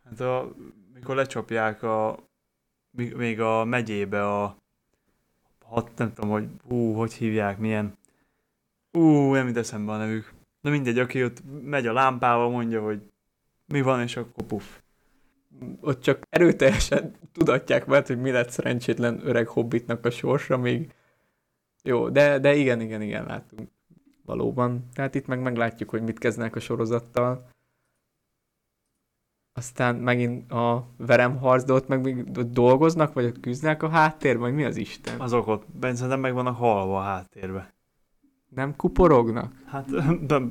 Speaker 2: Hát a, mikor lecsapják a, még a megyébe a, hat, nem tudom, hogy ú, hogy hívják, milyen Ú, nem jut eszembe a nevük. Na mindegy, aki ott megy a lámpával, mondja, hogy mi van, és akkor puff.
Speaker 1: Ott csak erőteljesen tudatják mert hogy mi lett szerencsétlen öreg hobbitnak a sorsa, még jó, de, de igen, igen, igen, látunk valóban. Tehát itt meg meglátjuk, hogy mit kezdnek a sorozattal. Aztán megint a veremharc, de ott meg még dolgoznak, vagy ott küzdnek a háttérben, vagy mi az Isten?
Speaker 2: Azok ott, bent szerintem meg vannak halva a háttérbe.
Speaker 1: Nem kuporognak?
Speaker 2: Hát, de...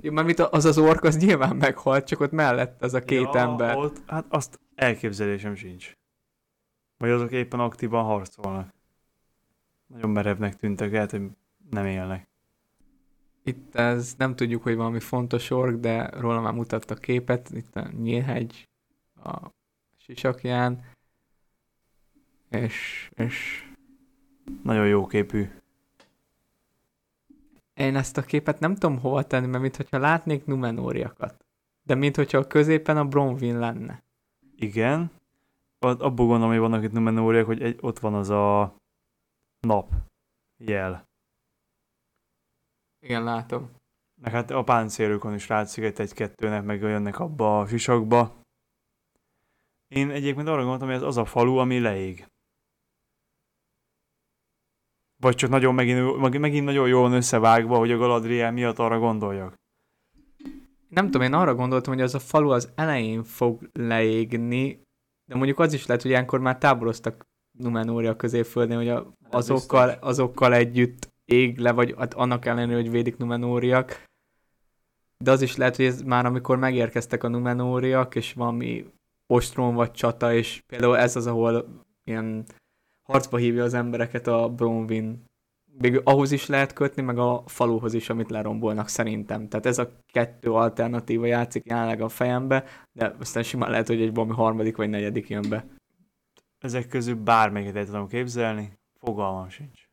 Speaker 1: Ja, mert mit az az ork, az nyilván meghalt, csak ott mellett ez a két
Speaker 2: ja,
Speaker 1: ember.
Speaker 2: Ott, hát azt elképzelésem sincs. Vagy azok éppen aktívan harcolnak. Nagyon merevnek tűntek, lehet, hogy nem élnek.
Speaker 1: Itt ez nem tudjuk, hogy valami fontos ork, de róla már mutatta képet. Itt a Nyílhegy, a Sisakján, és, és
Speaker 2: nagyon jó képű
Speaker 1: én ezt a képet nem tudom hova tenni, mert mintha látnék Numenóriakat. De mintha a középen a Bronwyn lenne.
Speaker 2: Igen. Abból gondolom, hogy vannak itt Numenóriak, hogy egy, ott van az a nap jel.
Speaker 1: Igen, látom.
Speaker 2: Meg hát a páncélükon is látszik egy-kettőnek, meg jönnek abba a sisakba. Én egyébként arra gondoltam, hogy ez az a falu, ami leég. Vagy csak nagyon megint, megint nagyon jól van összevágva, hogy a Galadriel miatt arra gondoljak.
Speaker 1: Nem tudom, én arra gondoltam, hogy az a falu az elején fog leégni, de mondjuk az is lehet, hogy ilyenkor már táboroztak Numenória középföldén, hogy a, azokkal, azokkal együtt ég le, vagy hát annak ellenére, hogy védik Numenóriak. De az is lehet, hogy ez már amikor megérkeztek a Numenóriak, és valami ostrom vagy csata, és például ez az, ahol ilyen harcba hívja az embereket a Bronwyn. Még ahhoz is lehet kötni, meg a faluhoz is, amit lerombolnak szerintem. Tehát ez a kettő alternatíva játszik jelenleg a fejembe, de aztán simán lehet, hogy egy valami harmadik vagy negyedik jön be.
Speaker 2: Ezek közül bármelyiket el tudom képzelni, fogalmam sincs.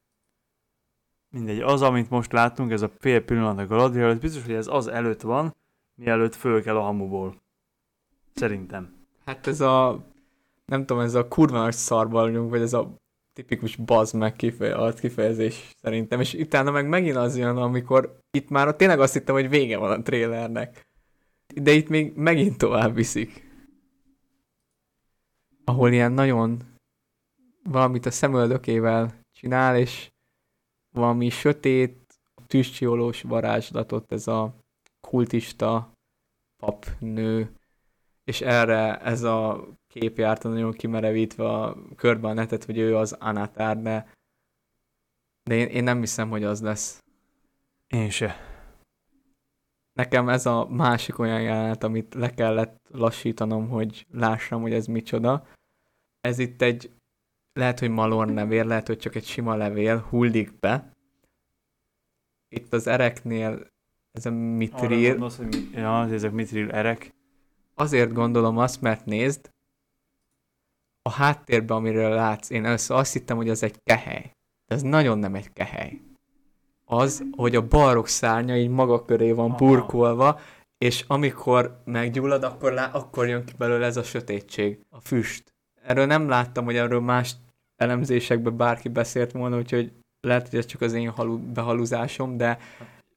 Speaker 2: Mindegy, az, amit most láttunk, ez a fél pillanat a Galadriel, biztos, hogy ez az előtt van, mielőtt föl kell a hamuból. Szerintem.
Speaker 1: Hát ez a, nem tudom, ez a kurva nagy szarbalnyunk, vagy ez a tipikus bazd meg kifeje, kifejezés szerintem, és utána meg megint az jön, amikor itt már tényleg azt hittem, hogy vége van a trélernek. De itt még megint tovább viszik. Ahol ilyen nagyon valamit a szemöldökével csinál, és valami sötét, tűzcsiolós varázslatot ez a kultista papnő, és erre ez a kép járt nagyon kimerevítve a körbe a netet, hogy ő az Anatár, de, de én, én nem hiszem, hogy az lesz.
Speaker 2: Én se.
Speaker 1: Nekem ez a másik olyan jelenet, amit le kellett lassítanom, hogy lássam, hogy ez micsoda. Ez itt egy, lehet, hogy malor nevér, lehet, hogy csak egy sima levél hullik be. Itt az ereknél ez a mitril. Arra
Speaker 2: gondolsz, hogy mi... ja, ezek mitril erek.
Speaker 1: Azért gondolom azt, mert nézd, a háttérben, amiről látsz, én először azt hittem, hogy az egy kehely. De ez nagyon nem egy kehely. Az, hogy a barok szárnya így maga köré van Aha. burkolva, és amikor meggyullad, akkor, lá- akkor jön ki belőle ez a sötétség, a füst. Erről nem láttam, hogy erről más elemzésekben bárki beszélt volna, úgyhogy lehet, hogy ez csak az én halu- behaluzásom, de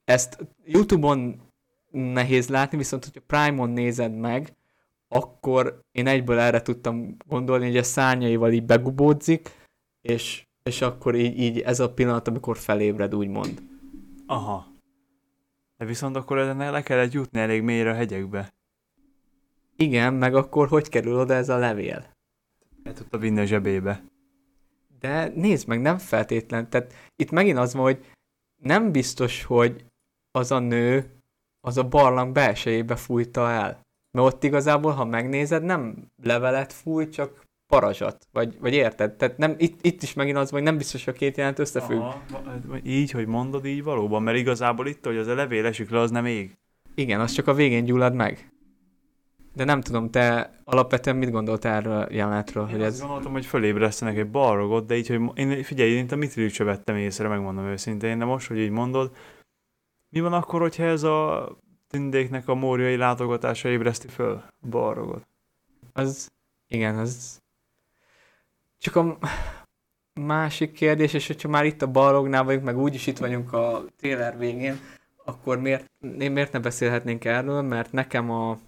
Speaker 1: ezt YouTube-on nehéz látni, viszont hogyha Prime-on nézed meg, akkor én egyből erre tudtam gondolni, hogy a szárnyaival így begubódzik, és, és akkor így, így ez a pillanat, amikor felébred, úgymond.
Speaker 2: Aha. De viszont akkor ennél le kellett jutni elég mélyre a hegyekbe.
Speaker 1: Igen, meg akkor hogy kerül oda ez a levél?
Speaker 2: El tudta vinni a zsebébe.
Speaker 1: De nézd meg, nem feltétlen. Tehát itt megint az van, hogy nem biztos, hogy az a nő az a barlang belsejébe fújta el. Mert ott igazából, ha megnézed, nem levelet fúj, csak parazsat. Vagy, vagy érted? Tehát nem, itt, itt is megint az, hogy nem biztos, hogy a két jelent összefügg. Aha,
Speaker 2: így, hogy mondod, így valóban, mert igazából itt, hogy az a levél esik le, az nem ég.
Speaker 1: Igen, az csak a végén gyullad meg. De nem tudom, te alapvetően mit gondoltál erről a jelenetről?
Speaker 2: Én
Speaker 1: hogy
Speaker 2: ez... gondoltam, hogy fölébresztenek egy balrogot, de így, hogy én, figyelj, én a Mitrilit se vettem észre, megmondom őszintén, de most, hogy így mondod, mi van akkor, hogyha ez a tündéknek a móriai látogatása ébreszti föl Balrogot.
Speaker 1: Az, igen, az csak a másik kérdés, és hogyha már itt a Balrognál vagyunk, meg úgyis itt vagyunk a trailer végén, akkor miért, miért ne beszélhetnénk erről, mert nekem a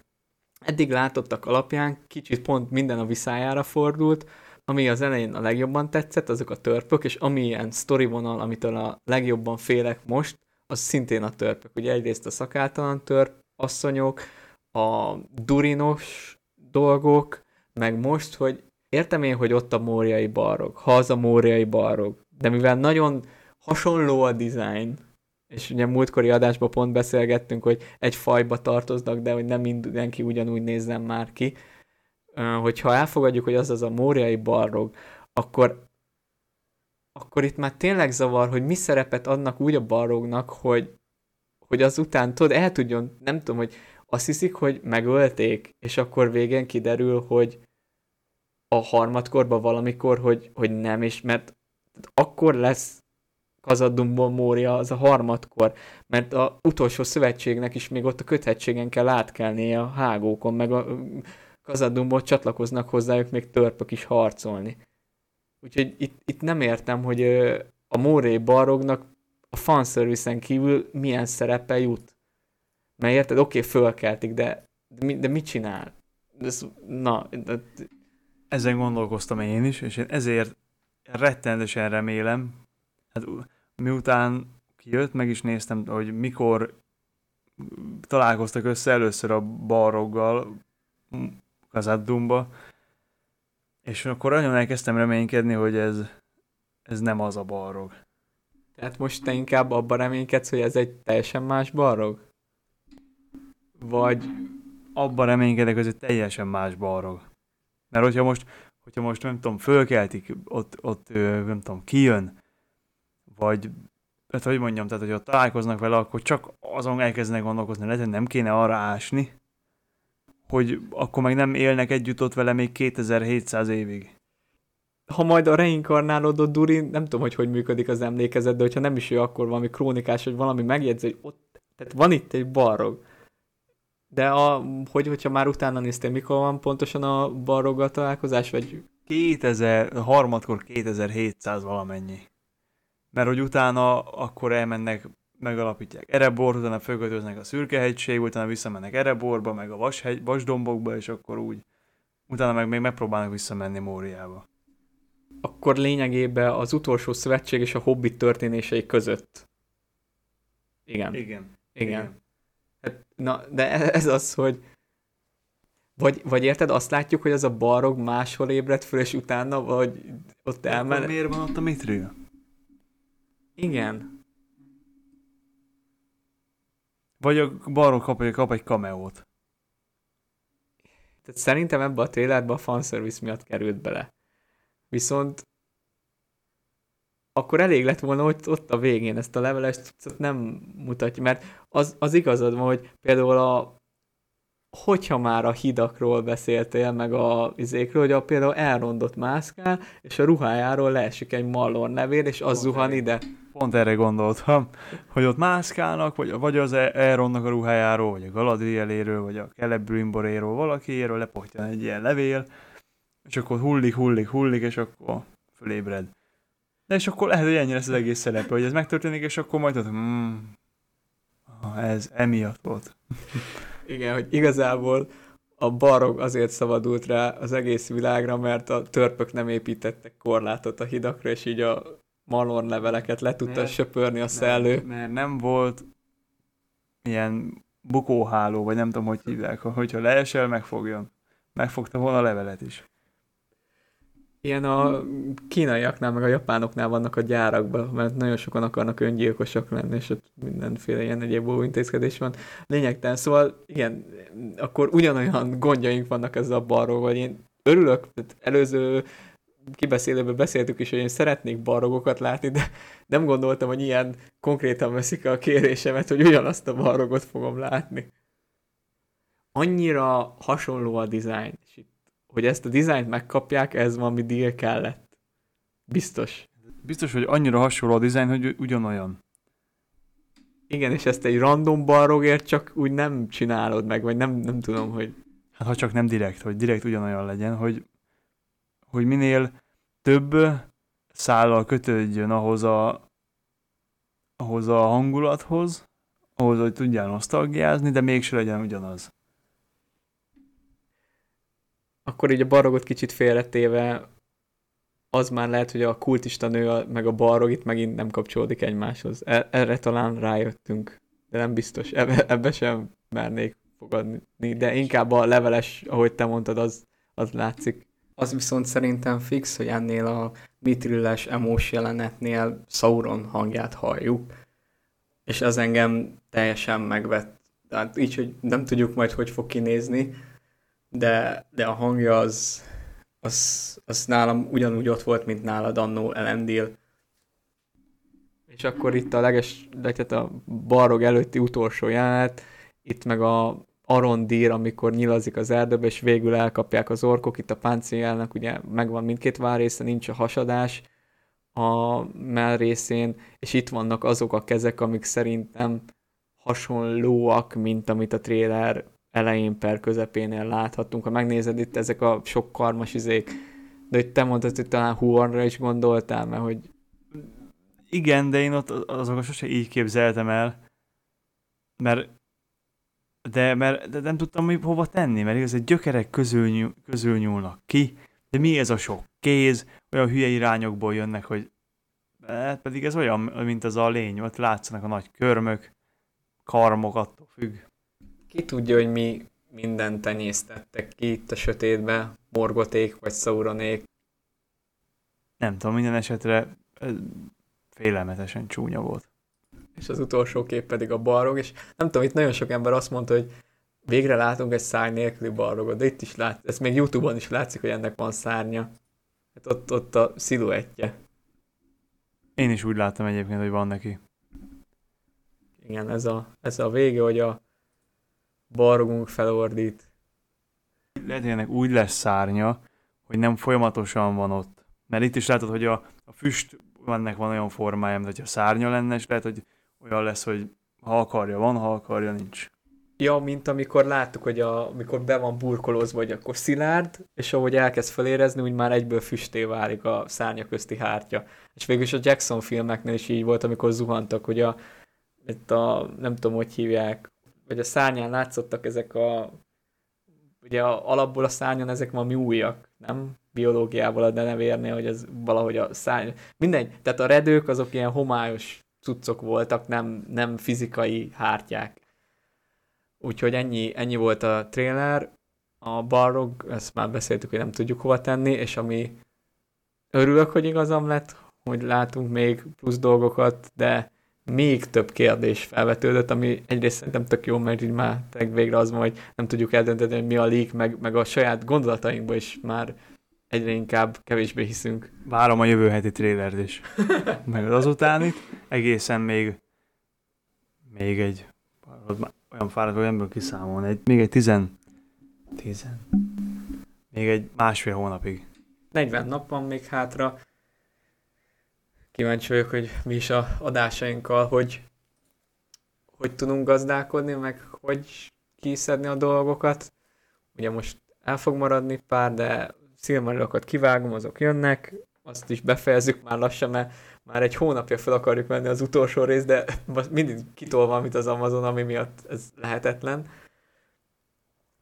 Speaker 1: eddig látottak alapján kicsit pont minden a viszájára fordult, ami az elején a legjobban tetszett, azok a törpök, és ami ilyen story vonal, amitől a legjobban félek most, az szintén a törpök. Ugye egyrészt a szakáltalan törp, asszonyok, a durinos dolgok, meg most, hogy értem én, hogy ott a móriai barog, ha az a móriai barog, de mivel nagyon hasonló a design, és ugye múltkori adásban pont beszélgettünk, hogy egy fajba tartoznak, de hogy nem mindenki ugyanúgy nézzen már ki, hogyha elfogadjuk, hogy az az a móriai barog, akkor akkor itt már tényleg zavar, hogy mi szerepet adnak úgy a barognak, hogy, hogy azután, tudod, el tudjon, nem tudom, hogy azt hiszik, hogy megölték, és akkor végén kiderül, hogy a harmadkorban valamikor, hogy, hogy nem, és mert akkor lesz Kazadumból Mória az a harmadkor, mert a utolsó szövetségnek is még ott a köthetségen kell átkelnie a hágókon, meg a Kazadumból csatlakoznak hozzájuk még törpök is harcolni. Úgyhogy itt, itt nem értem, hogy a Móré barognak a fanservice kívül milyen szerepe jut. Mert érted, oké, okay, fölkeltik, de, de, de mit csinál? Ez, na, de...
Speaker 2: Ezen gondolkoztam én is, és én ezért rettenetesen remélem, Hát miután kijött, meg is néztem, hogy mikor találkoztak össze először a balroggal Kazaddumba, és akkor nagyon elkezdtem reménykedni, hogy ez, ez nem az a balrog.
Speaker 1: Tehát most te inkább abban reménykedsz, hogy ez egy teljesen más balrog? Vagy...
Speaker 2: Abban reménykedek, hogy ez egy teljesen más balrog. Mert hogyha most, hogyha most nem tudom, fölkeltik, ott, ott nem tudom, kijön, vagy hát hogy mondjam, tehát hogyha találkoznak vele, akkor csak azon elkezdenek gondolkozni, lehet, nem kéne arra ásni, hogy akkor meg nem élnek együtt ott vele még 2700 évig.
Speaker 1: Ha majd a reinkarnálódott Duri, nem tudom, hogy hogy működik az emlékezet, de hogyha nem is ő, akkor valami krónikás, hogy valami megjegyz, hogy ott, tehát van itt egy balrog. De a, hogy, hogyha már utána néztél, mikor van pontosan a balroggal találkozás, vagy...
Speaker 2: 2000, harmadkor 2700 valamennyi. Mert hogy utána akkor elmennek megalapítják Erebor, utána fölkötöznek a Szürkehegység, utána visszamennek Ereborba, meg a Vashegy, Vasdombokba, és akkor úgy. Utána meg még megpróbálnak visszamenni Móriába.
Speaker 1: Akkor lényegében az utolsó szövetség és a Hobbit történései között. Igen.
Speaker 2: Igen.
Speaker 1: Igen. Igen. Hát, na, de ez az, hogy vagy, vagy érted, azt látjuk, hogy az a barog máshol ébredt föl, és utána, vagy ott elmen...
Speaker 2: miért van ott a Mithril?
Speaker 1: Igen.
Speaker 2: Vagy a baron kap, egy, kap egy cameót.
Speaker 1: Tehát szerintem ebbe a trailerbe a fanservice miatt került bele. Viszont akkor elég lett volna, hogy ott a végén ezt a levelest nem mutatja, mert az, az igazad van, hogy például a hogyha már a hidakról beszéltél, meg a izékről, hogy a például elrondott mászkál, és a ruhájáról leesik egy mallor nevér, és az zuhan ide
Speaker 2: pont erre gondoltam, hogy ott mászkálnak, vagy, vagy az Elronnak a ruhájáról, vagy a Galadrieléről, vagy a Celebrimboréről, valakiéről lepohtyan egy ilyen levél, és akkor hullik, hullik, hullik, és akkor fölébred. De és akkor lehet, hogy ennyi lesz az egész szerepe, hogy ez megtörténik, és akkor majd ott, hmm, ez emiatt volt.
Speaker 1: Igen, hogy igazából a barog azért szabadult rá az egész világra, mert a törpök nem építettek korlátot a hidakra, és így a malon leveleket le tudta mert, söpörni a szellő.
Speaker 2: Mert, mert nem volt ilyen bukóháló, vagy nem tudom, hogy hívják, hogyha leesel, megfogjon. Megfogta volna a levelet is.
Speaker 1: Ilyen a kínaiaknál, meg a japánoknál vannak a gyárakban, mert nagyon sokan akarnak öngyilkosak lenni, és ott mindenféle ilyen egyéb intézkedés van. Lényegtelen, szóval igen, akkor ugyanolyan gondjaink vannak ezzel a balról, hogy én örülök, tehát előző kibeszélőben beszéltük is, hogy én szeretnék barogokat látni, de nem gondoltam, hogy ilyen konkrétan veszik a kérésemet, hogy ugyanazt a barogot fogom látni. Annyira hasonló a dizájn, és itt, hogy ezt a dizájnt megkapják, ez valami deal kellett. Biztos.
Speaker 2: Biztos, hogy annyira hasonló a dizájn, hogy ugyanolyan.
Speaker 1: Igen, és ezt egy random barogért csak úgy nem csinálod meg, vagy nem, nem tudom, hogy...
Speaker 2: Hát ha csak nem direkt, hogy direkt ugyanolyan legyen, hogy hogy minél több szállal kötődjön ahhoz a, ahhoz a hangulathoz, ahhoz, hogy tudjál nosztalgiázni, de mégse legyen ugyanaz.
Speaker 1: Akkor így a barogot kicsit félretéve, az már lehet, hogy a kultista nő meg a barog itt megint nem kapcsolódik egymáshoz. E- erre talán rájöttünk, de nem biztos. Ebbe, ebbe sem mernék fogadni, de inkább a leveles, ahogy te mondtad, az, az látszik. Az viszont szerintem fix, hogy ennél a mitrilles emós jelenetnél Sauron hangját halljuk, és ez engem teljesen megvett. Tehát így, hogy nem tudjuk majd, hogy fog kinézni, de, de a hangja az, az, az nálam ugyanúgy ott volt, mint nálad annó Elendil. És akkor itt a leges, tehát a barog előtti utolsó jelenet, itt meg a Arondir, amikor nyilazik az erdőbe, és végül elkapják az orkok, itt a páncéljának ugye megvan mindkét várésze, nincs a hasadás a mellrészén, és itt vannak azok a kezek, amik szerintem hasonlóak, mint amit a trailer elején per közepénél láthattunk. Ha megnézed itt ezek a sok karmas izék, de hogy te mondtad, hogy talán Huonra is gondoltál, mert hogy...
Speaker 2: Igen, de én ott azokat sose így képzeltem el, mert de, mert de nem tudtam hogy hova tenni, mert igaz, egy gyökerek közül, nyúl, közül nyúlnak ki, de mi ez a sok kéz, olyan hülye irányokból jönnek, hogy Hát pedig ez olyan, mint az a lény, ott látszanak a nagy körmök, karmok, attól függ.
Speaker 1: Ki tudja, hogy mi mindent tenyésztettek ki itt a sötétbe, morgoték vagy szauronék.
Speaker 2: Nem tudom, minden esetre félelmetesen csúnya volt.
Speaker 1: És az utolsó kép pedig a balrog, és nem tudom, itt nagyon sok ember azt mondta, hogy végre látunk egy szárny nélküli balrogot, de itt is lát, ez még Youtube-on is látszik, hogy ennek van szárnya. Hát ott, ott a sziluettje.
Speaker 2: Én is úgy láttam egyébként, hogy van neki.
Speaker 1: Igen, ez a, ez a vége, hogy a bargunk felordít.
Speaker 2: Lehet, hogy ennek úgy lesz szárnya, hogy nem folyamatosan van ott. Mert itt is látod, hogy a, a füst ennek van olyan formája, mint hogy a szárnya lenne, és lehet, hogy olyan lesz, hogy ha akarja, van, ha akarja, nincs.
Speaker 1: Ja, mint amikor láttuk, hogy a, amikor be van burkolózva, hogy akkor szilárd, és ahogy elkezd felérezni, úgy már egyből füsté válik a szárnya közti hártya. És végül is a Jackson filmeknél is így volt, amikor zuhantak, hogy a, itt a nem tudom, hogy hívják, vagy a szárnyán látszottak ezek a, ugye a, alapból a szárnyan ezek valami újak, nem? Biológiából a denevérnél, hogy ez valahogy a szárny. Mindegy, tehát a redők azok ilyen homályos cuccok voltak, nem, nem fizikai hártyák. Úgyhogy ennyi, ennyi volt a trailer. A Barrog, ezt már beszéltük, hogy nem tudjuk hova tenni, és ami örülök, hogy igazam lett, hogy látunk még plusz dolgokat, de még több kérdés felvetődött, ami egyrészt szerintem tök jó, mert így már végre az van, hogy nem tudjuk eldönteni, hogy mi a leak, meg, meg a saját gondolatainkba is már egyre inkább kevésbé hiszünk.
Speaker 2: Várom a jövő heti trélert is. meg az itt egészen még még egy olyan fáradt, hogy ebből kiszámolni, egy, még egy tizen, tizen, még egy másfél hónapig.
Speaker 1: 40 nap van még hátra, kíváncsi vagyok, hogy mi is a adásainkkal, hogy hogy tudunk gazdálkodni, meg hogy kiszedni a dolgokat. Ugye most el fog maradni pár, de szilmarilokat kivágom, azok jönnek, azt is befejezzük már lassan, mert már egy hónapja fel akarjuk menni az utolsó részt, de mindig kitol valamit az Amazon, ami miatt ez lehetetlen.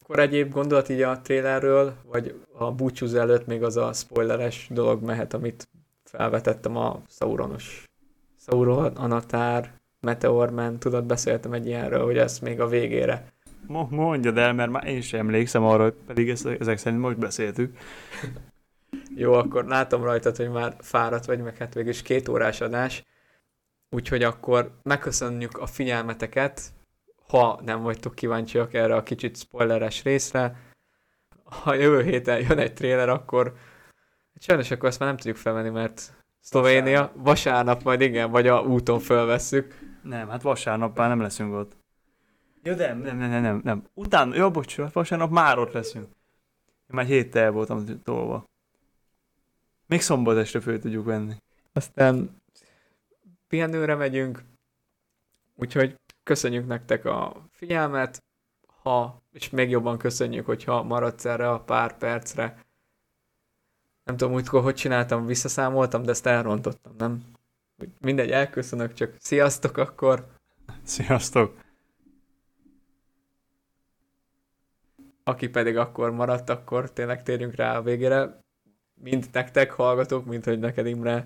Speaker 1: Akkor egyéb gondolat így a trailerről, vagy a búcsúz előtt még az a spoileres dolog mehet, amit felvetettem a Sauronos. Sauron, Anatár, Meteorman, tudod, beszéltem egy ilyenről, hogy ezt még a végére.
Speaker 2: Mondjad el, mert már én sem emlékszem arra, pedig ezt, ezek szerint most beszéltük.
Speaker 1: Jó, akkor látom rajtad, hogy már fáradt vagy, meg hát végül is két órás adás. Úgyhogy akkor megköszönjük a figyelmeteket, ha nem vagytok kíváncsiak erre a kicsit spoileres részre. Ha jövő héten jön egy trailer, akkor Sajnos akkor ezt már nem tudjuk felvenni, mert Szlovénia vasárnap, vasárnap majd igen, vagy a úton felvesszük.
Speaker 2: Nem, hát vasárnap már nem leszünk ott. Jó, de nem, nem, nem, nem, nem. Utána, jó, bocsánat, vasárnap már ott leszünk. Én már héttel voltam tolva. Még szombat este föl tudjuk venni.
Speaker 1: Aztán pihenőre megyünk, úgyhogy köszönjük nektek a figyelmet, ha, és még jobban köszönjük, hogyha maradsz erre a pár percre, nem tudom, úgy, hogy csináltam, visszaszámoltam, de ezt elrontottam, nem? Mindegy, elköszönök, csak sziasztok akkor!
Speaker 2: Sziasztok!
Speaker 1: Aki pedig akkor maradt, akkor tényleg térjünk rá a végére. Mind nektek hallgatók, mint hogy neked Imre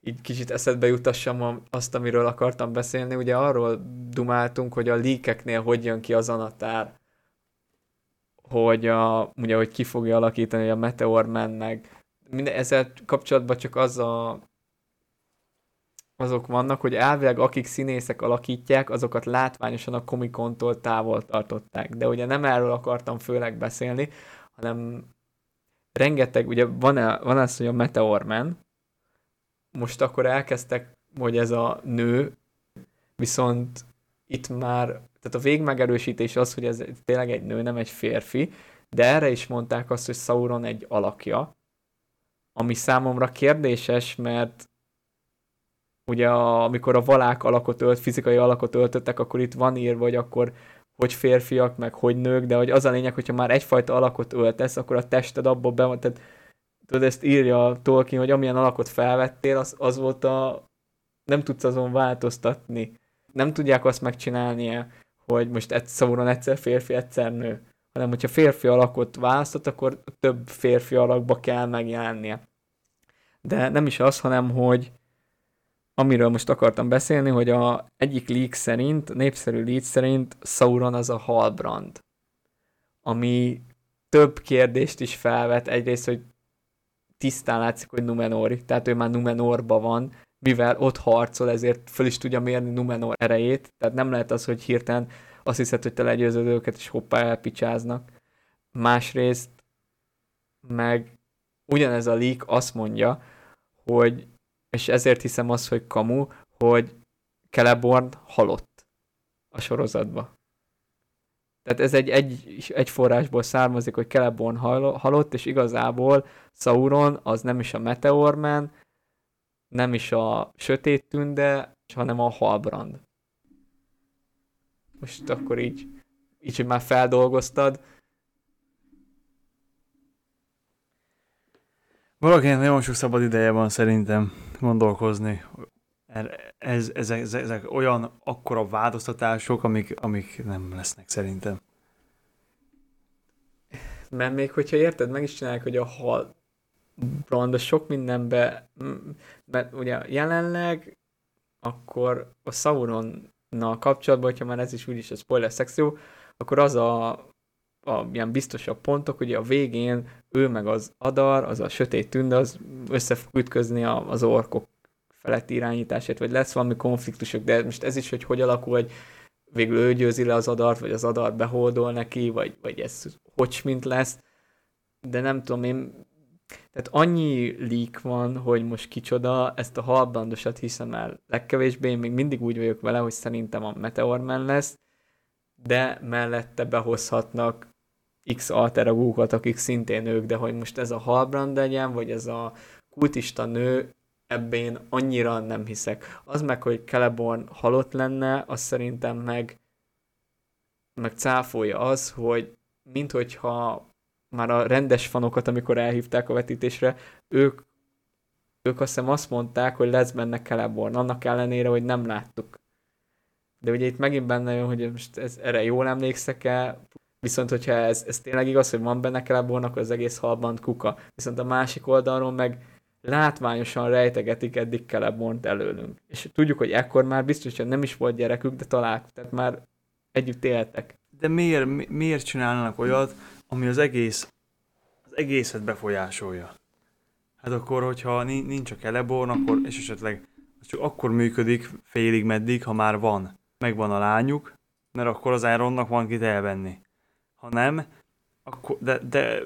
Speaker 1: így kicsit eszedbe jutassam azt, amiről akartam beszélni. Ugye arról dumáltunk, hogy a líkeknél hogy jön ki az anatár, hogy, a, ugye, hogy ki fogja alakítani a Meteor Man, minden, ezzel kapcsolatban csak az a, azok vannak, hogy elvileg akik színészek alakítják, azokat látványosan a komikontól távol tartották. De ugye nem erről akartam főleg beszélni, hanem rengeteg, ugye van, -e, van az, hogy a Meteor Man, most akkor elkezdtek, hogy ez a nő, viszont itt már, tehát a végmegerősítés az, hogy ez tényleg egy nő, nem egy férfi, de erre is mondták azt, hogy Sauron egy alakja, ami számomra kérdéses, mert ugye a, amikor a valák alakot ölt, fizikai alakot öltöttek, akkor itt van írva, hogy akkor hogy férfiak, meg hogy nők, de hogy az a lényeg, hogyha már egyfajta alakot öltesz, akkor a tested abból be van, tehát tudod, ezt írja a Tolkien, hogy amilyen alakot felvettél, az, az volt a... nem tudsz azon változtatni. Nem tudják azt megcsinálni, hogy most egy Sauron egyszer férfi, egyszer nő. Hanem, hogyha férfi alakot választott, akkor több férfi alakba kell megjelennie de nem is az, hanem hogy amiről most akartam beszélni, hogy a egyik leak szerint, népszerű leak szerint Sauron az a Halbrand, ami több kérdést is felvet. Egyrészt, hogy tisztán látszik, hogy Numenori, tehát ő már Numenorba van, mivel ott harcol, ezért föl is tudja mérni Numenor erejét, tehát nem lehet az, hogy hirtelen azt hiszed, hogy te legyőzöd őket, és hoppá elpicsáznak. Másrészt meg ugyanez a leak azt mondja, hogy, és ezért hiszem azt, hogy kamu, hogy Celeborn halott a sorozatba. Tehát ez egy, egy, egy forrásból származik, hogy Celeborn halott, és igazából Sauron az nem is a Meteorman, nem is a Sötét Tünde, hanem a Halbrand. Most akkor így, így, hogy már feldolgoztad.
Speaker 2: Valakinek nagyon sok szabad ideje van szerintem gondolkozni. Ez, ezek, ezek, ezek olyan akkora változtatások, amik, amik nem lesznek szerintem.
Speaker 1: Mert még hogyha érted, meg is csinálják, hogy a hal brand sok mindenbe, mert ugye jelenleg akkor a Sauronnal kapcsolatban, hogyha már ez is úgyis a spoiler szekció, akkor az a, a ilyen biztosabb pontok, ugye a végén ő meg az Adar, az a sötét tünde, az össze fog ütközni az orkok feletti irányítását, vagy lesz valami konfliktusok, de most ez is, hogy hogy alakul, hogy végül ő győzi le az adart, vagy az adar beholdol neki, vagy, vagy ez hogy mint lesz, de nem tudom, én tehát annyi leak van, hogy most kicsoda, ezt a halbandosat hiszem el legkevésbé, én még mindig úgy vagyok vele, hogy szerintem a Meteorman lesz, de mellette behozhatnak X alteragókat, akik szintén ők, de hogy most ez a halbrand legyen, vagy ez a kultista nő, ebben annyira nem hiszek. Az meg, hogy Celeborn halott lenne, az szerintem meg, meg cáfolja az, hogy minthogyha már a rendes fanokat, amikor elhívták a vetítésre, ők, ők azt hiszem azt mondták, hogy lesz benne Celeborn, annak ellenére, hogy nem láttuk. De ugye itt megint benne jön, hogy most ez, erre jól emlékszek-e, viszont hogyha ez, ez tényleg igaz, hogy van benne Celeborn, akkor az egész halband kuka. Viszont a másik oldalról meg látványosan rejtegetik eddig Celebornt előlünk. És tudjuk, hogy ekkor már biztos, hogy nem is volt gyerekük, de találkoztak, tehát már együtt éltek.
Speaker 2: De miért, miért csinálnak olyat, ami az egész, az egészet befolyásolja. Hát akkor, hogyha nincs a Celeborn, akkor, és esetleg csak akkor működik félig meddig, ha már van. Megvan a lányuk, mert akkor az Ironnak van kit elvenni. Ha nem, akkor, de, de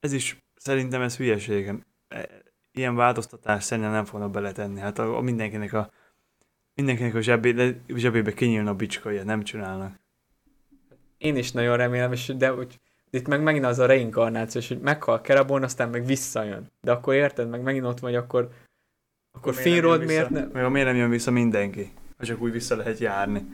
Speaker 2: ez is, szerintem ez hülyeségem. E, ilyen változtatás szerintem nem fognak beletenni. Hát a, a mindenkinek a mindenkinek a zsebé, zsebébe kinyílna a bicska, ilyet nem csinálnak.
Speaker 1: Én is nagyon remélem, és de úgy itt meg megint az a reinkarnáció, hogy meghal Kerabon, aztán meg visszajön. De akkor érted, meg megint ott vagy, akkor, akkor Finrod miért
Speaker 2: nem... Miért nem jön vissza mindenki? Ha csak úgy vissza lehet járni.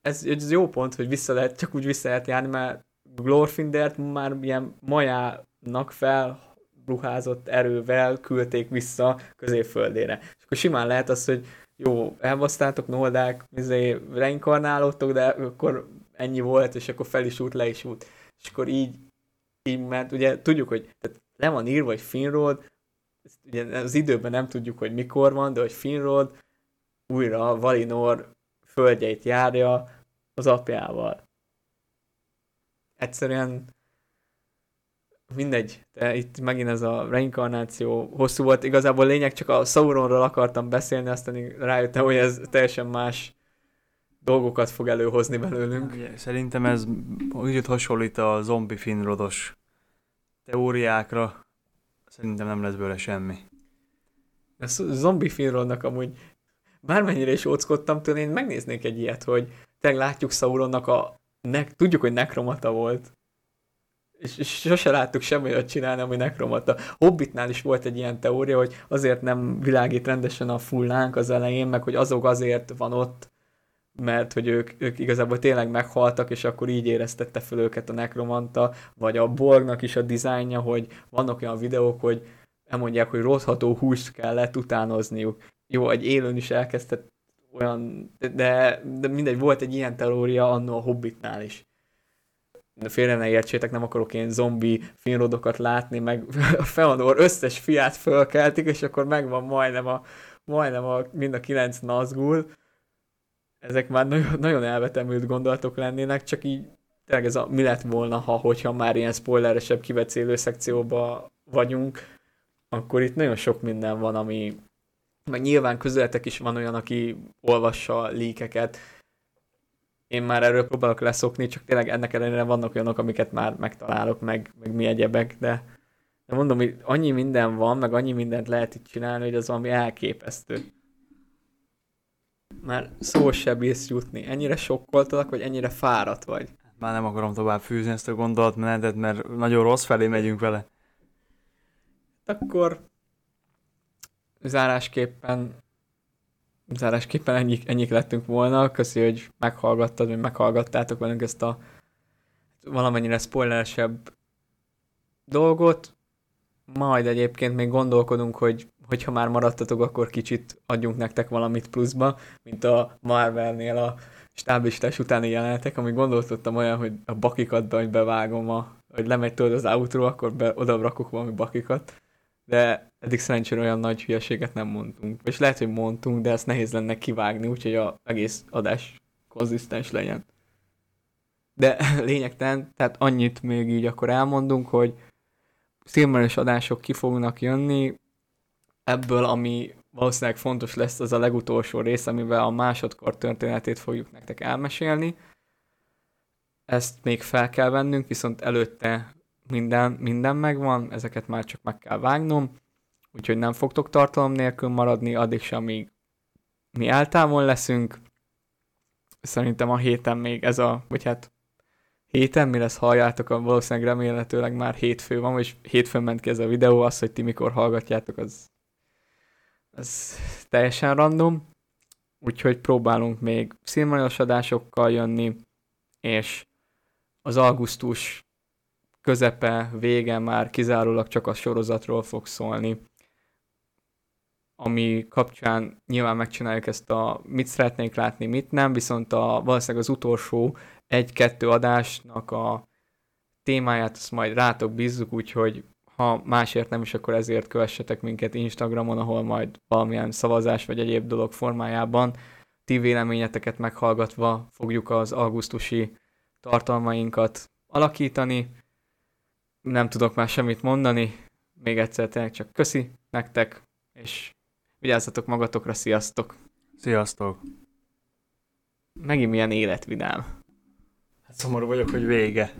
Speaker 1: Ez, ez jó pont, hogy vissza lehet, csak úgy vissza lehet járni, mert Glorfindert már ilyen majának fel ruházott erővel küldték vissza középföldére. És akkor simán lehet az, hogy jó, elbasztátok, noldák, izé, reinkarnálódtok, de akkor ennyi volt, és akkor fel is út, le is út és akkor így, így mert ugye tudjuk, hogy tehát le van írva, hogy Finrod, ugye az időben nem tudjuk, hogy mikor van, de hogy Finrod újra Valinor földjeit járja az apjával. Egyszerűen mindegy, de itt megint ez a reinkarnáció hosszú volt. Igazából lényeg csak a Sauronról akartam beszélni, aztán rájöttem, hogy ez teljesen más dolgokat fog előhozni belőlünk.
Speaker 2: Ugye, szerintem ez úgy hasonlít a zombi finrodos teóriákra. Szerintem nem lesz belőle semmi.
Speaker 1: A zombi finrodnak amúgy bármennyire is óckodtam tőle, én megnéznék egy ilyet, hogy tényleg látjuk Sauronnak a... Ne, tudjuk, hogy nekromata volt. És, és sose láttuk semmi olyat csinálni, ami nekromata. Hobbitnál is volt egy ilyen teória, hogy azért nem világít rendesen a fullánk az elején, meg hogy azok azért van ott, mert hogy ők, ők igazából tényleg meghaltak, és akkor így éreztette fel őket a nekromanta, vagy a Borgnak is a dizájnja, hogy vannak olyan videók, hogy elmondják, hogy rothható húst kellett utánozniuk. Jó, egy élőn is elkezdett olyan, de, de mindegy, volt egy ilyen teória annó a Hobbitnál is. De félre ne értsétek, nem akarok én zombi finrodokat látni, meg a Feanor összes fiát fölkeltik, és akkor megvan majdnem a majdnem a, mind a kilenc Nazgul, ezek már nagyon, nagyon elvetemült gondolatok lennének, csak így tényleg ez a mi lett volna, ha hogyha már ilyen spoileresebb kivecélő szekcióba vagyunk, akkor itt nagyon sok minden van, ami meg nyilván közületek is van olyan, aki olvassa líkeket. Én már erről próbálok leszokni, csak tényleg ennek ellenére vannak olyanok, amiket már megtalálok, meg, meg mi egyebek, de, de mondom, hogy annyi minden van, meg annyi mindent lehet itt csinálni, hogy az valami elképesztő. Már szó se bírsz jutni. Ennyire sokkoltalak, vagy ennyire fáradt vagy?
Speaker 2: Már nem akarom tovább fűzni ezt a gondolatmenetet, mert nagyon rossz felé megyünk vele.
Speaker 1: Akkor zárásképpen zárásképpen ennyik, ennyik lettünk volna. Köszi, hogy meghallgattad, vagy meghallgattátok velünk ezt a valamennyire spoileresebb dolgot. Majd egyébként még gondolkodunk, hogy hogyha már maradtatok, akkor kicsit adjunk nektek valamit pluszba, mint a Marvelnél a stábistás utáni jelenetek, ami gondoltottam olyan, hogy a bakikat be, hogy bevágom, a, hogy lemegy tőle az outro, akkor be, oda rakok valami bakikat. De eddig szerencsére olyan nagy hülyeséget nem mondtunk. És lehet, hogy mondtunk, de ezt nehéz lenne kivágni, úgyhogy az egész adás konzisztens legyen. De lényegtelen, tehát annyit még így akkor elmondunk, hogy szilmeres adások ki fognak jönni, ebből, ami valószínűleg fontos lesz, az a legutolsó rész, amivel a másodkor történetét fogjuk nektek elmesélni. Ezt még fel kell vennünk, viszont előtte minden, minden megvan, ezeket már csak meg kell vágnom, úgyhogy nem fogtok tartalom nélkül maradni, addig sem, amíg mi eltávol leszünk. Szerintem a héten még ez a, vagy hát héten, mi lesz halljátok, valószínűleg remélhetőleg már hétfő van, és hétfőn ment ki ez a videó, az, hogy ti mikor hallgatjátok, az ez teljesen random, úgyhogy próbálunk még színvonalas adásokkal jönni, és az augusztus közepe, vége már kizárólag csak a sorozatról fog szólni, ami kapcsán nyilván megcsináljuk ezt a mit szeretnék látni, mit nem, viszont a, valószínűleg az utolsó egy-kettő adásnak a témáját azt majd rátok bízzuk, úgyhogy ha másért nem is, akkor ezért kövessetek minket Instagramon, ahol majd valamilyen szavazás vagy egyéb dolog formájában ti véleményeteket meghallgatva fogjuk az augusztusi tartalmainkat alakítani. Nem tudok már semmit mondani, még egyszer tényleg csak köszi nektek, és vigyázzatok magatokra, sziasztok!
Speaker 2: Sziasztok!
Speaker 1: Megint milyen életvidám.
Speaker 2: Hát szomorú vagyok, hogy vége.